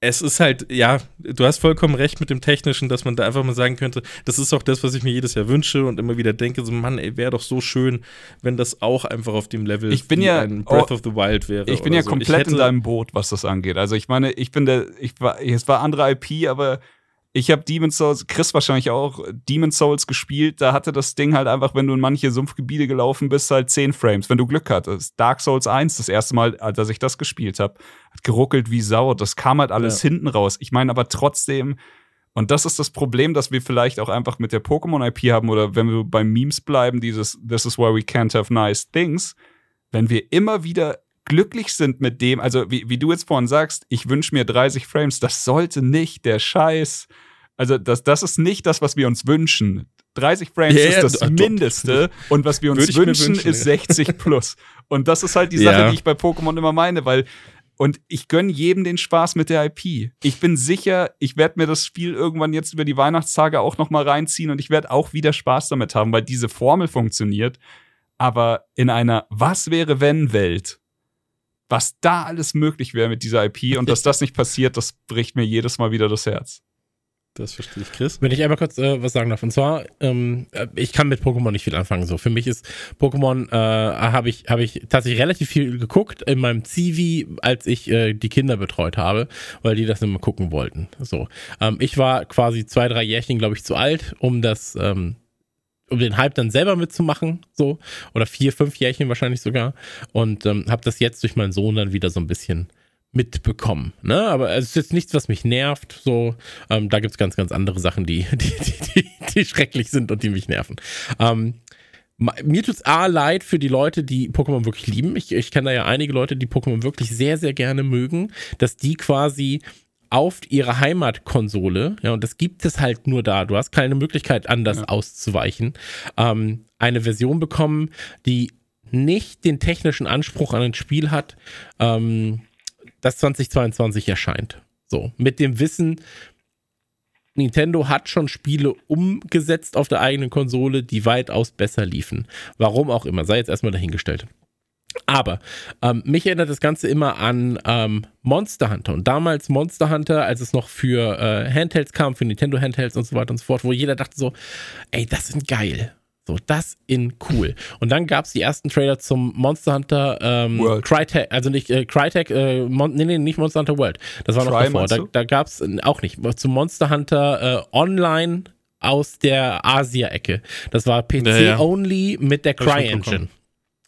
Speaker 2: es ist halt, ja, du hast vollkommen recht mit dem Technischen, dass man da einfach mal sagen könnte, das ist auch das, was ich mir jedes Jahr wünsche und immer wieder denke, so Mann, ey, wäre doch so schön, wenn das auch einfach auf dem Level
Speaker 3: Ich bin ja-
Speaker 2: ein Breath
Speaker 3: oh,
Speaker 2: of the Wild wäre.
Speaker 3: Ich bin ja
Speaker 2: so.
Speaker 3: komplett in deinem Boot, was das angeht. Also ich meine, ich bin der, ich war, es war andere IP, aber ich habe Demon's Souls, Chris wahrscheinlich auch, Demon's Souls gespielt. Da hatte das Ding halt einfach, wenn du in manche Sumpfgebiete gelaufen bist, halt 10 Frames, wenn du Glück hattest. Dark Souls 1, das erste Mal, als ich das gespielt habe, hat geruckelt wie Sau. Das kam halt alles hinten raus. Ich meine aber trotzdem, und das ist das Problem, dass wir vielleicht auch einfach mit der Pokémon-IP haben oder wenn wir beim Memes bleiben, dieses This is why we can't have nice things, wenn wir immer wieder glücklich sind mit dem, also wie, wie du jetzt vorhin sagst, ich wünsche mir 30 Frames, das sollte nicht der Scheiß. Also das, das ist nicht das, was wir uns wünschen. 30 Frames
Speaker 2: ja,
Speaker 3: ist das
Speaker 2: doch.
Speaker 3: Mindeste und was wir uns wünschen,
Speaker 2: wünschen,
Speaker 3: ist
Speaker 2: ja.
Speaker 3: 60 plus. Und das ist halt die Sache,
Speaker 2: Ja.
Speaker 3: die ich bei Pokémon immer meine, weil und ich gönne jedem den Spaß mit der IP. Ich bin sicher, ich werde mir das Spiel irgendwann jetzt über die Weihnachtstage auch noch mal reinziehen und ich werde auch wieder Spaß damit haben, weil diese Formel funktioniert. Aber in einer Was wäre wenn Welt, was da alles möglich wäre mit dieser IP und dass das nicht passiert, das bricht mir jedes Mal wieder das Herz.
Speaker 2: Das verstehe ich, Chris.
Speaker 5: Wenn ich einmal kurz äh, was sagen darf. Und zwar, ähm, äh, ich kann mit Pokémon nicht viel anfangen. So, für mich ist Pokémon, äh, habe ich, habe ich tatsächlich relativ viel geguckt in meinem Zivi, als ich äh, die Kinder betreut habe, weil die das immer gucken wollten. So, ähm, ich war quasi zwei, drei Jährchen, glaube ich, zu alt, um das, ähm, um den Hype dann selber mitzumachen, so oder vier, fünf Jährchen wahrscheinlich sogar. Und ähm, habe das jetzt durch meinen Sohn dann wieder so ein bisschen mitbekommen. Ne? Aber es ist jetzt nichts, was mich nervt. So, ähm, da gibt es ganz, ganz andere Sachen, die, die, die, die, die schrecklich sind und die mich nerven. Ähm, mir tut's A leid für die Leute, die Pokémon wirklich lieben. Ich, ich kenne da ja einige Leute, die Pokémon wirklich sehr, sehr gerne mögen, dass die quasi auf ihre Heimatkonsole, ja, und das gibt es halt nur da, du hast keine Möglichkeit, anders auszuweichen, ähm, eine Version bekommen, die nicht den technischen Anspruch an ein Spiel hat, ähm, das 2022 erscheint. So, mit dem Wissen, Nintendo hat schon Spiele umgesetzt auf der eigenen Konsole, die weitaus besser liefen. Warum auch immer, sei jetzt erstmal dahingestellt. Aber ähm, mich erinnert das Ganze immer an ähm, Monster Hunter. Und damals Monster Hunter, als es noch für äh, Handhelds kam, für Nintendo Handhelds und so weiter und so fort, wo jeder dachte so, ey, das sind geil. So, das in cool. Und dann gab es die ersten Trailer zum Monster Hunter ähm,
Speaker 3: World.
Speaker 5: Crytek, also nicht äh, Crytek, äh, Mon nee, nee, nicht Monster Hunter World. Das war noch
Speaker 3: Cry,
Speaker 5: davor. Da, da gab es auch nicht. Zum Monster Hunter äh, Online aus der Asia-Ecke. Das war
Speaker 2: Ja, ja.
Speaker 5: PC-only mit der Cry-Engine.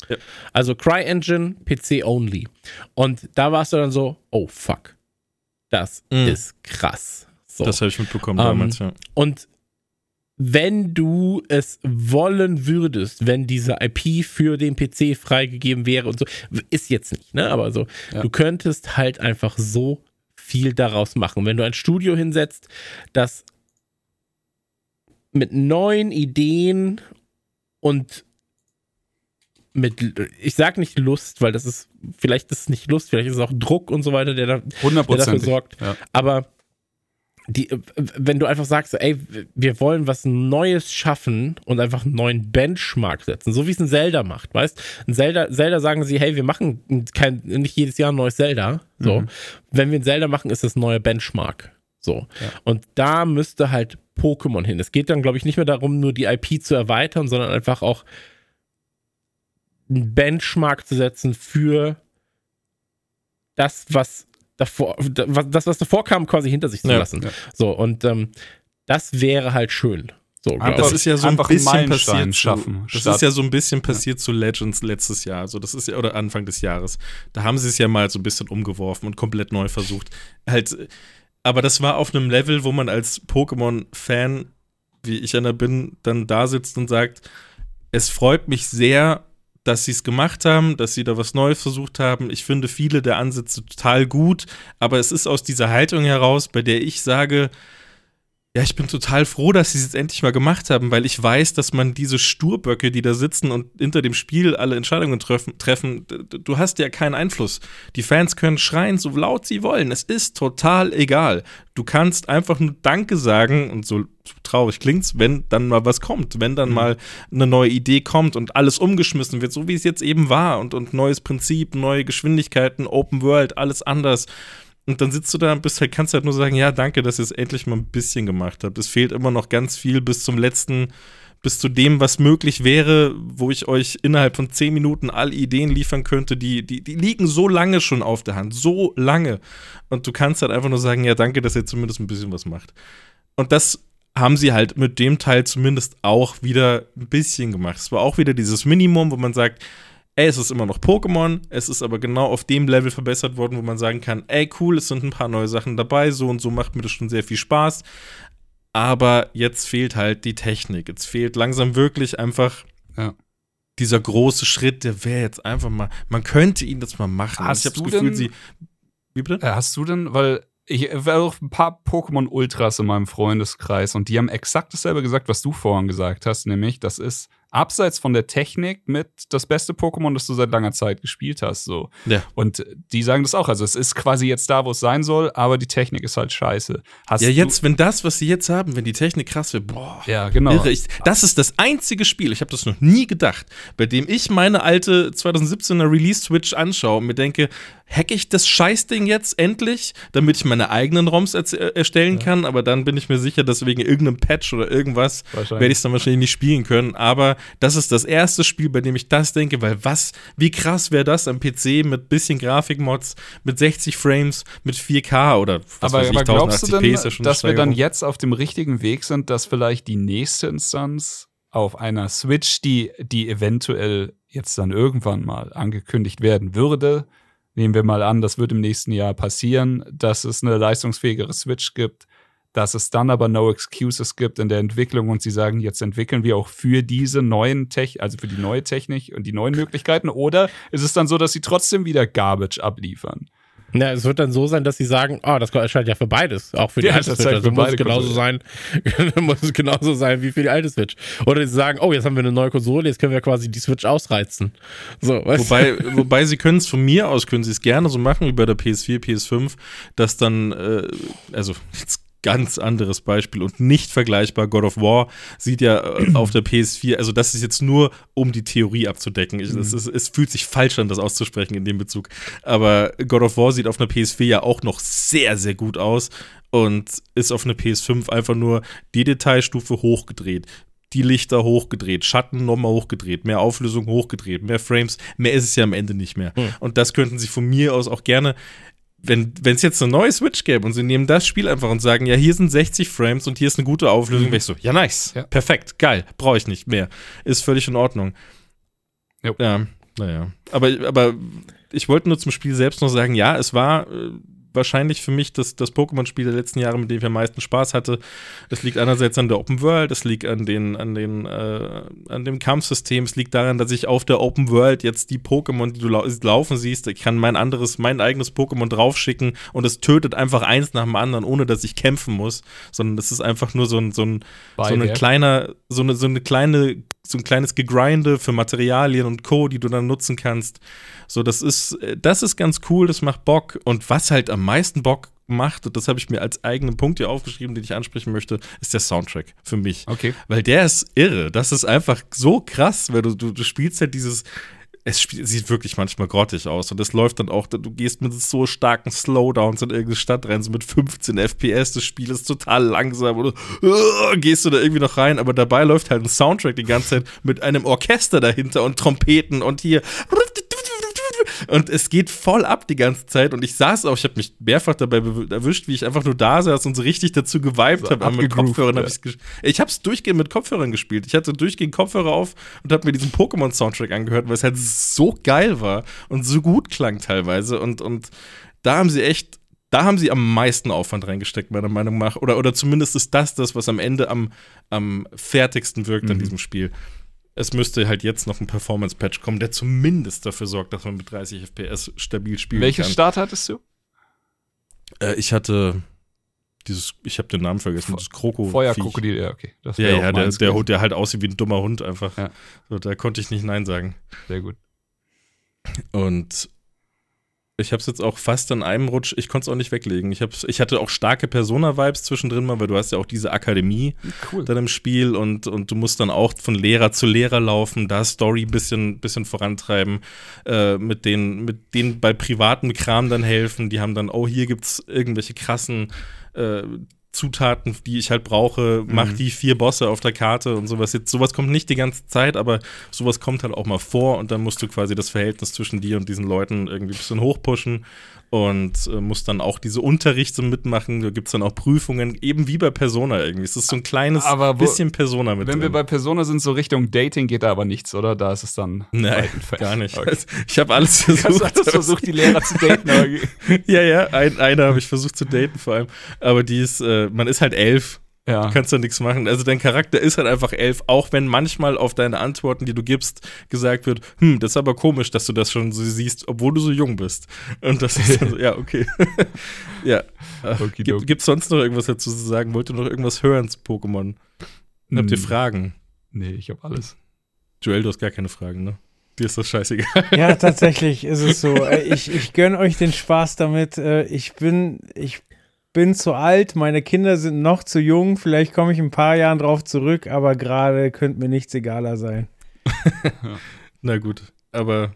Speaker 2: Ja.
Speaker 5: Also Cry-Engine, PC-only. Und da warst du dann so, oh fuck. Das
Speaker 2: Mhm.
Speaker 5: ist krass. So.
Speaker 2: Das habe ich mitbekommen
Speaker 5: Ähm,
Speaker 2: damals, ja.
Speaker 5: Und wenn du es wollen würdest, wenn diese IP für den PC freigegeben wäre und so, ist jetzt nicht, ne? Aber so,
Speaker 3: Ja.
Speaker 5: du könntest halt einfach so viel daraus machen. Wenn du ein Studio hinsetzt, das mit neuen Ideen und mit, ich sag nicht Lust, weil das ist, vielleicht ist es nicht Lust, vielleicht ist es auch Druck und so weiter, der, da, der dafür sorgt.
Speaker 3: Ja.
Speaker 5: Aber die, äh, wenn du einfach sagst, ey, wir wollen was Neues schaffen und einfach einen neuen Benchmark setzen, so wie es ein Zelda macht, weißt? Ein Zelda, Zelda sagen sie, hey, wir machen kein, nicht jedes Jahr ein neues Zelda. So.
Speaker 3: Mhm.
Speaker 5: Wenn wir ein Zelda machen, ist das ein neuer Benchmark. So.
Speaker 3: Ja.
Speaker 5: Und da müsste halt Pokémon hin. Es geht dann, glaube ich, nicht mehr darum, nur die IP zu erweitern, sondern einfach auch einen Benchmark zu setzen für das, was davor, was- das, was davor kam, quasi hinter sich zu
Speaker 2: Ja,
Speaker 5: lassen.
Speaker 3: ja.
Speaker 5: So, und ähm, das wäre halt schön. So,
Speaker 2: Das ist ja so ein bisschen passiert
Speaker 3: schaffen,
Speaker 2: Zu, das ist ja so ein bisschen passiert zu Legends letztes Jahr. Also das ist ja, oder Anfang des Jahres. Da haben sie es ja mal so ein bisschen umgeworfen und komplett neu versucht. Halt, aber das war auf einem Level, wo man als Pokémon-Fan, wie ich einer bin, dann da sitzt und sagt, es freut mich sehr, dass sie es gemacht haben, dass sie da was Neues versucht haben. Ich finde viele der Ansätze total gut, aber es ist aus dieser Haltung heraus, bei der ich sage, ja, ich bin total froh, dass sie es jetzt endlich mal gemacht haben, weil ich weiß, dass man diese Sturböcke, die da sitzen und hinter dem Spiel alle Entscheidungen treffen, treffen, du hast ja keinen Einfluss. Die Fans können schreien, so laut sie wollen. Es ist total egal. Du kannst einfach nur Danke sagen und so traurig klingt's, wenn dann mal was kommt, wenn dann mhm. mal eine neue Idee kommt und alles umgeschmissen wird, so wie es jetzt eben war und, und neues Prinzip, neue Geschwindigkeiten, Open World, alles anders. Und dann sitzt du da und bist halt, kannst halt nur sagen, ja, danke, dass ihr es endlich mal ein bisschen gemacht habt. Es fehlt immer noch ganz viel bis zum letzten, bis zu dem, was möglich wäre, wo ich euch innerhalb von zehn Minuten alle Ideen liefern könnte, die, die, die liegen so lange schon auf der Hand, so lange. Und du kannst halt einfach nur sagen, ja, danke, dass ihr zumindest ein bisschen was macht. Und das haben sie halt mit dem Teil zumindest auch wieder ein bisschen gemacht. Es war auch wieder dieses Minimum, wo man sagt, ey, es ist immer noch Pokémon, es ist aber genau auf dem Level verbessert worden, wo man sagen kann, ey, cool, es sind ein paar neue Sachen dabei, so und so macht mir das schon sehr viel Spaß. Aber jetzt fehlt halt die Technik. Jetzt fehlt langsam wirklich einfach ja. dieser große Schritt, der wäre jetzt einfach mal, man könnte ihn das mal machen.
Speaker 3: Hast ich habe das Gefühl, denn, sie. Wie bitte? Äh, hast du denn, weil ich war auch ein paar Pokémon Ultras in meinem Freundeskreis und die haben exakt dasselbe gesagt, was du vorhin gesagt hast, nämlich, das ist abseits von der Technik mit das beste Pokémon, das du seit langer Zeit gespielt hast. So. Ja. Und die sagen das auch. Also es ist quasi jetzt da, wo es sein soll, aber die Technik ist halt scheiße.
Speaker 2: Hast ja, jetzt, wenn das, was sie jetzt haben, wenn die Technik krass wird, boah.
Speaker 3: Ja, genau.
Speaker 2: Ich, das ist das einzige Spiel, ich habe das noch nie gedacht, bei dem ich meine alte 2017er Release-Switch anschaue und mir denke, hacke ich das Scheißding jetzt endlich, damit ich meine eigenen ROMs er erstellen ja. kann, aber dann bin ich mir sicher, dass wegen irgendeinem Patch oder irgendwas werde ich es dann wahrscheinlich nicht spielen können. Aber das ist das erste Spiel, bei dem ich das denke, weil was, wie krass wäre das am PC mit bisschen Grafikmods, mit 60 Frames, mit 4K oder
Speaker 3: was aber, weiß ich, aber glaubst du denn, ja dass wir dann jetzt auf dem richtigen Weg sind, dass vielleicht die nächste Instanz auf einer Switch, die, die eventuell jetzt dann irgendwann mal angekündigt werden würde, nehmen wir mal an, das wird im nächsten Jahr passieren, dass es eine leistungsfähigere Switch gibt, dass es dann aber No Excuses gibt in der Entwicklung und sie sagen, jetzt entwickeln wir auch für diese neuen Tech, also für die neue Technik und die neuen Möglichkeiten, oder ist es dann so, dass sie trotzdem wieder Garbage abliefern?
Speaker 5: Na, es wird dann so sein, dass sie sagen, oh, das erscheint ja für beides, auch für die ja, alte Switch. Also muss es genauso sein, muss es genauso sein wie für die alte Switch. Oder sie sagen, oh, jetzt haben wir eine neue Konsole, jetzt können wir quasi die Switch ausreizen.
Speaker 2: So, wobei, wobei sie können es von mir aus, können sie es gerne so machen wie bei der PS4, PS5, dass dann, äh, also jetzt ganz anderes Beispiel und nicht vergleichbar. God of War sieht ja äh, auf der PS4, also das ist jetzt nur, um die Theorie abzudecken. Ich, mhm. es, es, fühlt sich falsch an, das auszusprechen in dem Bezug. Aber God of War sieht auf einer PS4 ja auch noch sehr, sehr gut aus und ist auf einer PS5 einfach nur die Detailstufe hochgedreht. Die Lichter hochgedreht, Schatten nochmal hochgedreht, mehr Auflösung hochgedreht, mehr Frames, mehr ist es ja am Ende nicht mehr. Mhm. Und das könnten sie von mir aus auch gerne wenn es jetzt eine neue Switch gäbe und sie nehmen das Spiel einfach und sagen, ja, hier sind 60 Frames und hier ist eine gute Auflösung, mhm. wäre ich so, ja, nice, ja. perfekt, geil, brauche ich nicht mehr. Ist völlig in Ordnung. Jo. Ja, naja. Aber, aber ich wollte nur zum Spiel selbst noch sagen, ja, es war äh, wahrscheinlich für mich das, das Pokémon-Spiel der letzten Jahre, mit dem ich am meisten Spaß hatte. Es liegt einerseits an der Open World, es liegt an, den, an, den, äh, an dem Kampfsystem, es liegt daran, dass ich auf der Open World jetzt die Pokémon, die du lau laufen siehst, ich kann mein anderes, mein eigenes Pokémon draufschicken und es tötet einfach eins nach dem anderen, ohne dass ich kämpfen muss, sondern das ist einfach nur so ein, so ein, so ein kleiner, so eine, so eine kleine so ein kleines Gegrinde für Materialien und Co., die du dann nutzen kannst. So, das ist, das ist ganz cool, das macht Bock. Und was halt am meisten Bock macht, und das habe ich mir als eigenen Punkt hier aufgeschrieben, den ich ansprechen möchte, ist der Soundtrack für mich.
Speaker 3: Okay.
Speaker 2: Weil der ist irre. Das ist einfach so krass, weil du, du, du spielst halt dieses, es sieht wirklich manchmal grottig aus. Und es läuft dann auch, du gehst mit so starken Slowdowns in irgendeine Stadt rein, so mit 15 FPS, das Spiel ist total langsam und uh, gehst du da irgendwie noch rein, aber dabei läuft halt ein Soundtrack die ganze Zeit mit einem Orchester dahinter und Trompeten und hier und es geht voll ab die ganze Zeit. Und ich saß auch, ich habe mich mehrfach dabei erwischt, wie ich einfach nur da saß und so richtig dazu geweibt so habe mit Kopfhörern. Ja. Hab ich habe es durchgehend mit Kopfhörern gespielt. Ich hatte durchgehend Kopfhörer auf und habe mir diesen Pokémon-Soundtrack angehört, weil es halt so geil war und so gut klang teilweise. Und, und da haben sie echt da haben sie am meisten Aufwand reingesteckt, meiner Meinung nach. Oder, oder zumindest ist das das, was am Ende am, am fertigsten wirkt mhm. an diesem Spiel es müsste halt jetzt noch ein Performance-Patch kommen, der zumindest dafür sorgt, dass man mit 30 FPS stabil spielen
Speaker 3: Welche kann. Welche Start hattest du?
Speaker 2: Äh, ich hatte dieses, ich habe den Namen vergessen, dieses Kroko.
Speaker 3: Feuerkrokodil, ja, okay.
Speaker 2: Das ja, ja, der, der, Hund, der halt aussieht wie ein dummer Hund einfach. Ja. So, da konnte ich nicht Nein sagen.
Speaker 3: Sehr gut.
Speaker 2: Und ich habe es jetzt auch fast an einem Rutsch, ich konnte es auch nicht weglegen. Ich, hab's, ich hatte auch starke Persona-Vibes zwischendrin mal, weil du hast ja auch diese Akademie cool. dann im Spiel und, und du musst dann auch von Lehrer zu Lehrer laufen, da Story ein bisschen, bisschen vorantreiben, äh, mit, denen, mit denen bei privaten Kram dann helfen. Die haben dann, oh, hier gibt es irgendwelche krassen äh, Zutaten, die ich halt brauche, mach mhm. die vier Bosse auf der Karte und sowas. Jetzt, sowas kommt nicht die ganze Zeit, aber sowas kommt halt auch mal vor und dann musst du quasi das Verhältnis zwischen dir und diesen Leuten irgendwie ein bisschen hochpushen und äh, muss dann auch diese Unterrichte mitmachen. Da gibt es dann auch Prüfungen, eben wie bei Persona irgendwie. Es ist so ein kleines
Speaker 3: wo,
Speaker 2: bisschen Persona mit
Speaker 3: Wenn drin. wir bei Persona sind, so Richtung Dating geht da aber nichts, oder? Da ist es dann.
Speaker 2: Nein, gar nicht. Okay. Ich habe alles versucht.
Speaker 3: Hast du versucht, die Lehrer zu daten?
Speaker 2: ja, ja, ein, eine habe ich versucht zu daten vor allem. Aber die ist, äh, man ist halt elf ja. Du kannst da nichts machen. Also dein Charakter ist halt einfach elf, auch wenn manchmal auf deine Antworten, die du gibst, gesagt wird, hm, das ist aber komisch, dass du das schon so siehst, obwohl du so jung bist. Und das ist dann so, ja, okay. ja. Okay, Gibt es sonst noch irgendwas dazu zu sagen? Wollt ihr noch irgendwas hören zu Pokémon? Hm. Habt ihr hm. Fragen?
Speaker 3: Nee, ich habe alles.
Speaker 2: Joel, du hast gar keine Fragen, ne? Dir ist das scheißegal.
Speaker 4: Ja, tatsächlich ist es so. Äh, ich, ich gönne euch den Spaß damit. Äh, ich bin, ich bin zu alt, meine Kinder sind noch zu jung, vielleicht komme ich ein paar Jahren drauf zurück, aber gerade könnte mir nichts egaler sein.
Speaker 2: Na gut, aber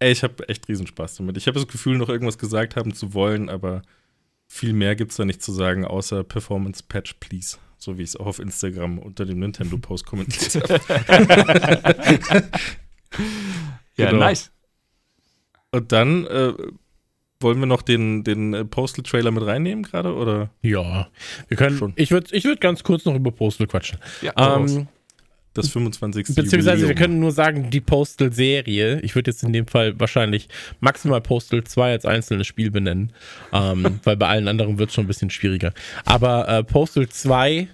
Speaker 2: ey, ich habe echt Riesenspaß damit. Ich habe das Gefühl, noch irgendwas gesagt haben zu wollen, aber viel mehr gibt es da nicht zu sagen, außer Performance Patch, please. So wie ich es auch auf Instagram unter dem Nintendo-Post kommentiert habe.
Speaker 3: ja, genau. nice.
Speaker 2: Und dann äh, wollen wir noch den, den äh, Postal-Trailer mit reinnehmen gerade, oder?
Speaker 5: Ja, wir können. Schon. Ich würde ich würd ganz kurz noch über Postal quatschen. Ja, ähm,
Speaker 2: das 25.
Speaker 5: Beziehungsweise Jubiläum. wir können nur sagen, die Postal-Serie. Ich würde jetzt in dem Fall wahrscheinlich maximal Postal 2 als einzelnes Spiel benennen, ähm, weil bei allen anderen wird es schon ein bisschen schwieriger. Aber äh, Postal 2,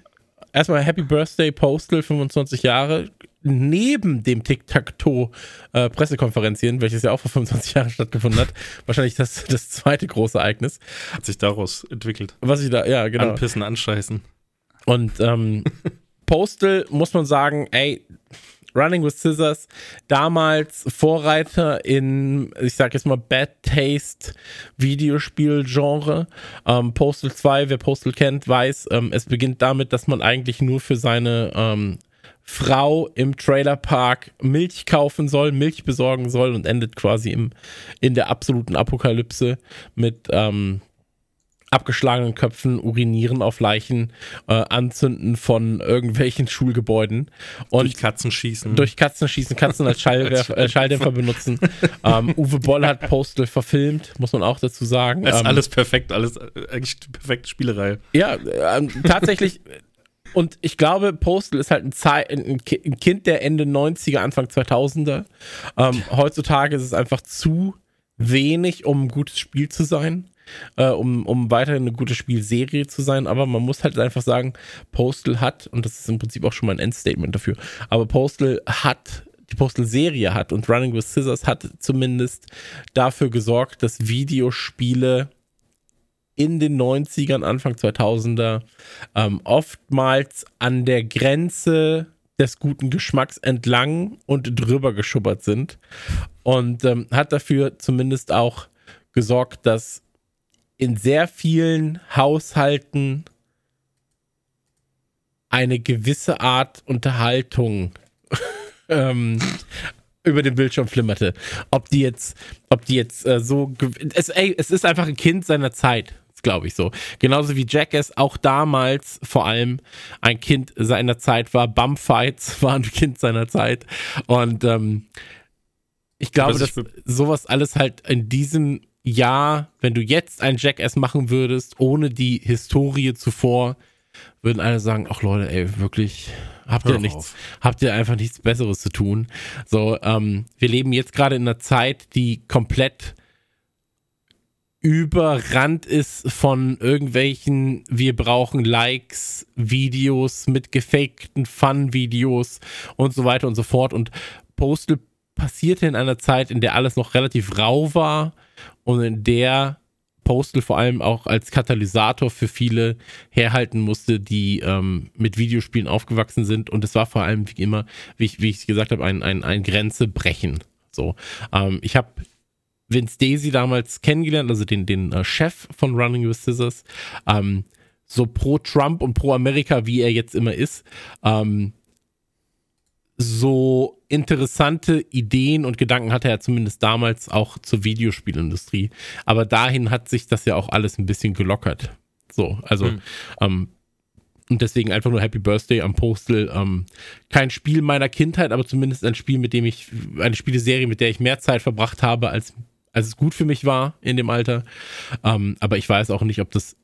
Speaker 5: erstmal Happy Birthday Postal, 25 Jahre neben dem Tic-Tac-Toe-Pressekonferenzien, äh, welches ja auch vor 25 Jahren stattgefunden hat, wahrscheinlich das, das zweite große Ereignis.
Speaker 2: Hat sich daraus entwickelt.
Speaker 5: Was ich da, ja, genau.
Speaker 2: Anpissen, anscheißen.
Speaker 5: Und ähm, Postal muss man sagen, ey, Running with Scissors, damals Vorreiter in, ich sag jetzt mal, Bad Taste Videospiel-Genre. Ähm, Postal 2, wer Postal kennt, weiß, ähm, es beginnt damit, dass man eigentlich nur für seine ähm, Frau im Trailerpark Milch kaufen soll, Milch besorgen soll und endet quasi im, in der absoluten Apokalypse mit ähm, abgeschlagenen Köpfen, Urinieren auf Leichen, äh, Anzünden von irgendwelchen Schulgebäuden
Speaker 2: und durch Katzen schießen.
Speaker 5: Durch Katzen schießen, Katzen als Schallwerf, äh, Schalldämpfer benutzen. ähm, Uwe Boll hat Postal verfilmt, muss man auch dazu sagen.
Speaker 2: Das ist ähm, alles perfekt, alles äh, eigentlich die perfekte Spielerei.
Speaker 5: Ja, äh, tatsächlich und ich glaube, Postal ist halt ein, Zei ein Kind der Ende 90er, Anfang 2000er. Ähm, heutzutage ist es einfach zu wenig, um ein gutes Spiel zu sein. Äh, um, um weiterhin eine gute Spielserie zu sein, aber man muss halt einfach sagen, Postal hat, und das ist im Prinzip auch schon mal ein Endstatement dafür, aber Postal hat die Postal-Serie hat und Running with Scissors hat zumindest dafür gesorgt, dass Videospiele in den 90ern, Anfang 2000er ähm, oftmals an der Grenze des guten Geschmacks entlang und drüber geschubbert sind. Und ähm, hat dafür zumindest auch gesorgt, dass in sehr vielen Haushalten eine gewisse Art Unterhaltung ähm, über den Bildschirm flimmerte. Ob die jetzt, ob die jetzt äh, so, es, ey, es ist einfach ein Kind seiner Zeit glaube ich so. Genauso wie Jackass auch damals vor allem ein Kind seiner Zeit war. Bumfights war ein Kind seiner Zeit. Und ähm, ich glaube, dass sowas alles halt in diesem Jahr, wenn du jetzt ein Jackass machen würdest, ohne die Historie zuvor, würden alle sagen, ach Leute, ey, wirklich, habt ihr nichts, habt ihr einfach nichts Besseres zu tun. So, ähm, wir leben jetzt gerade in einer Zeit, die komplett überrannt ist von irgendwelchen, wir brauchen Likes, Videos mit gefakten Fun-Videos und so weiter und so fort. Und Postal passierte in einer Zeit, in der alles noch relativ rau war und in der Postal vor allem auch als Katalysator für viele herhalten musste, die ähm, mit Videospielen aufgewachsen sind. Und es war vor allem wie immer, wie ich, wie ich gesagt habe, ein, ein, ein Grenze. So, ähm, ich habe Vince Daisy damals kennengelernt, also den, den äh, Chef von Running with Scissors, ähm, so pro Trump und pro Amerika, wie er jetzt immer ist, ähm, so interessante Ideen und Gedanken hatte er zumindest damals auch zur Videospielindustrie. Aber dahin hat sich das ja auch alles ein bisschen gelockert. So, also, hm. ähm, und deswegen einfach nur Happy Birthday am Postal. Ähm, kein Spiel meiner Kindheit, aber zumindest ein Spiel, mit dem ich, eine Spieleserie, mit der ich mehr Zeit verbracht habe, als, als es gut für mich war in dem Alter. Ähm, aber ich weiß auch nicht, ob das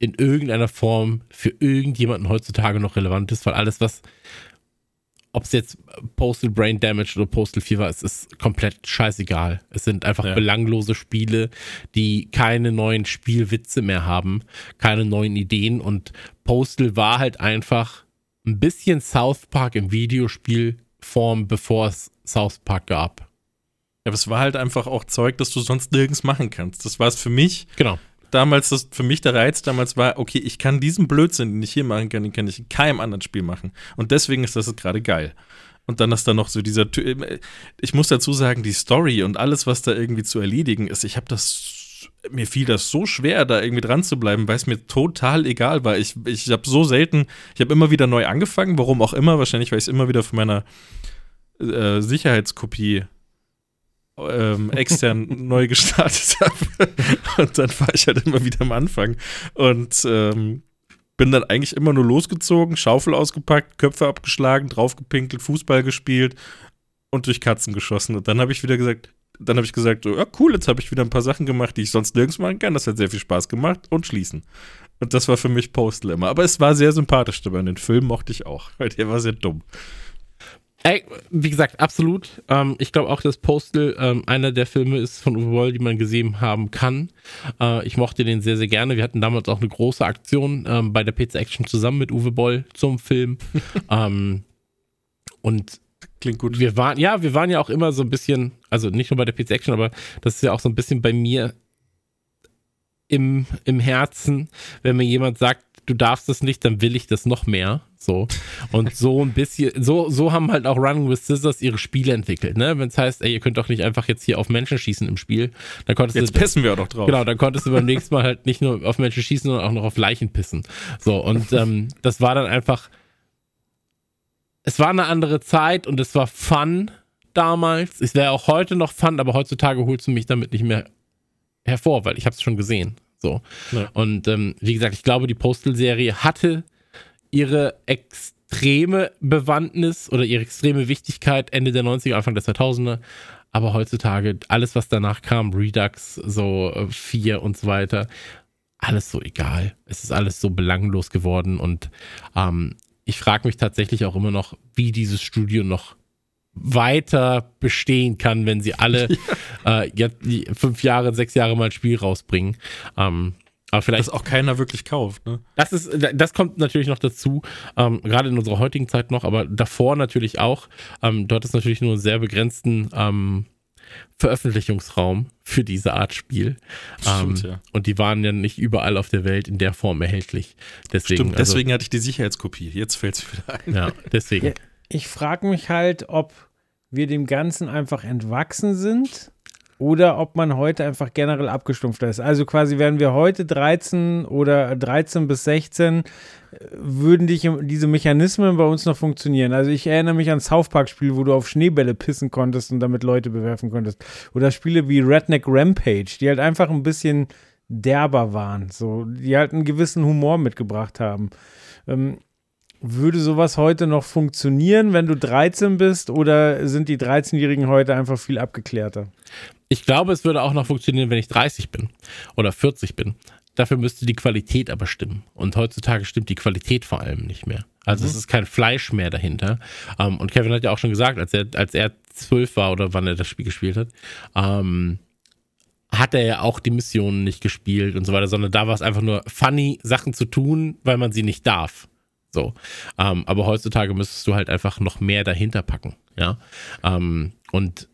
Speaker 5: in irgendeiner Form für irgendjemanden heutzutage noch relevant ist, weil alles, was ob es jetzt Postal Brain Damage oder Postal Fever ist, ist komplett scheißegal. Es sind einfach ja. belanglose Spiele, die keine neuen Spielwitze mehr haben, keine neuen Ideen und Postal war halt einfach ein bisschen South Park im Videospielform, bevor es South Park gab.
Speaker 2: Aber es war halt einfach auch Zeug, das du sonst nirgends machen kannst. Das war es für mich.
Speaker 5: Genau
Speaker 2: damals, das für mich der Reiz damals war, okay, ich kann diesen Blödsinn, den ich hier machen kann, den kann ich in keinem anderen Spiel machen. Und deswegen ist das gerade geil. Und dann ist da noch so dieser, ich muss dazu sagen, die Story und alles, was da irgendwie zu erledigen ist, ich habe das, mir fiel das so schwer, da irgendwie dran zu bleiben, weil es mir total egal war. Ich, ich habe so selten, ich habe immer wieder neu angefangen, warum auch immer, wahrscheinlich, weil ich es immer wieder von meiner äh, Sicherheitskopie ähm, extern neu gestartet habe. Und dann war ich halt immer wieder am Anfang. Und ähm, bin dann eigentlich immer nur losgezogen, Schaufel ausgepackt, Köpfe abgeschlagen, draufgepinkelt, Fußball gespielt und durch Katzen geschossen. Und dann habe ich wieder gesagt, dann habe ich gesagt, so, ja cool, jetzt habe ich wieder ein paar Sachen gemacht, die ich sonst nirgends machen kann. Das hat sehr viel Spaß gemacht und schließen. Und das war für mich Postal immer. Aber es war sehr sympathisch dabei. Und den Film mochte ich auch, weil der war sehr dumm.
Speaker 5: Ey, wie gesagt, absolut. Ähm, ich glaube auch, dass Postal ähm, einer der Filme ist von Uwe Boll, die man gesehen haben kann. Äh, ich mochte den sehr, sehr gerne. Wir hatten damals auch eine große Aktion ähm, bei der Pizza Action zusammen mit Uwe Boll zum Film. Ähm, und
Speaker 2: Klingt gut.
Speaker 5: Wir waren, ja, wir waren ja auch immer so ein bisschen, also nicht nur bei der Pizza Action, aber das ist ja auch so ein bisschen bei mir im, im Herzen, wenn mir jemand sagt, du darfst das nicht, dann will ich das noch mehr. So. Und so ein bisschen, so, so haben halt auch Running with Scissors ihre Spiele entwickelt, ne? Wenn es heißt, ey, ihr könnt doch nicht einfach jetzt hier auf Menschen schießen im Spiel. Dann konntest
Speaker 2: jetzt
Speaker 5: du,
Speaker 2: pissen wir auch noch drauf.
Speaker 5: Genau, dann konntest du beim nächsten Mal halt nicht nur auf Menschen schießen, sondern auch noch auf Leichen pissen. So, und ähm, das war dann einfach. Es war eine andere Zeit und es war Fun damals. Es wäre auch heute noch Fun, aber heutzutage holst du mich damit nicht mehr hervor, weil ich habe es schon gesehen. So. Ja. Und ähm, wie gesagt, ich glaube, die Postal-Serie hatte ihre extreme Bewandtnis oder ihre extreme Wichtigkeit Ende der 90er, Anfang der 2000er. Aber heutzutage, alles, was danach kam, Redux, so äh, 4 und so weiter, alles so egal. Es ist alles so belanglos geworden und ähm, ich frage mich tatsächlich auch immer noch, wie dieses Studio noch weiter bestehen kann, wenn sie alle ja. äh, jetzt fünf Jahre, sechs Jahre mal ein Spiel rausbringen. Ähm, aber vielleicht
Speaker 2: das auch keiner wirklich kauft. Ne?
Speaker 5: Das ist, das kommt natürlich noch dazu, ähm, gerade in unserer heutigen Zeit noch, aber davor natürlich auch. Ähm, dort ist natürlich nur einen sehr begrenzten ähm, Veröffentlichungsraum für diese Art Spiel. Stimmt, ähm, ja. Und die waren ja nicht überall auf der Welt in der Form erhältlich. Deswegen,
Speaker 2: Stimmt, also deswegen also, hatte ich die Sicherheitskopie. Jetzt fällt es wieder ein.
Speaker 5: Ja, deswegen.
Speaker 4: Ich frage mich halt, ob wir dem Ganzen einfach entwachsen sind oder ob man heute einfach generell abgestumpft ist. Also quasi wären wir heute 13 oder 13 bis 16, würden dich diese Mechanismen bei uns noch funktionieren. Also ich erinnere mich an South Park Spiele, wo du auf Schneebälle pissen konntest und damit Leute bewerfen konntest. Oder Spiele wie Redneck Rampage, die halt einfach ein bisschen derber waren, so, die halt einen gewissen Humor mitgebracht haben. Ähm, würde sowas heute noch funktionieren, wenn du 13 bist, oder sind die 13-Jährigen heute einfach viel abgeklärter?
Speaker 5: Ich glaube, es würde auch noch funktionieren, wenn ich 30 bin oder 40 bin. Dafür müsste die Qualität aber stimmen. Und heutzutage stimmt die Qualität vor allem nicht mehr. Also mhm. es ist kein Fleisch mehr dahinter. Ähm, und Kevin hat ja auch schon gesagt, als er, als er zwölf war oder wann er das Spiel gespielt hat, ähm, hat er ja auch die Missionen nicht gespielt und so weiter, sondern da war es einfach nur funny, Sachen zu tun, weil man sie nicht darf. So. Ähm, aber heutzutage müsstest du halt einfach noch mehr dahinter packen. Ja. Ähm, und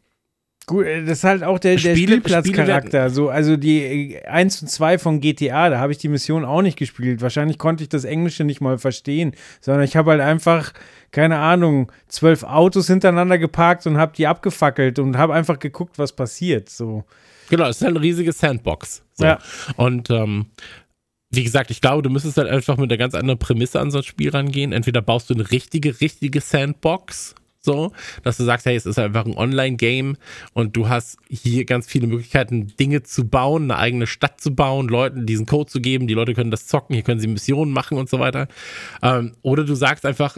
Speaker 4: Gut, äh, das ist halt auch der, der Spielplatzcharakter. So, also die äh, 1 und 2 von GTA, da habe ich die Mission auch nicht gespielt. Wahrscheinlich konnte ich das Englische nicht mal verstehen, sondern ich habe halt einfach, keine Ahnung, zwölf Autos hintereinander geparkt und habe die abgefackelt und habe einfach geguckt, was passiert. So.
Speaker 5: Genau, es ist halt eine riesige Sandbox. So.
Speaker 4: Ja.
Speaker 5: Und ähm, wie gesagt, ich glaube, du müsstest halt einfach mit einer ganz anderen Prämisse an so ein Spiel rangehen. Entweder baust du eine richtige, richtige Sandbox, so, dass du sagst, hey, es ist einfach ein Online-Game und du hast hier ganz viele Möglichkeiten, Dinge zu bauen, eine eigene Stadt zu bauen, Leuten diesen Code zu geben, die Leute können das zocken, hier können sie Missionen machen und so weiter. Ähm, oder du sagst einfach,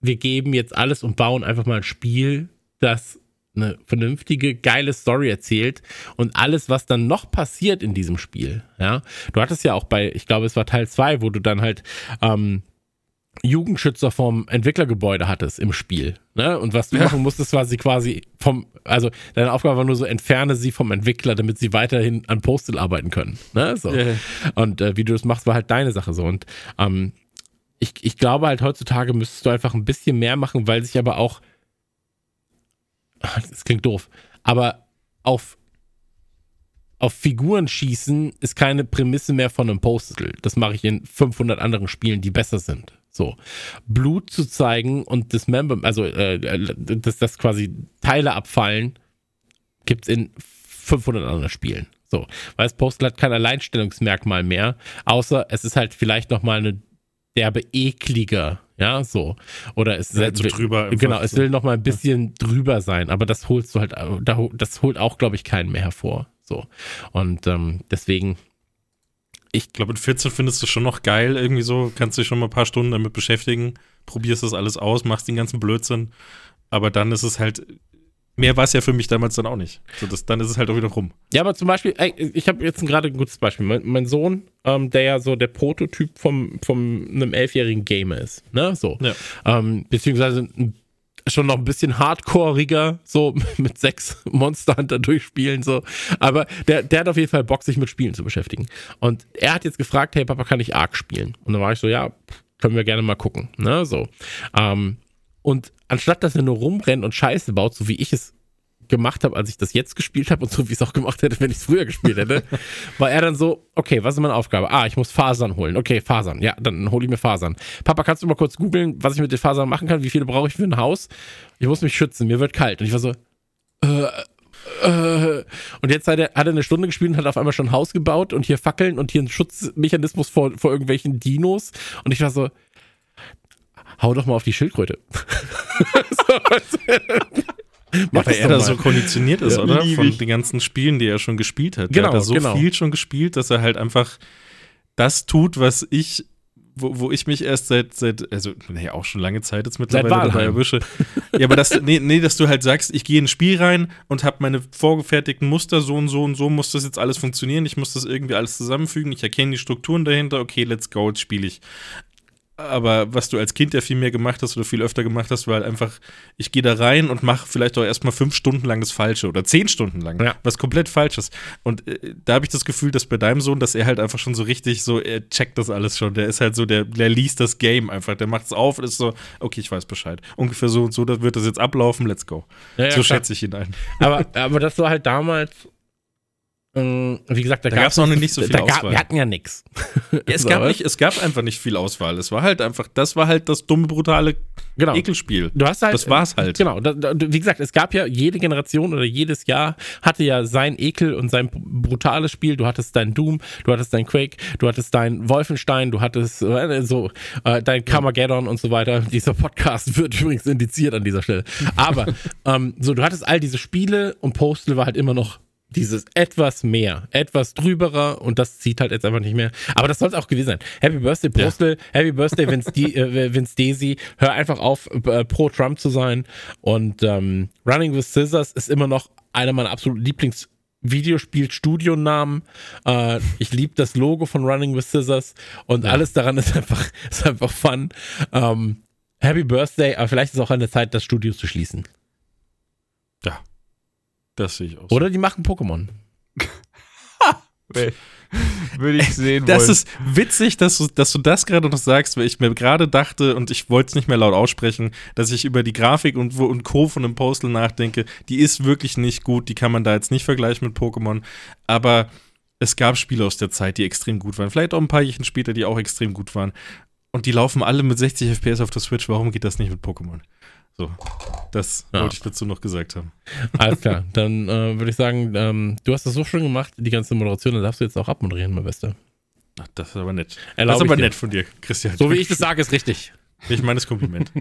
Speaker 5: wir geben jetzt alles und bauen einfach mal ein Spiel, das eine vernünftige, geile Story erzählt und alles, was dann noch passiert in diesem Spiel, ja. Du hattest ja auch bei, ich glaube, es war Teil 2, wo du dann halt ähm, Jugendschützer vom Entwicklergebäude hattest im Spiel. Ne? Und was du machen musstest, war sie quasi vom, also deine Aufgabe war nur so, entferne sie vom Entwickler, damit sie weiterhin an Postal arbeiten können. Ne? So.
Speaker 2: Ja.
Speaker 5: Und äh, wie du das machst, war halt deine Sache so. Und ähm, ich, ich glaube halt heutzutage müsstest du einfach ein bisschen mehr machen, weil sich aber auch, das klingt doof, aber auf auf Figuren schießen ist keine Prämisse mehr von einem Postal. Das mache ich in 500 anderen Spielen, die besser sind. So. Blut zu zeigen und Dismember, also äh, äh, dass das quasi Teile abfallen, gibt's in 500 anderen Spielen. So. Weil das Postal hat kein Alleinstellungsmerkmal mehr, außer es ist halt vielleicht nochmal eine derbe ekliger, ja, so. Oder es
Speaker 2: Ja, so drüber
Speaker 5: Genau, es
Speaker 2: so.
Speaker 5: will nochmal ein bisschen drüber sein, aber das holst du halt, das holt auch, glaube ich, keinen mehr hervor. So. Und ähm, deswegen,
Speaker 2: Ich glaube, in 14 findest du schon noch geil, irgendwie so, kannst dich schon mal ein paar Stunden damit beschäftigen, probierst das alles aus, machst den ganzen Blödsinn, aber dann ist es halt, mehr war es ja für mich damals dann auch nicht. So, das, dann ist es halt auch wieder rum.
Speaker 5: Ja, aber zum Beispiel, ey, ich habe jetzt gerade ein gutes Beispiel. Mein, mein Sohn, ähm, der ja so der Prototyp vom, vom einem elfjährigen Gamer ist, ne? So.
Speaker 2: Ja.
Speaker 5: Ähm, beziehungsweise schon noch ein bisschen hardcoreiger, so mit sechs Monster Hunter durchspielen, so. Aber der, der hat auf jeden Fall Bock, sich mit Spielen zu beschäftigen. Und er hat jetzt gefragt, hey Papa, kann ich Ark spielen? Und dann war ich so, ja, können wir gerne mal gucken, ne? So. Ähm, und anstatt dass er nur rumrennt und Scheiße baut, so wie ich es gemacht habe, als ich das jetzt gespielt habe und so wie ich es auch gemacht hätte, wenn ich es früher gespielt hätte, war er dann so, okay, was ist meine Aufgabe? Ah, ich muss Fasern holen. Okay, Fasern. Ja, dann hole ich mir Fasern. Papa, kannst du mal kurz googeln, was ich mit den Fasern machen kann? Wie viele brauche ich für ein Haus? Ich muss mich schützen, mir wird kalt. Und ich war so, äh, äh, und jetzt hat er, hat er eine Stunde gespielt und hat auf einmal schon ein Haus gebaut und hier Fackeln und hier einen Schutzmechanismus vor, vor irgendwelchen Dinos. Und ich war so, hau doch mal auf die Schildkröte. Mach
Speaker 2: Weil er da so konditioniert ist,
Speaker 5: Ja.
Speaker 2: oder? Von
Speaker 5: ich.
Speaker 2: den ganzen Spielen, die er schon gespielt hat.
Speaker 5: Genau,
Speaker 2: der hat da so
Speaker 5: genau.
Speaker 2: viel schon gespielt, dass er halt einfach das tut, was ich, wo, wo ich mich erst seit, seit, also, nee, auch schon lange Zeit jetzt mittlerweile dabei erwische. Ja, aber das, nee, nee, dass du halt sagst, ich gehe in ein Spiel rein und habe meine vorgefertigten Muster, so und so und so muss das jetzt alles funktionieren, ich muss das irgendwie alles zusammenfügen, ich erkenne die Strukturen dahinter, okay, let's go, jetzt spiele ich. Aber was du als Kind ja viel mehr gemacht hast oder viel öfter gemacht hast, war halt einfach, ich gehe da rein und mache vielleicht auch erstmal fünf Stunden lang das Falsche oder zehn Stunden lang,
Speaker 5: Ja.
Speaker 2: was komplett Falsches. Und äh, da habe ich das Gefühl, dass bei deinem Sohn, dass er halt einfach schon so richtig so, er checkt das alles schon. Der ist halt so, der, der liest das Game einfach, der macht es auf und ist so, okay, ich weiß Bescheid. Ungefähr so und so, da wird das jetzt ablaufen, let's go.
Speaker 5: Ja, ja,
Speaker 2: so schätze ich ihn ein.
Speaker 5: aber, aber das war halt damals, wie gesagt, da,
Speaker 2: Da gab's noch nicht so viel
Speaker 5: da gab,
Speaker 2: Auswahl.
Speaker 5: Wir hatten ja nichts.
Speaker 2: Es gab, nicht, es gab einfach nicht viel Auswahl. Es war halt einfach, das war halt das dumme, brutale
Speaker 5: Genau.
Speaker 2: Ekelspiel.
Speaker 5: Du hast halt,
Speaker 2: Das war's halt.
Speaker 5: Genau. Da, da, wie gesagt, es gab ja jede Generation oder jedes Jahr hatte ja sein Ekel und sein brutales Spiel. Du hattest dein Doom, du hattest dein Quake, du hattest dein Wolfenstein, du hattest äh, so äh, dein Carmageddon und so weiter. Dieser Podcast wird übrigens indiziert an dieser Stelle. Aber ähm, so, du hattest all diese Spiele und Postal war halt immer noch dieses etwas mehr, etwas drüberer und das zieht halt jetzt einfach nicht mehr. Aber das soll es auch gewesen sein. Happy Birthday Postal, Happy Birthday Vince, Di- äh, Vince Daisy. Hör einfach auf, äh, pro Trump zu sein. Und ähm, Running with Scissors ist immer noch einer meiner absoluten Lieblings- Videospiel-Studionamen. Äh, ich liebe das Logo von Running with Scissors und alles daran ist einfach, ist einfach fun. Ähm, Happy Birthday, aber vielleicht ist auch eine Zeit, das Studio zu schließen.
Speaker 2: Ja. Das sehe ich auch. so.
Speaker 5: Oder die machen Pokémon.
Speaker 3: Würde ich sehen
Speaker 2: Das
Speaker 3: wollen.
Speaker 2: ist witzig, dass du, dass du das gerade noch sagst, weil ich mir gerade dachte und ich wollte es nicht mehr laut aussprechen, dass ich über die Grafik und, und Co. von dem Postal nachdenke. Die ist wirklich nicht gut, die kann man da jetzt nicht vergleichen mit Pokémon. Aber es gab Spiele aus der Zeit, die extrem gut waren. Vielleicht auch ein paar Jährchen später, die auch extrem gut waren. Und die laufen alle mit 60 FPS auf der Switch. Warum geht das nicht mit Pokémon? So, das
Speaker 5: Ja.
Speaker 2: wollte ich dazu noch gesagt haben.
Speaker 5: Alles klar, dann äh, würde ich sagen, ähm, du hast das so schön gemacht, die ganze Moderation, dann darfst du jetzt auch abmoderieren, mein Bester.
Speaker 2: Ach, das ist aber nett.
Speaker 5: Erlaub
Speaker 2: das ist aber
Speaker 5: dir.
Speaker 2: nett von dir, Christian.
Speaker 5: So wie ich das sage, ist richtig.
Speaker 2: Ich meine das Kompliment.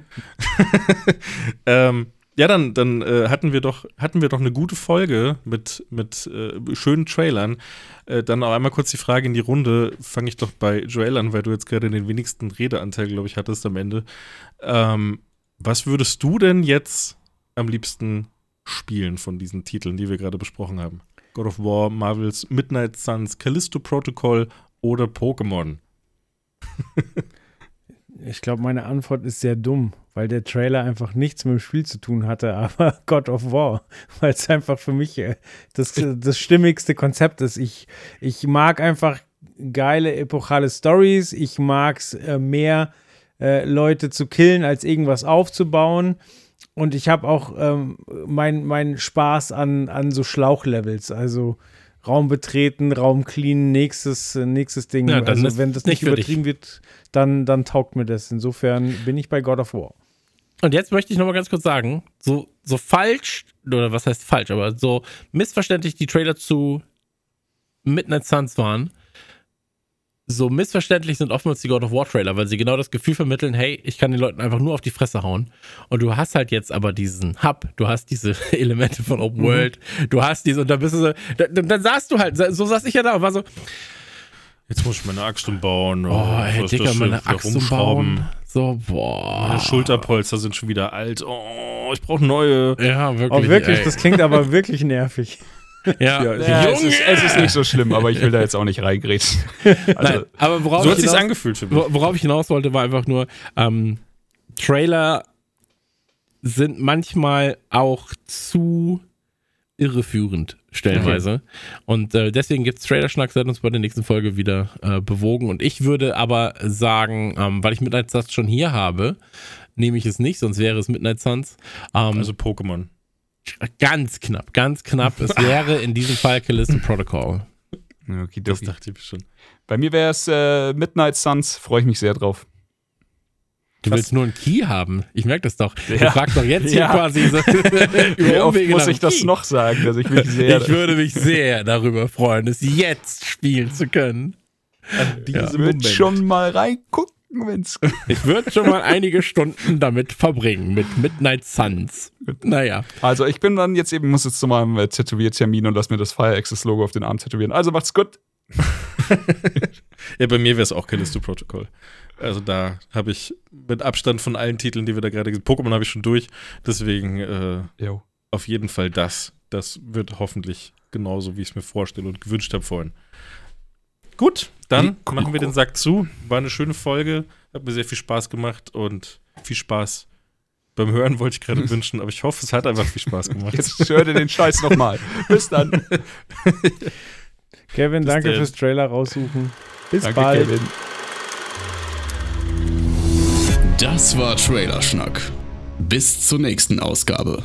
Speaker 2: ähm, ja, dann, dann äh, hatten wir doch hatten wir doch eine gute Folge mit, mit äh, schönen Trailern. Äh, dann auch einmal kurz die Frage in die Runde. Fange ich doch bei Joel an, weil du jetzt gerade den wenigsten Redeanteil, glaube ich, hattest am Ende. Ähm, was würdest du denn jetzt am liebsten spielen von diesen Titeln, die wir gerade besprochen haben? God of War, Marvels Midnight Suns, Callisto Protocol oder Pokémon?
Speaker 4: Ich glaube, meine Antwort ist sehr dumm, weil der Trailer einfach nichts mit dem Spiel zu tun hatte, aber God of War, weil es einfach für mich äh, das, das stimmigste Konzept ist. Ich, ich mag einfach geile, epochale Stories. Ich mag es äh, mehr, äh, Leute zu killen, als irgendwas aufzubauen. Und ich habe auch ähm, meinen mein Spaß an, an so Schlauchlevels, also Raum betreten, Raum cleanen, nächstes, äh, nächstes Ding.
Speaker 5: Ja,
Speaker 4: also wenn das
Speaker 5: nicht
Speaker 4: nicht übertrieben wird, dann, dann taugt mir das. Insofern bin ich bei God of War.
Speaker 5: Und jetzt möchte ich nochmal ganz kurz sagen, so, so falsch, oder was heißt falsch, aber so missverständlich die Trailer zu Midnight Suns waren, so missverständlich sind oftmals die God of War Trailer, weil sie genau das Gefühl vermitteln, hey, ich kann den Leuten einfach nur auf die Fresse hauen. Und du hast halt jetzt aber diesen Hub, du hast diese Elemente von Open World, du hast diese, und dann bist du so, dann, dann saßt du halt, so saß ich ja da und war so,
Speaker 2: Jetzt muss ich meine Axt umbauen.
Speaker 5: oh, ey,
Speaker 2: was
Speaker 5: Dicker,
Speaker 2: das
Speaker 5: meine Axt umbauen. So, boah.
Speaker 2: Meine Schulterpolster sind schon wieder alt. Oh, ich brauche neue.
Speaker 5: Ja, wirklich.
Speaker 4: Oh, wirklich,
Speaker 5: ey.
Speaker 4: das klingt aber wirklich nervig.
Speaker 5: ja.
Speaker 2: Ja,
Speaker 3: Ja, es, ist, es ist nicht so schlimm, aber ich will da jetzt auch nicht reingrätschen. Also,
Speaker 5: Nein, aber worauf
Speaker 2: So
Speaker 5: ich
Speaker 2: hat
Speaker 5: hinaus-
Speaker 2: angefühlt für mich.
Speaker 5: Wo- Worauf ich hinaus wollte, war einfach nur, ähm, Trailer sind manchmal auch zu irreführend, stellenweise. Und äh, deswegen gibt's Trailer-Schnack, seid uns bei der nächsten Folge wieder äh, bewogen. Und ich würde aber sagen, ähm, weil ich Midnight Suns schon hier habe, nehme ich es nicht, sonst wäre es Midnight Suns. Ähm,
Speaker 2: Also Pokémon.
Speaker 5: Ganz knapp, ganz knapp. Es wäre in diesem Fall Callisto Protocol.
Speaker 3: okay,
Speaker 2: Das dachte ich schon.
Speaker 3: Bei mir wäre es äh, Midnight Suns, freue ich mich sehr drauf.
Speaker 5: Du willst nur einen Key haben. Ich merke das doch. Du
Speaker 3: Ja.
Speaker 5: fragst doch jetzt hier
Speaker 3: Ja.
Speaker 5: quasi so
Speaker 3: Wie
Speaker 5: über
Speaker 3: oft
Speaker 5: Umwege
Speaker 3: muss ich das
Speaker 5: Key.
Speaker 3: noch sagen, dass ich mich sehr
Speaker 5: Ich würde mich sehr darüber freuen, es jetzt spielen zu können.
Speaker 2: Diese
Speaker 3: würde schon mal reingucken, wenn es
Speaker 5: Ich würde schon mal einige Stunden damit verbringen, mit Midnight Suns. Naja,
Speaker 3: Also ich bin dann jetzt eben, muss jetzt zu meinem äh, Tätowiertermin und lass mir das Fire Access Logo auf den Arm tätowieren. Also macht's gut.
Speaker 2: Ja, bei mir wäre es auch Callisto Protocol. Also da habe ich mit Abstand von allen Titeln, die wir da gerade Pokémon habe ich schon durch. Deswegen äh, auf jeden Fall das. Das wird hoffentlich genauso, wie ich es mir vorstelle und gewünscht habe vorhin. Gut, dann machen wir den Sack zu. War eine schöne Folge. Hat mir sehr viel Spaß gemacht und viel Spaß beim Hören wollte ich gerade wünschen, aber ich hoffe, es hat einfach viel Spaß gemacht.
Speaker 3: Jetzt hör dir den Scheiß nochmal. Bis dann.
Speaker 4: Kevin, danke
Speaker 2: denn.
Speaker 4: fürs Trailer raussuchen. Bis
Speaker 3: Danke,
Speaker 4: bald.
Speaker 3: Kevin.
Speaker 1: Das war Trailerschnack. Bis zur nächsten Ausgabe.